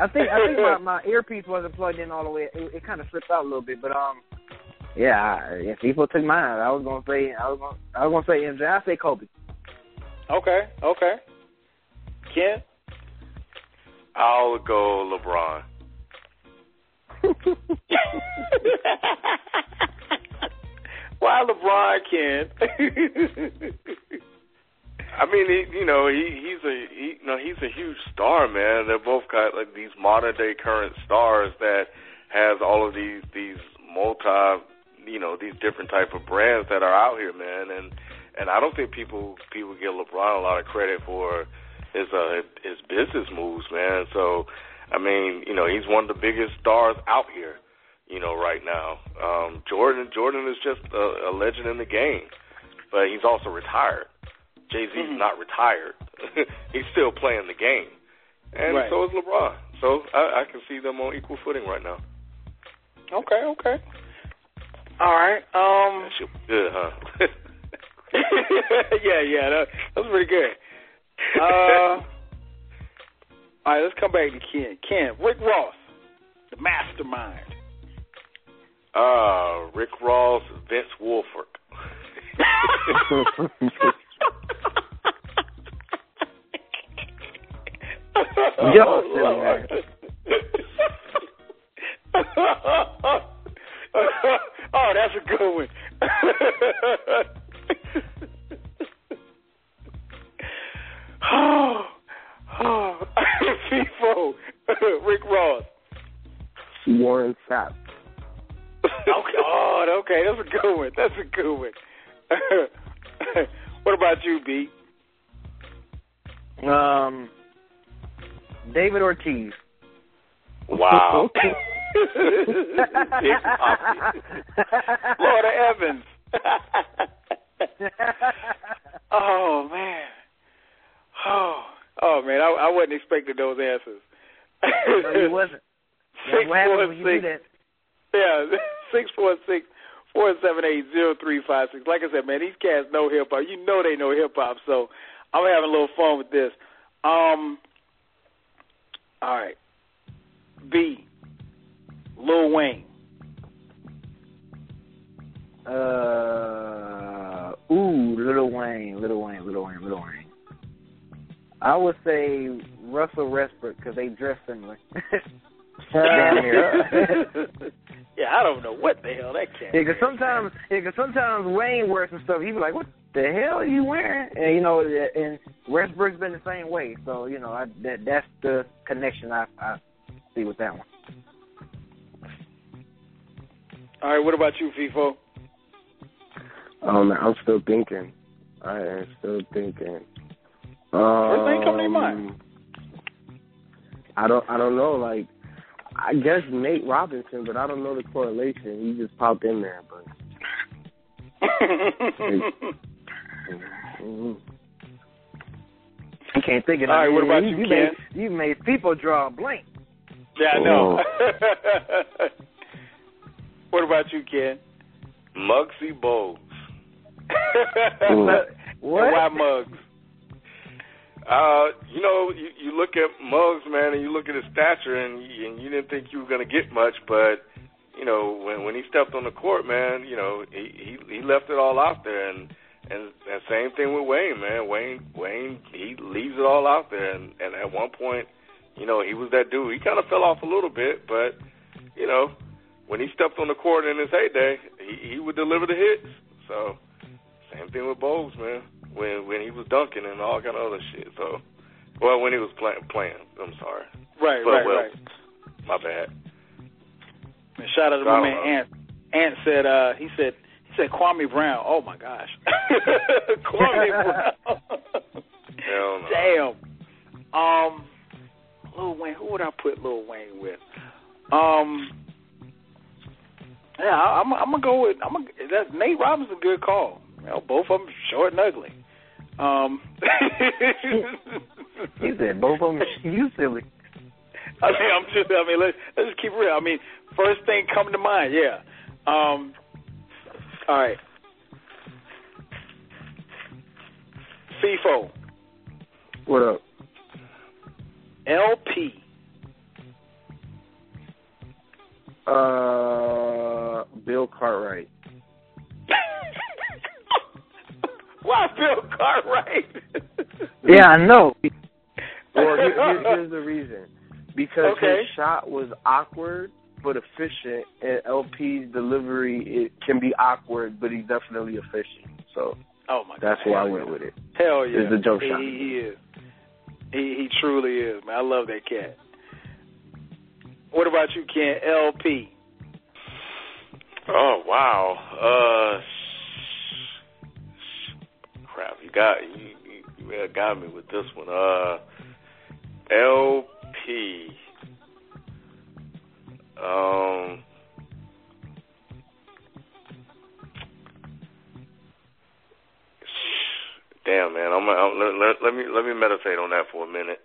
I think I think my my earpiece wasn't plugged in all the way. It, it kind of slipped out a little bit, but um, yeah, I, if people took mine, I was gonna say I was gonna I was gonna say MJ. I say Kobe. Okay, okay. Ken. I'll go LeBron. Why LeBron, Ken? I mean, he, you know, he he's a he, you know he's a huge star, man. They're both got like these modern day current stars that has all of these these multi, you know, these different type of brands that are out here, man. And and I don't think people people give LeBron a lot of credit for his uh his business moves, man. So, I mean, you know, he's one of the biggest stars out here. you know, right now. Um, Jordan Jordan is just a, a legend in the game, but he's also retired. Jay Z's Mhm. not retired; he's still playing the game, and Right. so is LeBron. So I, I can see them on equal footing right now. Okay, okay. All right. Um. That good, huh? yeah, yeah, that, that was pretty good. Uh, all right, let's come back to Ken. Ken, Rick Ross, the mastermind. uh, Rick Ross, Vince Wilfork. Yo, silly man. oh, that's a good one. oh, oh, Feefo, Rick Ross. Warren Sapp. Okay, oh, okay, that's a good one. That's a good one. What about you, B? Um, David Ortiz. Wow. Florida Evans. oh man. Oh, oh man, I, I wasn't expecting those answers. no, you wasn't. Six what happens four when you do six. Yeah, six four six four seven eight zero three five six. Like I said, man, these cats know hip hop. You know they know hip hop, so I'm having a little fun with this. Um, all right, B, Lil Wayne. Uh, ooh, Little Wayne, Little Wayne, Little Wayne, Little Wayne. I would say Russell Westbrook because they dress similar. Damn near. yeah, I don't know what the hell that cat. Yeah, because sometimes, yeah, 'cause sometimes Wayne wears some stuff. You be like, "What the hell are you wearing?" And you know, and Westbrook's been the same way. So you know, I, that that's the connection I I see with that one. All right, what about you, Feefo? Um, I'm still thinking. I am still thinking. Um, First thing come to mind. I don't. I don't know. Like, I guess Nate Robinson, but I don't know the correlation. He just popped in there, but. Mhm. I can't think of it. All right, what about you, you Ken? made, you made people draw a blank. yeah, I know. what about you, Ken? Muggsy Bogues. Mm. What? And why Muggs? Uh, you know, you, you look at Muggs, man, and you look at his stature, and and you didn't think you were going to get much, but you know, when when he stepped on the court, man, you know, he he, he left it all out there, and and and same thing with Wayne, man. Wayne Wayne he leaves it all out there, and and at one point, you know, he was that dude. He kind of fell off a little bit, but you know, when he stepped on the court in his heyday, he he would deliver the hits. So, same thing with Bogues, man. When when he was dunking and all kind of other shit. So, well, when he was playing playing, I'm sorry, Right, But, right, well, right. my bad. And shout out to my man. Ant. Ant said, uh, he said, he said Kwame Brown. Oh my gosh, Kwame Brown. Hell no. Damn. Um, Lil Wayne. Who would I put Lil Wayne with? Um. Yeah, I, I'm. I'm gonna go with. I'm gonna. That's Nate Robinson. Good call. You know, both of them short and ugly. Um. He said both of them. You silly. I mean, I'm just. I mean, let's let's just keep it real. I mean, first thing coming to mind, yeah. Um. All right. Feefo, What up? El-P, Uh, Bill Cartwright. Why Bill Cartwright? Yeah, I know. Well, here, here, here's the reason. Because Okay. his shot was awkward but efficient, and El-P's delivery it can be awkward, but he's definitely efficient. So Oh my that's God. why I went yeah. with it. Hell yeah. Is the jump he, shot. He, he is. He he truly is, man. I love that cat. What about you, Ken? El-P. Oh wow. Uh, crap. You got you, you, you got me with this one. Uh, El-P. Um. Damn, man. I'm, I'm let, let, let me let me meditate on that for a minute.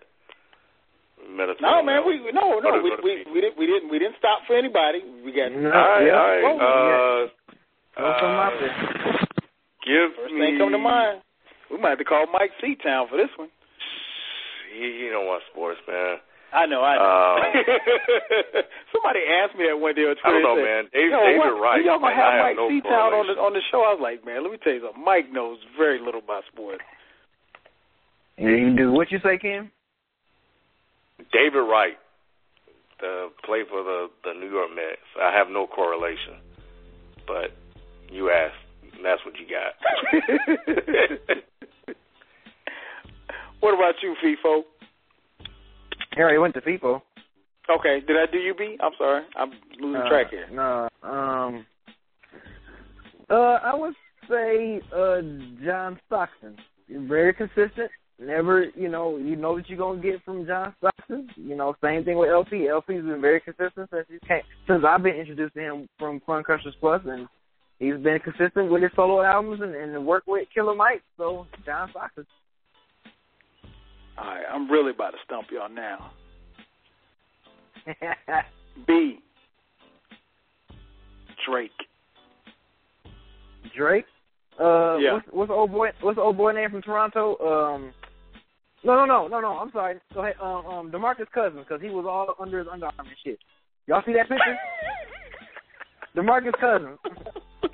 Meditate no, man. We no no we we, we, didn't we didn't we didn't stop for anybody. We got no, all right, yeah. all right. Uh, yeah. Uh, thing come to mind. We might have to call Mike Seatown for this one. He, he don't watch sports, man. I know, I know. Um, Somebody asked me that one day on Twitter. I don't know, said, man. Dave, Yo, David what, Wright. Y'all gonna have I have Mike no Seatown on the on the show? I was like, man, let me tell you something. Mike knows very little about sports. Yeah, you do. What you say, Kim? David Wright, the play for the the New York Mets. I have no correlation, but you asked, and that's what you got. what about you, Feefo? He already went to Feefo. Okay, did I do you, B? I'm sorry, I'm losing Uh, track here. No. Um. Uh, I would say uh John Stockton. Very consistent. Never, you know, you know what you're gonna get from John Stockton. You know, same thing with El-P. El-P's been very consistent since he came, since I've been introduced to him from Fun Crushers Plus, and he's been consistent with his solo albums and, and work with Killer Mike. So John Stockton. All right, I'm really about to stump y'all now. B. Drake. Drake. Uh, Yeah. what's, what's the old boy? What's the old boy name from Toronto? Um, no, no, no, no, no. I'm sorry. Go ahead. Um, um, DeMarcus Cousins, because he was all under his underarm and shit. Y'all see that picture? DeMarcus Cousins.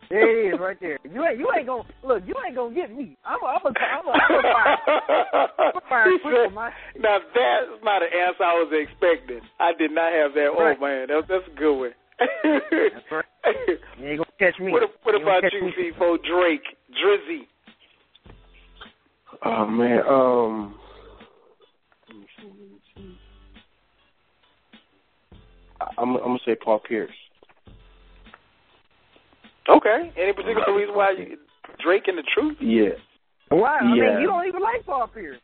There it is, right there. You ain't, you ain't gonna look. You ain't gonna get me. I'm, a, I'm a, I'm a, I'm a fire. I'm a fire said- my. now that's not an answer I was expecting. I did not have that. Right. Oh man, that's that's a good one. That's right. You ain't gonna catch me. What, what You about you, catch me. Feefo? Drake, Drizzy. Oh man, um, let me see, let me see. I- I'm, I'm gonna say Paul Pierce. Okay. Any particular reason why you, Drake and the Truth? Yeah. Why? I Yeah. mean, you don't even like Paul Pierce.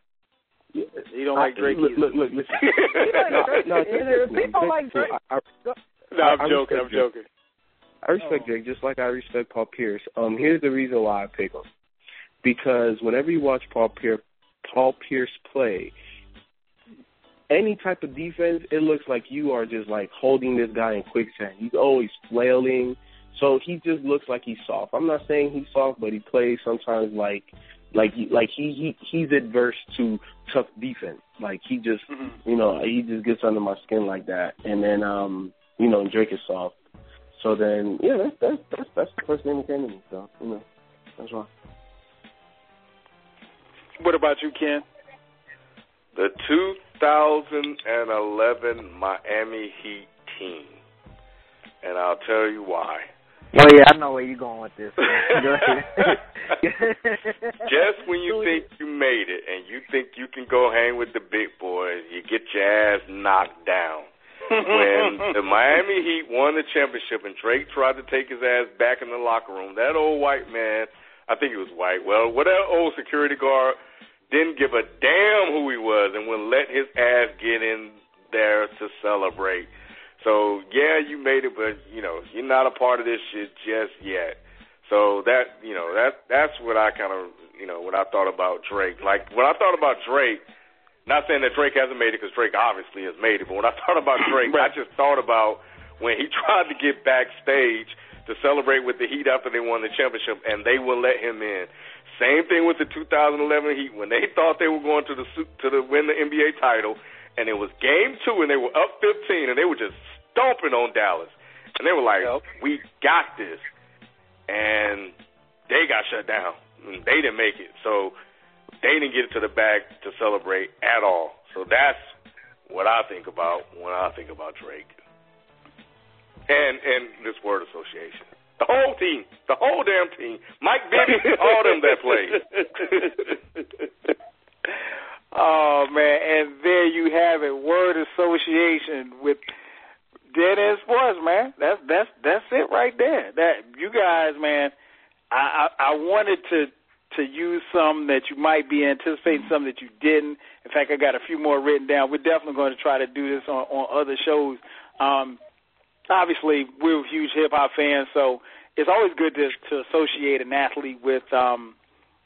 yeah. You don't like Drake Look, look, look, listen. You like Drake. No, People like Drake. I, I, no, I'm joking. I'm joking. I respect. Drake just like I respect Paul Pierce. Um, here's the reason why I pick him. Because whenever you watch Paul Pierce, Paul Pierce play, any type of defense, it looks like you are just like holding this guy in quicksand. He's always flailing, so he just looks like he's soft. I'm not saying he's soft, but he plays sometimes like like he, like he, he he's adverse to tough defense. Like he just Mhm. you know he just gets under my skin like that. And then um you know Drake is soft. So then yeah that's that's that's, that's the first name that came to me. So you know that's why. What about you, Ken? The 2011 Miami Heat team, and I'll tell you why. Oh yeah, I know where you're going with this. man. Go ahead. Just when you think you made it and you think you can go hang with the big boys, you get your ass knocked down. when the Miami Heat won the championship and Drake tried to take his ass back in the locker room, that old white man, I think he was white, well, whatever old security guard didn't give a damn who he was and would let his ass get in there to celebrate. So yeah, you made it, but you know you're not a part of this shit just yet. So that you know that that's what I kind of you know when I thought about Drake. Like when I thought about Drake, not saying that Drake hasn't made it because Drake obviously has made it, but when I thought about Drake, I just thought about when he tried to get backstage to celebrate with the Heat after they won the championship, and they would let him in. Same thing with the 2011 Heat when they thought they were going to the to the win the NBA title, and it was Game Two, and they were up 15, and they were just stomping on Dallas, and they were like, "We got this," and they got shut down. And They didn't make it, so they didn't get it to the bag to celebrate at all. So that's what I think about when I think about Drake and and this word association. The whole team, the whole damn team, Mike Bibby, all them that played. oh man, and there you have it. Word association with dead end sports, man. That's that's that's it right there. That you guys, man. I I, I wanted to to use some that you might be anticipating, some that you didn't. In fact, I got a few more written down. We're definitely going to try to do this on on other shows. Um, obviously, we're huge hip hop fans, so it's always good to to associate an athlete with um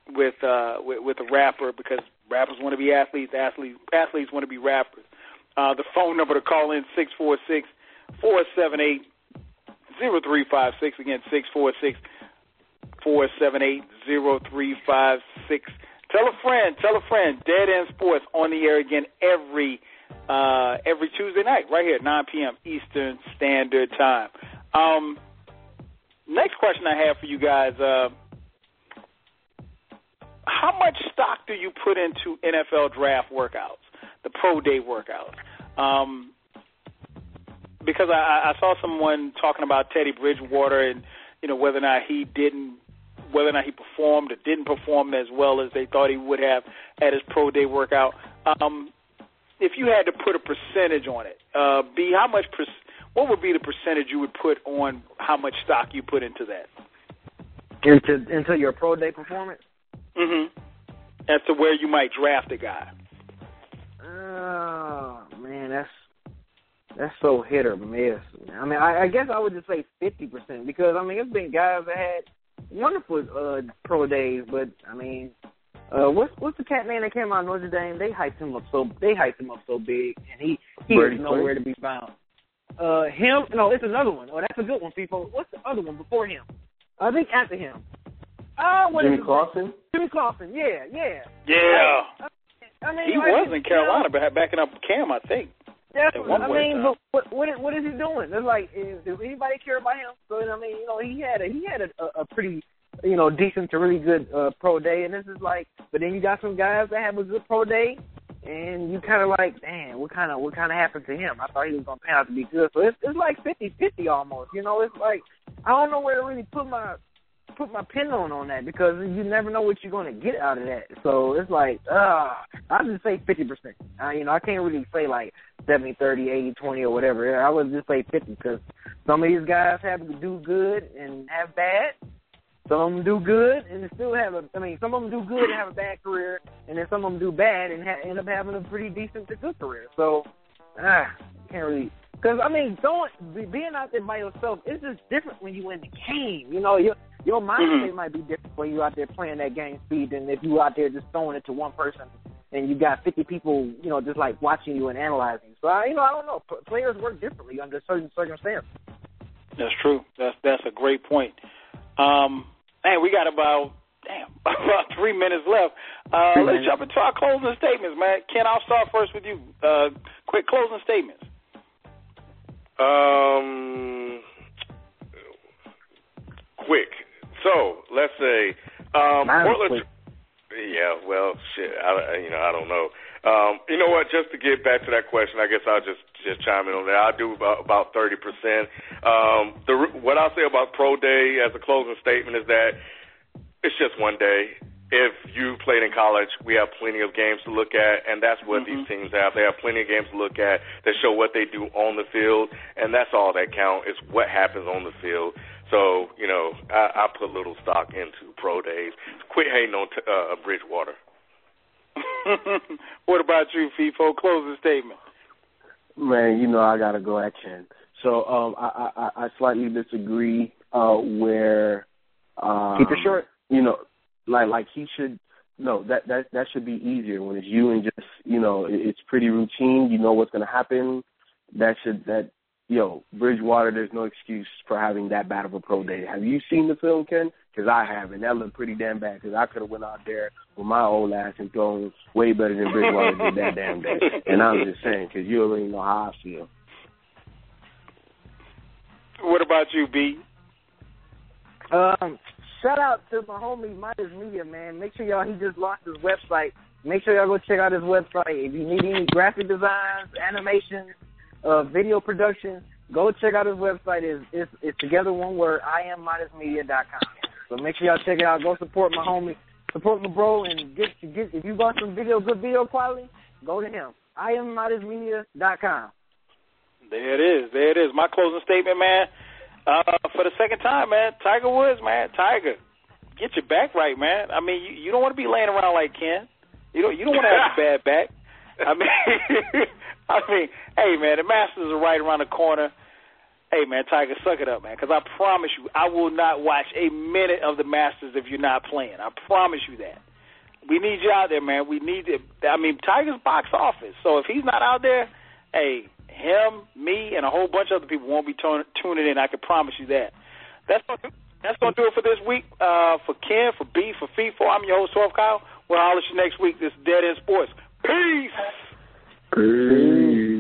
with uh with, with a rapper because rappers want to be athletes, athletes athletes want to be rappers. Uh, the phone number to call in six four six four seven eight zero three five six again six four six four seven eight zero three five six. Tell a friend, tell a friend. Dead End Sports on the air again every uh, every Tuesday night, right here, 9 p.m. Eastern Standard Time. Um, next question I have for you guys: uh, How much stock do you put into NFL draft workouts, the pro day workouts? Um, because I, I saw someone talking about Teddy Bridgewater and you know whether or not he didn't whether or not he performed or didn't perform as well as they thought he would have at his pro day workout. Um, if you had to put a percentage on it, uh, B, how much? Per, what would be the percentage you would put on how much stock you put into that? Into into your pro day performance. Mhm. As to where you might draft a guy. Oh man, that's that's so hit or miss. I mean, I, I guess I would just say fifty percent because I mean, it's been guys that had wonderful uh, pro days, but I mean, uh, what's what's the cat name that came out of Notre Dame? They hyped him up so they hyped him up so big, and he he Brady is nowhere to be found. Uh, him? No, it's another one. Oh, that's a good one, people. What's the other one before him? I think after him. Uh, what Jimmy? Clausen. Jimmy Clausen. Yeah, yeah. Yeah. I mean, He like, was in you Carolina, know, but backing up Cam, I think. That's at what, one I mean, time. but what what is, what is he doing? It's like, is, does anybody care about him? So I mean, you know, he had a he had a, a, a pretty you know decent to really good uh, pro day, and this is like, but then you got some guys that have a good pro day, and you kind of like, damn, what kind of what kind of happened to him? I thought he was gonna pan out to be good. So it's it's like fifty fifty almost. You know, it's like I don't know where to really put my put my pin on on that because you never know what you're going to get out of that. So it's like, uh, I just say 50%. Uh, you know, I can't really say like 70, 30, 80, 20 or whatever. I would just say 50 because some of these guys have to do good and have bad. Some of them do good and still have a, I mean, some of them do good and have a bad career, and then some of them do bad and ha- end up having a pretty decent to good career. So, ah, can't really because I mean, going being out there by yourself is just different when you in the game. You know, your your mindset Mhm. might be different when you out there playing that game speed than if you out there just throwing it to one person and you got 50 people, you know, just like watching you and analyzing. So I, you know, I don't know. P- players work differently under certain circumstances. That's true. That's that's a great point. Um, man, we got about damn about three minutes left. Uh, let's minutes. jump into our closing statements, man. Ken, I'll start first with you. Uh, quick closing statements. Um, quick. So let's say um, Portland. Yeah, well, shit. I, you know, I don't know. Um, you know what? Just to get back to that question, I guess I'll just just chime in on that. I'll do about about thirty percent. Um, the what I'll say about pro day as a closing statement is that it's just one day. If you played in college, we have plenty of games to look at, and that's what these teams have. They have plenty of games to look at that show what they do on the field, and that's all that count is what happens on the field. So, you know, I, I put little stock into pro days. Quit hating on t- uh, Bridgewater. what about you, Feefo? Closing statement. Man, you know I gotta go at Ken. So um, I, I I slightly disagree uh, where um, Keep it short. You know, like like he should. No, that that that should be easier when it's you and just you know it, it's pretty routine. You know what's gonna happen. That should that yo Bridgewater. There's no excuse for having that bad of a pro day. Have you seen the film, Ken? Because I have, and That looked pretty damn bad. Because I could have went out there with my old ass and thrown way better than Bridgewater did that damn day. And I'm just saying, because you already know how I feel. What about you, B? Um, shout out to my homie Midas Media, man. Make sure y'all he just launched his website. Make sure y'all go check out his website. If you need any graphic designs, animation, uh, video production, go check out his website. It's, it's, it's together one word, I am com. So make sure y'all check it out. Go support my homie, support my bro, and get get if you want some video, good video quality, go to him. I am com. There it is. There it is. My closing statement, man. Uh, for the second time, man. Tiger Woods, man. Tiger, get your back right, man. I mean, you, you don't want to be laying around like Ken. You don't. You don't want to have a bad back. I mean, I mean, hey, man. The Masters are right around the corner. Hey, man, Tiger, suck it up, man. Because I promise you, I will not watch a minute of the Masters if you're not playing. I promise you that. We need you out there, man. We need it. I mean, Tiger's box office. So if he's not out there, hey, him, me, and a whole bunch of other people won't be t- tuning in. I can promise you that. That's gonna, that's gonna do it for this week. Uh, for Ken, for B, for Feefo, I'm your host, 12 Kyle. We'll holler at you next week. This is Dead End Sports. Peace. Peace.